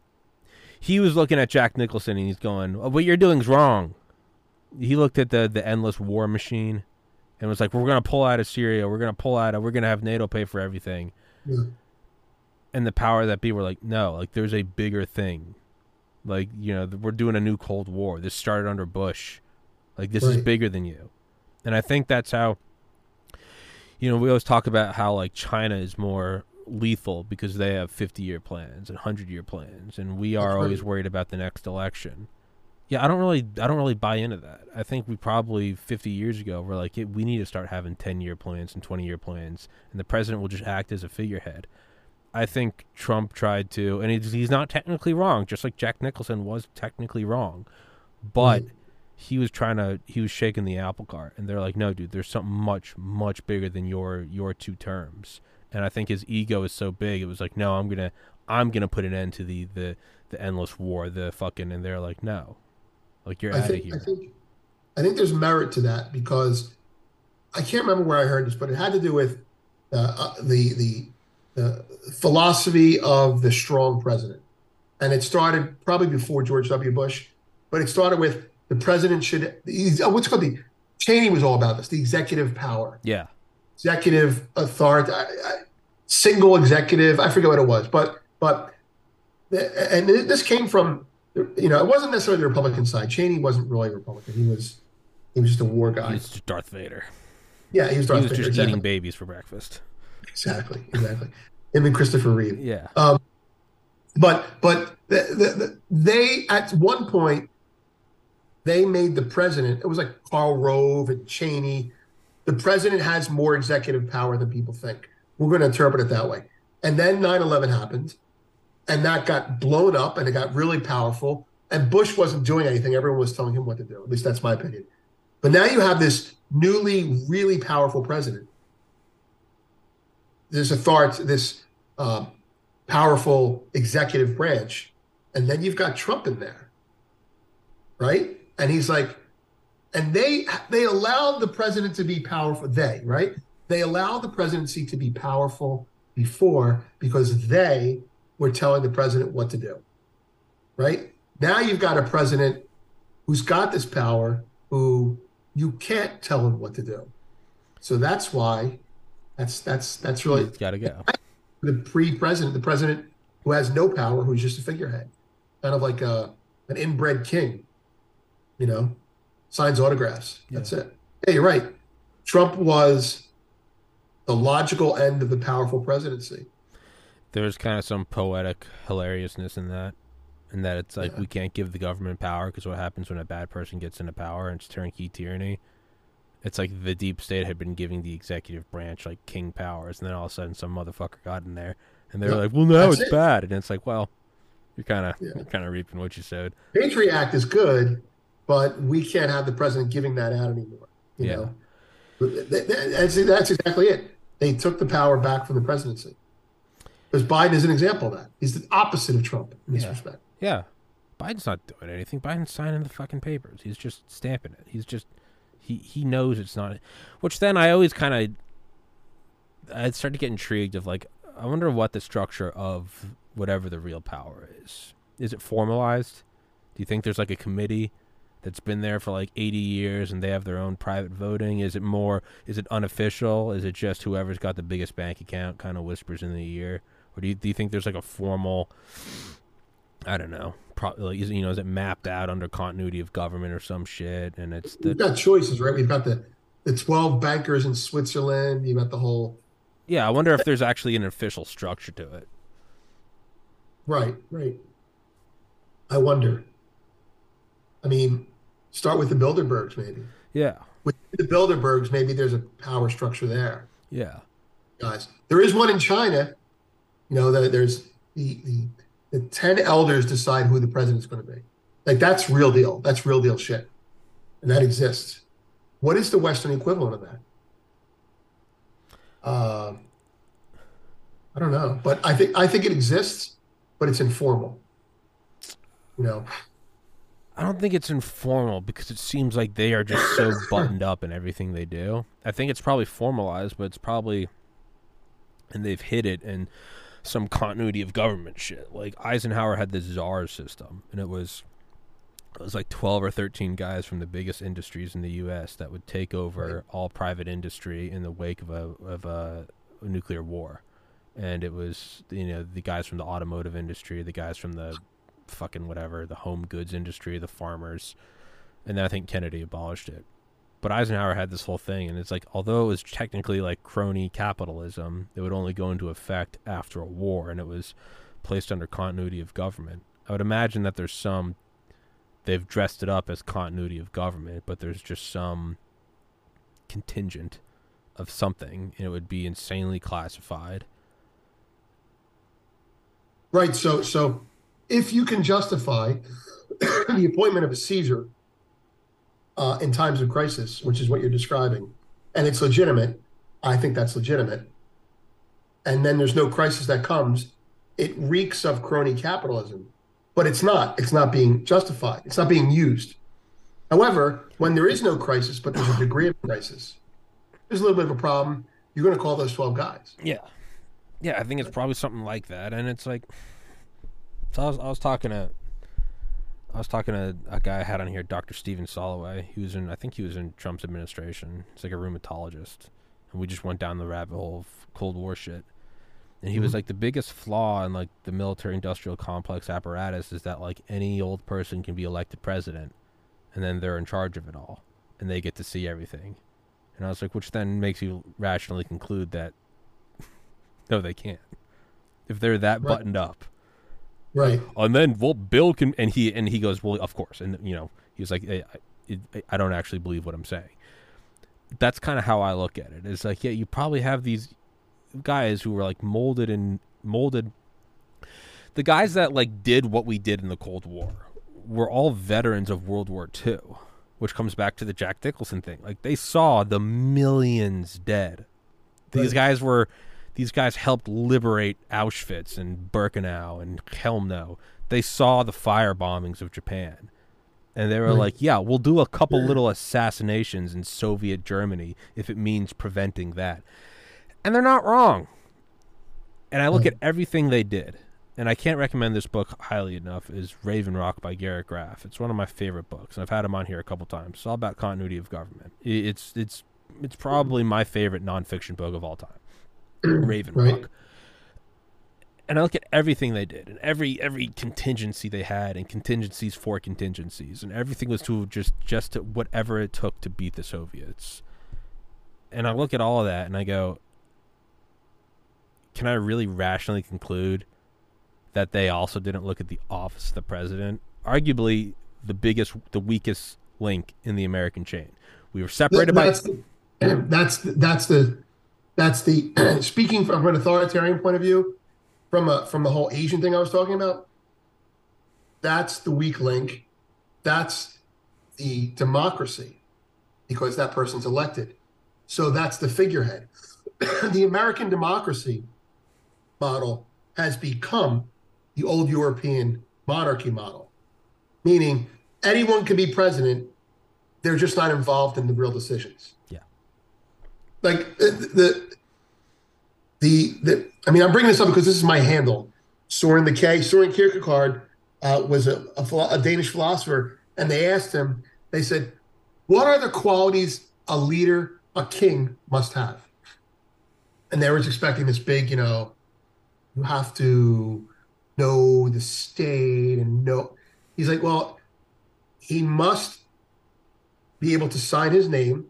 he was looking at Jack Nicholson and he's going, oh, "What you're doing's wrong." He looked at the the endless war machine, and was like, "We're gonna pull out of Syria. We're gonna pull out of. We're gonna have NATO pay for everything." Yeah. And the power that be were like, "No, like there's a bigger thing. Like you know, we're doing a new Cold War. This started under Bush. Like this is bigger than you." And I think that's how you know, we always talk about how like China is more lethal because they have 50 year plans and 100 year plans and we are right. always worried about the next election. Yeah, I don't really I don't really buy into that. I think we probably 50 years ago were like we need to start having 10 year plans and 20 year plans and the president will just act as a figurehead. I think Trump tried to and he's, he's not technically wrong just like Jack Nicholson was technically wrong. But Mhm. he was trying to he was shaking the apple cart and they're like no dude there's something much much bigger than your your two terms and i think his ego is so big it was like no i'm gonna i'm gonna put an end to the the the endless war the fucking and they're like no like you're I out of think, here I think, I think there's merit to that because I can't remember where I heard this, but it had to do with uh, uh, the the the philosophy of the strong president, and it started probably before George W. Bush, but it started with the president should. Oh, what's called the Cheney was all about this, the executive power, yeah executive authority, I, I, single executive. I forget what it was, but but and this came from you know it wasn't necessarily the Republican side. Cheney wasn't really a Republican. He was he was just a war guy. he's just darth vader yeah, he was he was Vader, just exactly. eating babies for breakfast Exactly, exactly. Him and Christopher Reeve. yeah um, But but the, the, the, they at one point they made the president. It was like Karl Rove and Cheney. The president has more executive power than people think. We're going to interpret it that way. And then 9/11 happened, and that got blown up, and it got really powerful. And Bush wasn't doing anything. Everyone was telling him what to do. At least that's my opinion. But now you have this newly, really powerful president. This authority, this uh, powerful executive branch, and then you've got Trump in there, right? And he's like, and they they allowed the president to be powerful. They right? They allowed the presidency to be powerful before because they were telling the president what to do, right? Now you've got a president who's got this power who you can't tell him what to do. So that's why that's that's that's really he's gotta go the pre-president, the president who has no power, who's just a figurehead, kind of like a an inbred king, you know, signs autographs. That's it. Yeah, you're right. Trump was the logical end of the powerful presidency. there's kind of some poetic hilariousness in that and that it's like Yeah. we can't give the government power because what happens when a bad person gets into power and it's turnkey tyranny it's like the deep state had been giving the executive branch like king powers and then all of a sudden some motherfucker got in there and they're Yeah. like well now That's it's it. bad and it's like well you're kind of Yeah. you're kind of reaping what you sowed Patriot Act is good, but we can't have the president giving that out anymore. You Yeah. know, But th- th- that's, that's exactly it. They took the power back from the presidency. Because Biden is an example of that. He's the opposite of Trump in this Yeah. respect. yeah biden's not doing anything biden's signing the fucking papers he's just stamping it he's just he he knows it's not which then i always kind of i start to get intrigued of like i wonder what the structure of whatever the real power is. Is it formalized? Do you think there's like a committee that's been there for like 80 years and they have their own private voting? Is it more is it unofficial? Is it just whoever's got the biggest bank account kind of whispers in the ear? Or do you, do you think there's like a formal I don't know. Probably, like, is, you know, is it mapped out under continuity of government or some shit? And it's We've got choices, right? We've got the, the 12 bankers in Switzerland. You've got the whole, yeah. I wonder if there's actually an official structure to it. right, right. I wonder. I mean, start with the Bilderbergs, maybe. Yeah, With the Bilderbergs, maybe there's a power structure there. yeah, guys. There is one in China. You know, the, there's the, the the ten elders decide who the president's going to be. Like that's real deal. That's real deal shit, and that exists. What is the Western equivalent of that? Um, I don't know, but I think I think it exists, but it's informal. You know, I don't think it's informal because it seems like they are just so buttoned up in everything they do. I think it's probably formalized, but it's probably and they've hid it in some continuity of government shit. Like Eisenhower had the czar system, and it was it was like twelve or thirteen guys from the biggest industries in the U.S. that would take over Right. all private industry in the wake of a of a, nuclear war, and it was you know the guys from the automotive industry, the guys from the fucking whatever, the home goods industry, the farmers, and then I think Kennedy abolished it. But Eisenhower had this whole thing, and it's like, although it was technically like crony capitalism, it would only go into effect after a war, and it was placed under continuity of government. I would imagine that there's some, they've dressed it up as continuity of government, but there's just some contingent of something, and it would be insanely classified. Right. So, so if you can justify the appointment of a Caesar uh, in times of crisis, which is what you're describing, and it's legitimate, I think that's legitimate. And then there's no crisis that comes. It reeks of crony capitalism, but it's not. It's not being justified. It's not being used. However, when there is no crisis, but there's a degree of crisis, there's a little bit of a problem. You're going to call those 12 guys. Yeah. Yeah, I think it's probably something like that. And it's like, so I was, I was talking to, I was talking to a guy I had on here, Dr. Stephen Soloway. He was in, I think he was in Trump's administration. He's like a rheumatologist. And we just went down the rabbit hole of Cold War shit. And he mm-hmm. was like, the biggest flaw in like the military industrial complex apparatus is that like any old person can be elected president and then they're in charge of it all and they get to see everything. And I was like, which then makes you rationally conclude that no, they can't. If they're that right. buttoned up. Right. And then well Bill can and he and he goes, Well, of course. And you know, he was like, I, I, I don't actually believe what I'm saying. That's kind of how I look at it. It's like, yeah, you probably have these guys who were like molded and molded the guys that like did what we did in the Cold War were all veterans of World War II, which comes back to the Jack Nicholson thing. Like they saw the millions dead. These guys were these guys helped liberate Auschwitz and Birkenau and Chelmno. They saw the fire bombings of Japan. And they were like, yeah, we'll do a couple little assassinations in Soviet Germany if it means preventing that. And they're not wrong. And I look at everything they did and I can't recommend this book highly enough, is Raven Rock by Garrett Graff. It's one of my favorite books, and I've had him on here a couple times. It's all about continuity of government. It's it's it's probably hmm. my favorite nonfiction book of all time. Raven right. Rock. And I look at everything they did, and every every contingency they had, and contingencies for contingencies, and everything was to just just to whatever it took to beat the Soviets. And I look at all of that, and I go, can I really rationally conclude? that they also didn't look at the office of the president, arguably the biggest, the weakest link in the American chain. We were separated that's by. The, that's the, that's the that's the speaking from an authoritarian point of view, from a from the whole Asian thing I was talking about. That's the weak link. That's the democracy, because that person's elected. So that's the figurehead. the American democracy model has become the old European monarchy model, meaning anyone can be president, they're just not involved in the real decisions. Yeah. Like uh, the, the, the, I mean, I'm bringing this up because this is my handle. Soren the K. Soren Kierkegaard uh, was a, a, a Danish philosopher, and they asked him, they said, What are the qualities a leader, a king must have? And they were expecting this big, you know, you have to know the state and know. He's like, well, he must be able to sign his name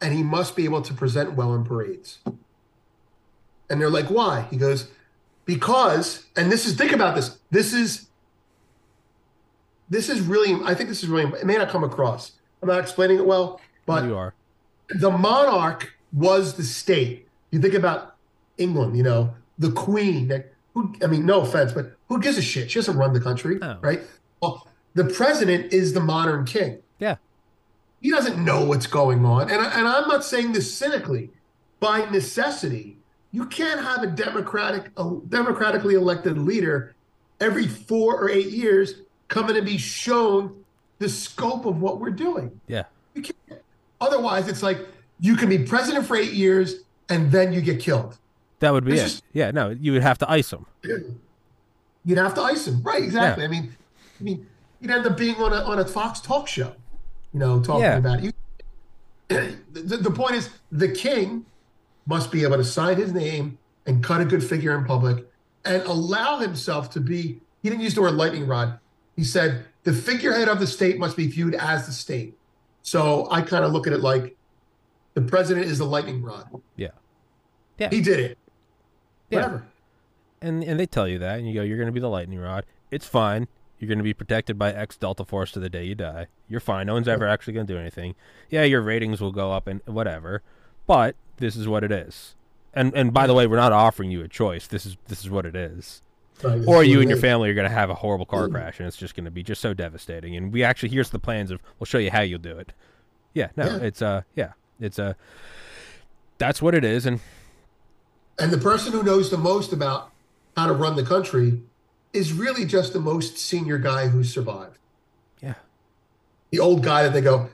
and he must be able to present well in parades. And they're like, why? He goes, because, and this is, think about this. This is, this is really, I think this is really, it may not come across. I'm not explaining it well, but you are. The monarch was the state. You think about England, you know, the queen that who I mean, no offense, but who gives a shit? She doesn't run the country, oh. right? Well, the president is the modern king. Yeah. He doesn't know what's going on. And, and I'm not saying this cynically. By necessity, you can't have a democratic a democratically elected leader every four or eight years coming to be shown the scope of what we're doing. Yeah. You can't. Otherwise, it's like you can be president for eight years and then you get killed. That would be it's it. Just, yeah, no, you would have to ice him. You'd have to ice him, right? Exactly. Yeah. I mean, I mean, you'd end up being on a on a Fox talk show, you know, talking yeah. about it. You, the, the point is, the king must be able to sign his name and cut a good figure in public, and allow himself to be. He didn't use the word lightning rod. He said the figurehead of the state must be viewed as the state. So I kind of look at it like the president is the lightning rod. Yeah. Yeah. He did it. Yeah. Whatever. and and they tell you that, and you go, you're going to be the lightning rod. It's fine. You're going to be protected by X Delta Force to the day you die. You're fine. No one's ever actually going to do anything. Yeah, your ratings will go up and whatever, but this is what it is. And and by the way, we're not offering you a choice. This is this is what it is. Right, Or you and your family are going to have a horrible car crash, and it's just going to be just so devastating. And we actually here's the plans of we'll show you how you'll do it. Yeah, no, Yeah. it's uh, yeah, it's uh, that's what it is, and And the person who knows the most about how to run the country is really just the most senior guy who survived. yeah, The old guy that they go,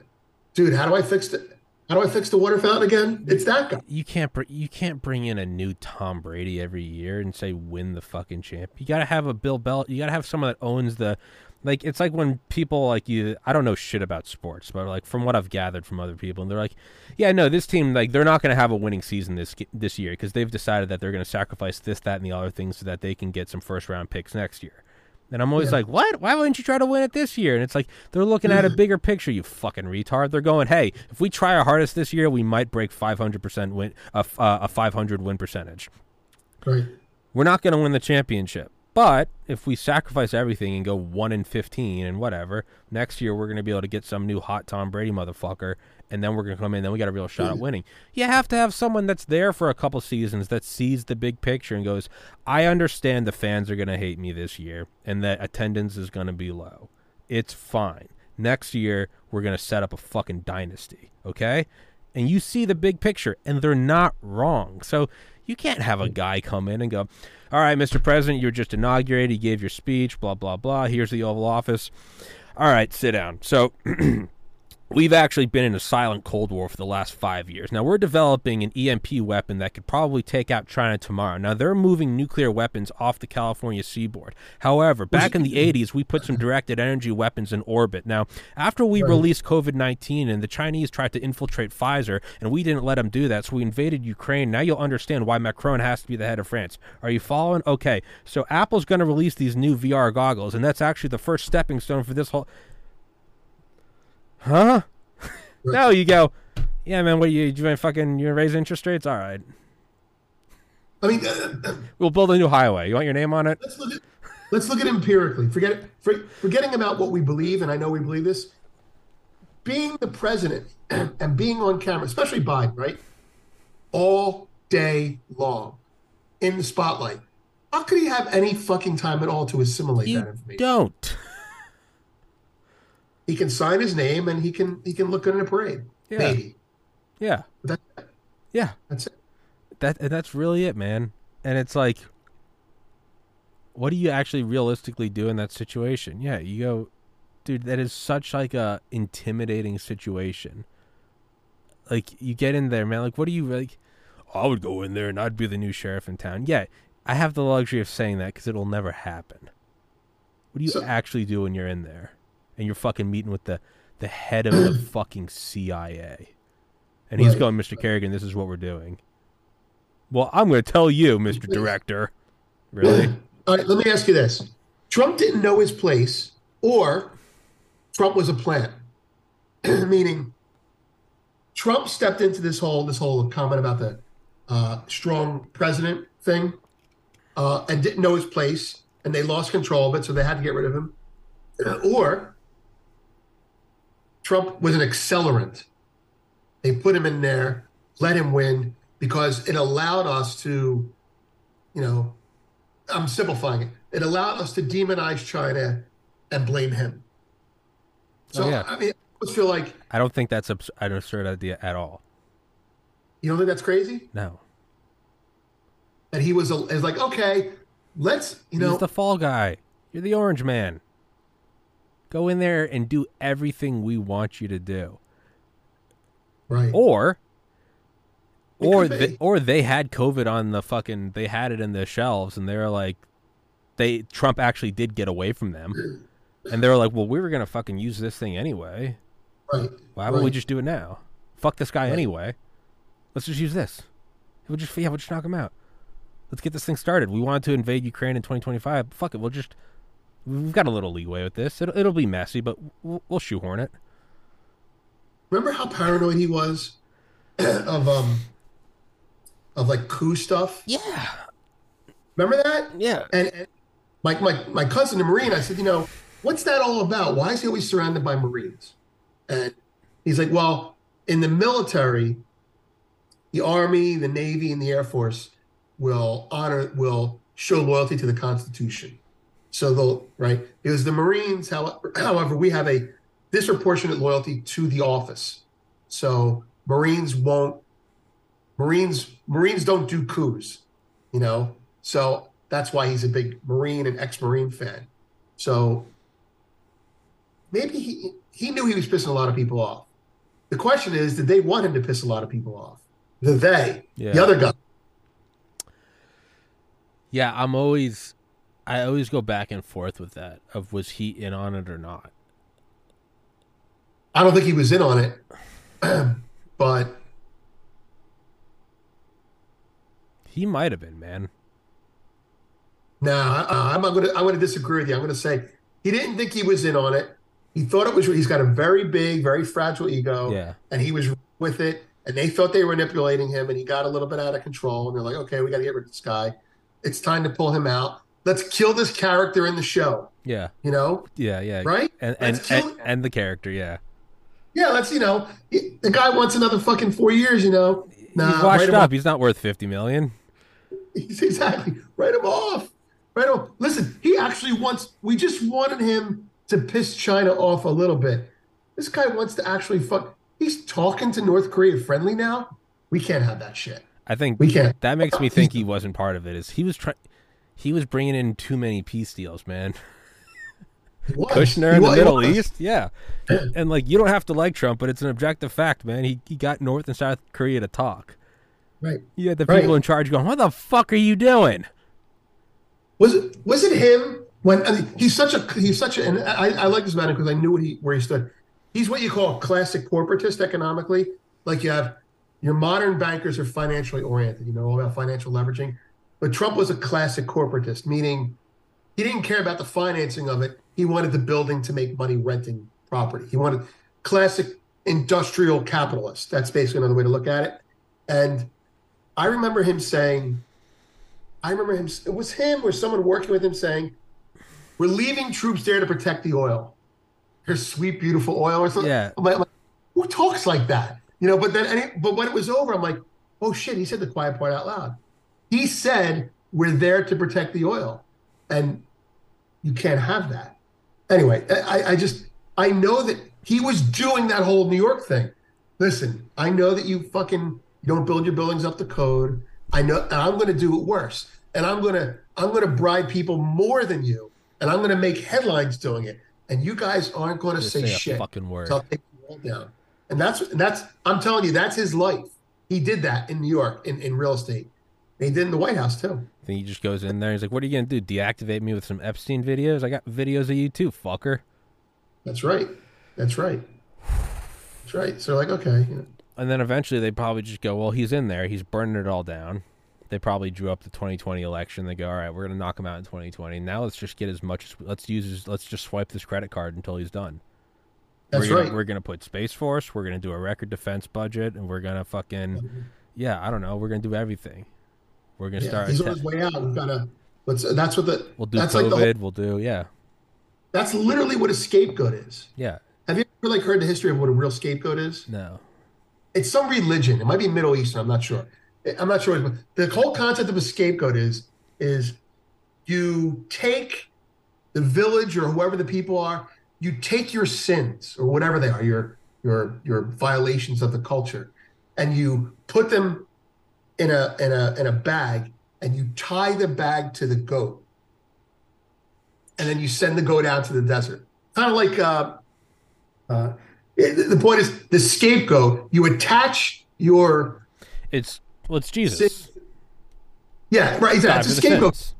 dude, how do I fix it? How do I fix the water fountain again? It's that guy. you can't br- you can't bring in a new Tom Brady every year and say win the fucking champ. You got to have a Bill Bell. You got to have someone that owns the like it's like when people like you I don't know shit about sports, but like from what I've gathered from other people and they're like, "Yeah, no, this team like they're not going to have a winning season this this year because they've decided that they're going to sacrifice this that and the other things so that they can get some first round picks next year." And I'm always Yeah. like, what? Why wouldn't you try to win it this year? And it's like they're looking at a bigger picture. You fucking retard. They're going, hey, if we try our hardest this year, we might break 500 percent win a f- uh, a 500 win percentage. Right. We're not going to win the championship, but if we sacrifice everything and go one in 15 and whatever, next year we're going to be able to get some new hot Tom Brady motherfucker, and then we're going to come in. Then we got a real shot at winning. You have to have someone that's there for a couple seasons that sees the big picture and goes, I understand the fans are going to hate me this year, and that attendance is going to be low. It's fine. Next year we're going to set up a fucking dynasty, okay? And you see the big picture, and they're not wrong. So you can't have a hmm. guy come in and go, All right, Mr. President, you were just inaugurated. You gave your speech, blah, blah, blah. Here's the Oval Office. All right, sit down. So we've actually been in a silent Cold War for the last five years. Now, we're developing an EMP weapon that could probably take out China tomorrow. Now, they're moving nuclear weapons off the California seaboard. However, back in the 80s, we put some directed energy weapons in orbit. Now, after we released COVID 19 and the Chinese tried to infiltrate Pfizer, and we didn't let them do that, so we invaded Ukraine. Now you'll understand why Macron has to be the head of France. Are you following? Okay, so Apple's going to release these new VR goggles, and that's actually the first stepping stone for this whole. Huh? no, you go. Yeah, man. What are you? You gonna fucking you raise interest rates? All right, I mean, uh, uh, we'll build a new highway. You want your name on it? let's look at let's look at empirically. Forget it. For, forgetting about what we believe, and I know we believe this. Being the president and being on camera, especially Biden, right, all day long in the spotlight. How could he have any fucking time at all to assimilate that You information? don't. He can sign his name and he can he can look good in a parade. Yeah. Maybe. Yeah, But that, yeah. that's it. That and that's really it, man. And it's like, what do you actually realistically do in that situation? Yeah, you go, dude. That is such like a intimidating situation. Like you get in there, man. Like, what do you like? I would go in there and I'd be the new sheriff in town. Yeah, I have the luxury of saying that because it'll never happen. What do you So- actually do when you're in there, and you're fucking meeting with the the head of the fucking CIA, and he's Right. going, Mr. Kerrigan, this is what we're doing. Well, I'm going to tell you, Mr. Director. Really? All right, let me ask you this. Trump didn't know his place, or Trump was a plant. Meaning, Trump stepped into this whole this whole comment about the uh, strong president thing, uh, and didn't know his place, and they lost control of it, so they had to get rid of him. Or Trump was an accelerant. They put him in there, let him win because it allowed us to, you know, I'm simplifying it. It allowed us to demonize China and blame him. So Oh, yeah. I mean, I feel like I don't think that's abs- an absurd idea at all. you don't think that's crazy. No. And he was, a, is like, okay, let's, you know, He's the fall guy. You're the orange man. Go in there and do everything we want you to do. right, Or It or they, or they had COVID on the fucking they had it in the shelves and they're like they Trump actually did get away from them. And they were like, "Well, we were going to fucking use this thing anyway. right. Why would we just do it now? Fuck this guy anyway. Let's just use this. We'll just yeah, we'll just knock him out. Let's get this thing started. We wanted to invade Ukraine in 2025. Fuck it, we'll just we've got a little leeway with this. It'll it'll be messy, but we'll, we'll shoehorn it. remember how paranoid he was of um of like coup stuff? Yeah. Remember that? Yeah. And, and my, my my cousin, a Marine, I said, you know, what's that all about? Why is he always surrounded by Marines? And he's like, well, in the military, the Army, the Navy, and the Air Force will honor, will show loyalty to the Constitution. So they'll, right? Because the Marines, however, however, we have a disproportionate loyalty to the office. So Marines won't, Marines, Marines don't do coups, you know? So that's why he's a big Marine and ex-Marine fan. So maybe he he knew he was pissing a lot of people off. The question is, did they want him to piss a lot of people off? The they, Yeah. the other guy. Yeah, I'm always I always go back and forth with that of was he in on it or not. I don't think he was in on it, but He might have been, man. no, I, uh-uh. I'm not going to. I'm going to disagree with you. I'm going to say he didn't think he was in on it. He thought it was. He's got a very big, very fragile ego, Yeah. and he was with it. And they thought they were manipulating him, and he got a little bit out of control. And they're like, "Okay, we got to get rid of this guy. It's time to pull him out. Let's kill this character in the show." Yeah. You know, Yeah, yeah. right? And and, kill and and the character, yeah. Yeah, let's you know, the guy wants another fucking four years. You know, nah, He's washed up. off. He's not worth 50 million. He's exactly write him off. Write him. off. Listen, he actually wants. We just wanted him to piss China off a little bit. This guy wants to actually fuck. He's talking to North Korea friendly now. We can't have that shit. I think We can't. that makes me think he wasn't part of it. Is he was trying he was bringing in too many peace deals, man. Kushner in the Middle. East, yeah. And like you don't have to like Trump, but it's an objective fact, man. He he got North and South Korea to talk. Right. You had the Right. people in charge going, "What the fuck are you doing?" Was it was it him when I mean, he's such a he's such a and I, I like this about him because I knew what he where he stood. He's what you call a classic corporatist economically. Like you have your modern bankers are financially oriented, you know, all about financial leveraging. But Trump was a classic corporatist, meaning he didn't care about the financing of it. He wanted the building to make money renting property. He wanted classic industrial capitalist. That's basically another way to look at it. And I remember him saying, I remember him, it was him or someone working with him saying, We're leaving troops there to protect the oil. Here's sweet, beautiful oil or something. Yeah. I'm like, I'm like, who talks like that? You know, but then, and it, but when it was over, I'm like, oh shit, he said the quiet part out loud. He said, We're there to protect the oil. And you can't have that. Anyway, I, I just, I know that he was doing that whole New York thing. Listen, I know that you fucking don't build your buildings up to code. I know, and I'm going to do it worse. And I'm going to, I'm going to bribe people more than you, and I'm going to make headlines doing it. And you guys aren't going to say, say shit. fucking word. So I'll take you all down. And that's, that's, I'm telling you, that's his life. He did that in New York in, in real estate. He did in the White House too. Then he just goes in there. He's like, "What are you gonna do? Deactivate me with some Epstein videos? I got videos of you too, fucker." That's right. That's right. That's right. So like, okay, you know, And then eventually they probably just go, "Well, he's in there. He's burning it all down." They probably drew up the 2020 election. They go, "All right, we're gonna knock him out in 2020. Now let's just get as much as let's use. His, let's just swipe this credit card until he's done." that's we're gonna, right. We're gonna put Space Force. We're gonna do a record defense budget, and we're gonna fucking mm-hmm. yeah. I don't know. We're gonna do everything. We're gonna Yeah, start. he's on his way out. We've got to. Let's. That's what the. we'll do that's COVID. like the. Whole, we'll do yeah, that's literally what a scapegoat is. yeah. Have you ever like heard the history of what a real scapegoat is? No, It's some religion. It might be Middle Eastern. I'm not sure. I'm not sure. The whole concept of a scapegoat is is you take the village or whoever the people are. You take your sins or whatever they are, your your your violations of the culture, and you put them in a in a in a bag, and you tie the bag to the goat, and then you send the goat out to the desert. Kind of like uh, uh, the point is the scapegoat. You attach your it's well, it's Jesus. yeah right exactly. It's a scapegoat. sins.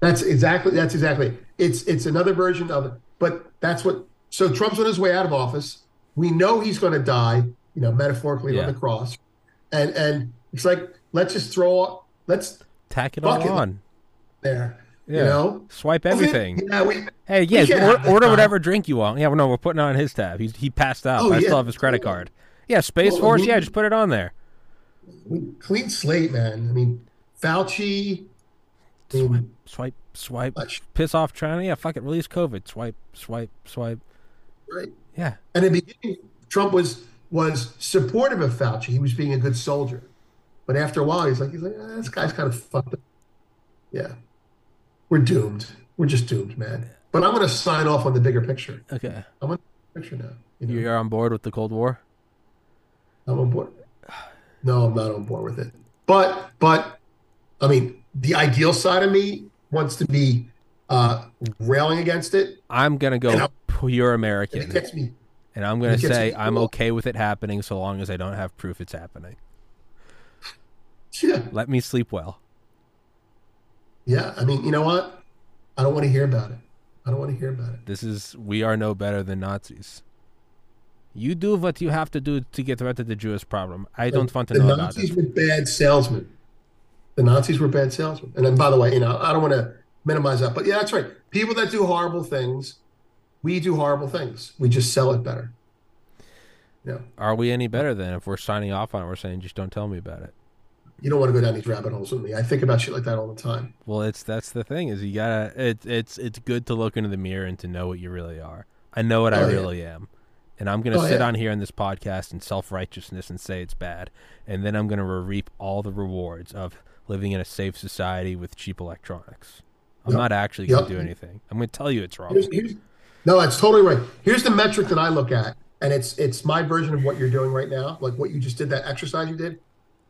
That's exactly that's exactly. It's it's another version of it. But that's what so Trump's on his way out of office. We know he's going to die, you know, metaphorically Yeah. on the cross. And and it's like let's just throw let's Tack it all on. there. You know, swipe everything. Yeah, we, hey, yeah, can't or, have this order whatever drink you want. Yeah, well, no, we're putting on his tab. He's he passed out. Oh, I yeah. still have his credit card. Yeah, Space Well, Force. we- Yeah, just put it on there. we clean slate, man. I mean, Fauci. Swipe, mean, Swipe, swipe. much, Piss off China. Yeah, fuck it. Release COVID. Swipe, swipe, swipe. right? Yeah, And in the beginning, Trump was was supportive of Fauci. He was being a good soldier. But after a while, he's like, he's like, ah, this guy's kind of fucked up. Yeah, we're doomed. We're just doomed, man. But I'm going to sign off on the bigger picture. okay. I'm on the picture now. You know, You're on board with the Cold War. I'm on board. No, I'm not on board with it. But but I mean, the ideal side of me wants to be uh, railing against it. I'm gonna go And pure And American, me. and I'm gonna say I'm okay with it happening so long as I don't have proof it's happening. Yeah, Let me sleep well. yeah. I mean, you know what? I don't want to hear about it. I don't want to hear about it. This is we are no better than Nazis. You do what you have to do to get rid of the Jewish problem. I don't want to know about it. The Nazis were bad salesmen. The Nazis were bad salesmen. And then, by the way, you know, I don't want to minimize that, but yeah, that's right. People that do horrible things, we do horrible things. We just sell it better. Yeah. Are we any better than if we're signing off on it? We're saying just don't tell me about it. You don't want to go down these rabbit holes with me. I think about shit like that all the time. Well, it's that's the thing is you gotta it's it's it's good to look into the mirror and to know what you really are. I know what I Oh, yeah. really am, and I'm gonna Oh, sit yeah. on here in this podcast in self righteousness and say it's bad, and then I'm gonna reap all the rewards of living in a safe society with cheap electronics. I'm Yep. not actually gonna Yep. do anything. I'm gonna tell you it's wrong. Here's, here's, no, that's totally right. Here's the metric that I look at, and it's it's my version of what you're doing right now, like what you just did, that exercise you did.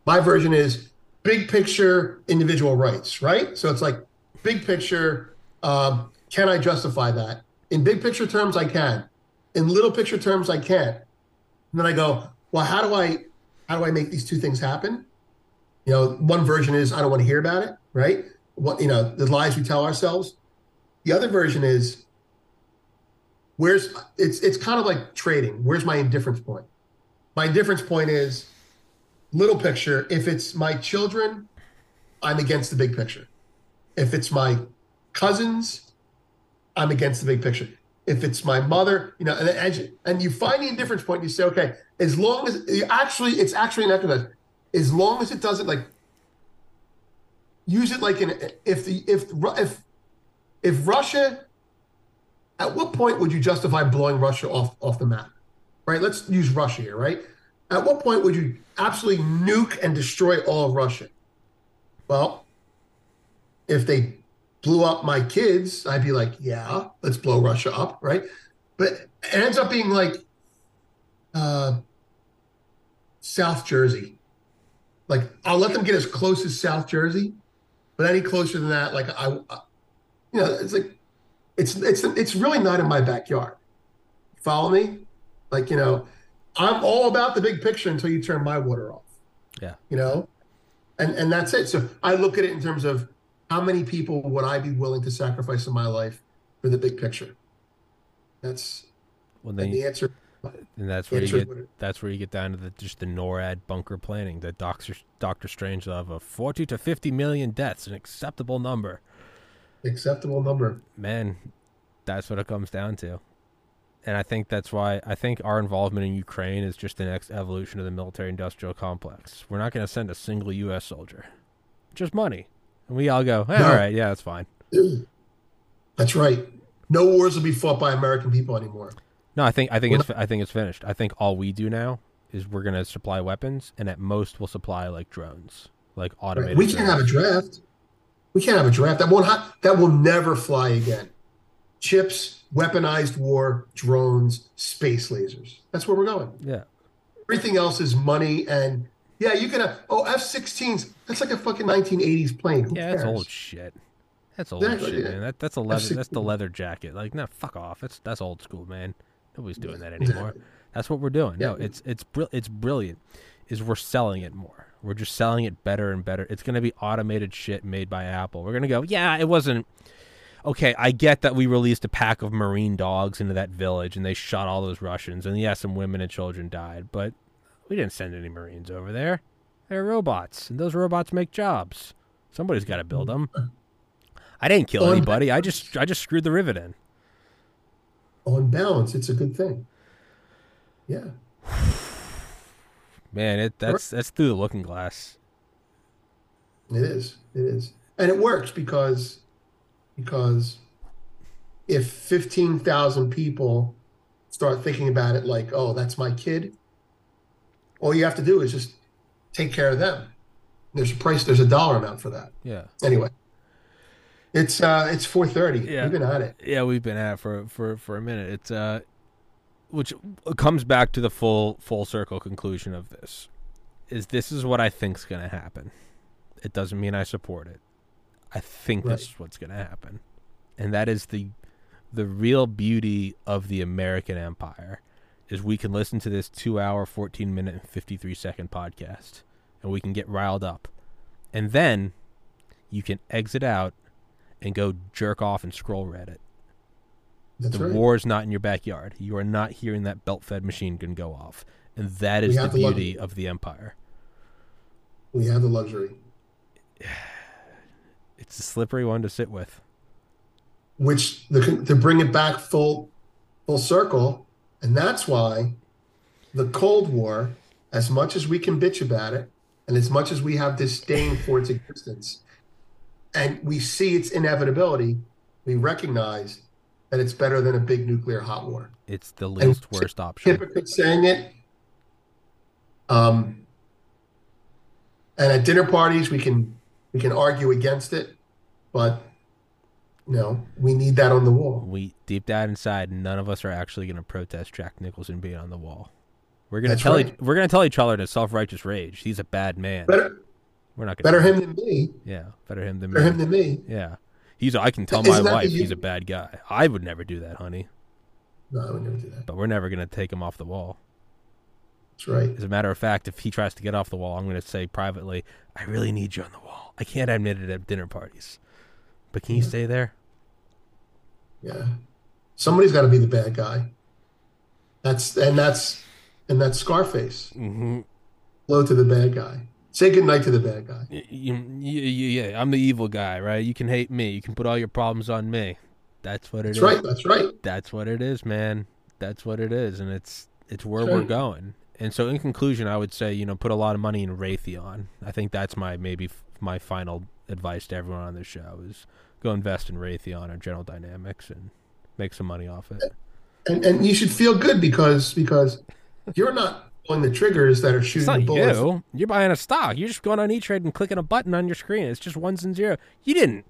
My version is big picture individual rights, right? So it's like big picture. Um, can I justify that? In big picture terms, I can. In little picture terms, I can't. And then I go, well, how do I how do I make these two things happen? You know, one version is I don't want to hear about it, right? What you know, the lies we tell ourselves. The other version is where's it's it's kind of like trading. Where's my indifference point? My indifference point is little picture. If it's my children, I'm against the big picture. If it's my cousins, I'm against the big picture. If it's my mother, you know, and and you, find the indifference point, you say, okay, as long as you actually, it's actually an exercise. As long as it doesn't like use it like in if the if if if Russia at what point would you justify blowing Russia off off the map? Right? Let's use Russia here, right? At what point would you absolutely nuke and destroy all of Russia? Well, if they blew up my kids, I'd be like, yeah, let's blow Russia up, right? But it ends up being like uh, South Jersey. Like I'll let them get as close as South Jersey, but any closer than that, like I, I- you know, it's like it's it's it's really not in my backyard. Follow me? Like you know, I'm all about the big picture until you turn my water off. Yeah. You know, and and that's it. So I look at it in terms of how many people would I be willing to sacrifice in my life for the big picture. That's Well, then and the answer. and that's where you get it- that's where you get down to the just the NORAD bunker planning. That Doctor Doctor Strangelove of a forty to fifty million deaths, an acceptable number. acceptable number. man, that's what it comes down to. And I think that's why I think our involvement in Ukraine is just the next evolution of the military industrial complex. We're not going to send a single U.S. soldier, just money. And we all go, "Eh, No. all right, yeah, that's fine. That's right. No wars will be fought by American people anymore. No, I think I think We're it's I think it's finished. I think all we do now is we're going to supply weapons, and at most we'll supply like drones, like automated. We can't have a draft. We can't have a draft. That won't. Ha- that will never fly again. Chips, weaponized war, drones, space lasers. That's where we're going. Yeah, Everything else is money and yeah, you can have oh F-16s. That's like a fucking 1980s plane. Who yeah, that's old shit. That's old Exactly, shit, yeah. man. That that's a leather. That's the leather jacket. Like, no, fuck off. That's that's old school, man. Nobody's doing that anymore. That's what we're doing. No, it's it's br- it's brilliant. Is we're selling it more. We're just selling it better and better. It's gonna be automated shit made by Apple. We're gonna go, yeah, it wasn't. Okay, I get that we released a pack of marine dogs into that village and they shot all those Russians, and yeah, some women and children died, but we didn't send any Marines over there. They're robots, and those robots make jobs. Somebody's got to build them. I didn't kill On anybody. I just I just screwed the rivet in. On balance, it's a good thing. Yeah. Man, it that's that's through the looking glass. It is. It is. And it works because because if 15,000 people start thinking about it like, "Oh, that's my kid." All you have to do is just take care of them. There's a price, there's a dollar amount for that. Yeah. Anyway. It's uh it's 4:30. Yeah. We've been at it. Yeah, we've been at it for for for a minute. It's uh which comes back to the full full circle conclusion of this. Is this is what I think's going to happen. It doesn't mean I support it. I think Right. this is what's going to happen. And that is the the real beauty of the American empire is we can listen to this 2 hour 14 minute and 53 second podcast and we can get riled up. And then you can exit out and go jerk off and scroll Reddit. That's the right. war's not in your backyard. You are not hearing that belt-fed machine gun go off, and that is the beauty of the empire. We have the luxury. It's a slippery one to sit with. which the, to bring it back full full circle and that's why the cold war as much as we can bitch about it and as much as we have disdain for its existence and we see its inevitability we recognize that it's better than a big nuclear hot war It's the least worst option. hypocrite saying it um and at dinner parties we can we can argue against it but you know we need that on the wall We deep down inside, none of us are actually going to protest Jack Nicholson being on the wall. We're gonna tell right. each, we're gonna tell each other to self-righteous rage. He's a bad man. better we're not gonna better him than me Yeah, better him than better me. him than me yeah, he's. I can tell Isn't my wife he's a bad guy. I would never do that, honey. no i would never do that But we're never gonna take him off the wall. that's right As a matter of fact, if he tries to get off the wall, I'm going to say privately, I really need you on the wall. I can't admit it at dinner parties. But can you stay there? yeah somebody's got to be the bad guy that's and that's and that's scarface Mm-hmm. hello to the bad guy say goodnight to the bad guy You, you, you, yeah, I'm the evil guy, right? You can hate me. You can put all your problems on me. That's what it that's is. right that's right That's what it is, man. That's what it is, and it's it's where That's we're right. going. And so, in conclusion, I would say, you know, put a lot of money in Raytheon. I think that's my maybe my final advice to everyone on this show is go invest in Raytheon or General Dynamics and make some money off it. and and you should feel good because because you're not pulling the triggers that are It's shooting not the bullets you. You're buying a stock. You're just going on E Trade and clicking a button on your screen. It's just ones and zero. You didn't.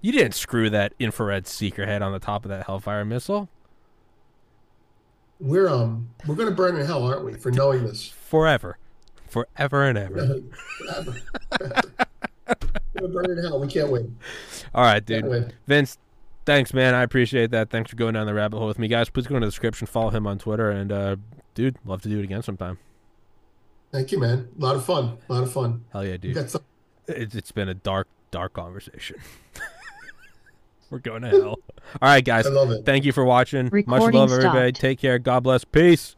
You didn't screw that infrared seeker head on the top of that Hellfire missile we're um we're gonna burn in hell aren't we for knowing this forever, forever and ever. Forever. We're gonna burn in hell we can't win All right, dude. Vince, thanks, man. I appreciate that. Thanks for going down the rabbit hole with me, guys. Please go in the description, follow him on Twitter, and uh, dude, love to do it again sometime. thank you man a lot of fun a lot of fun Hell yeah, dude. got some It's, it's been a dark, dark conversation. We're going to hell. All right, guys. I love it Thank you for watching. Much Recording love, everybody. Take care. God bless. Peace.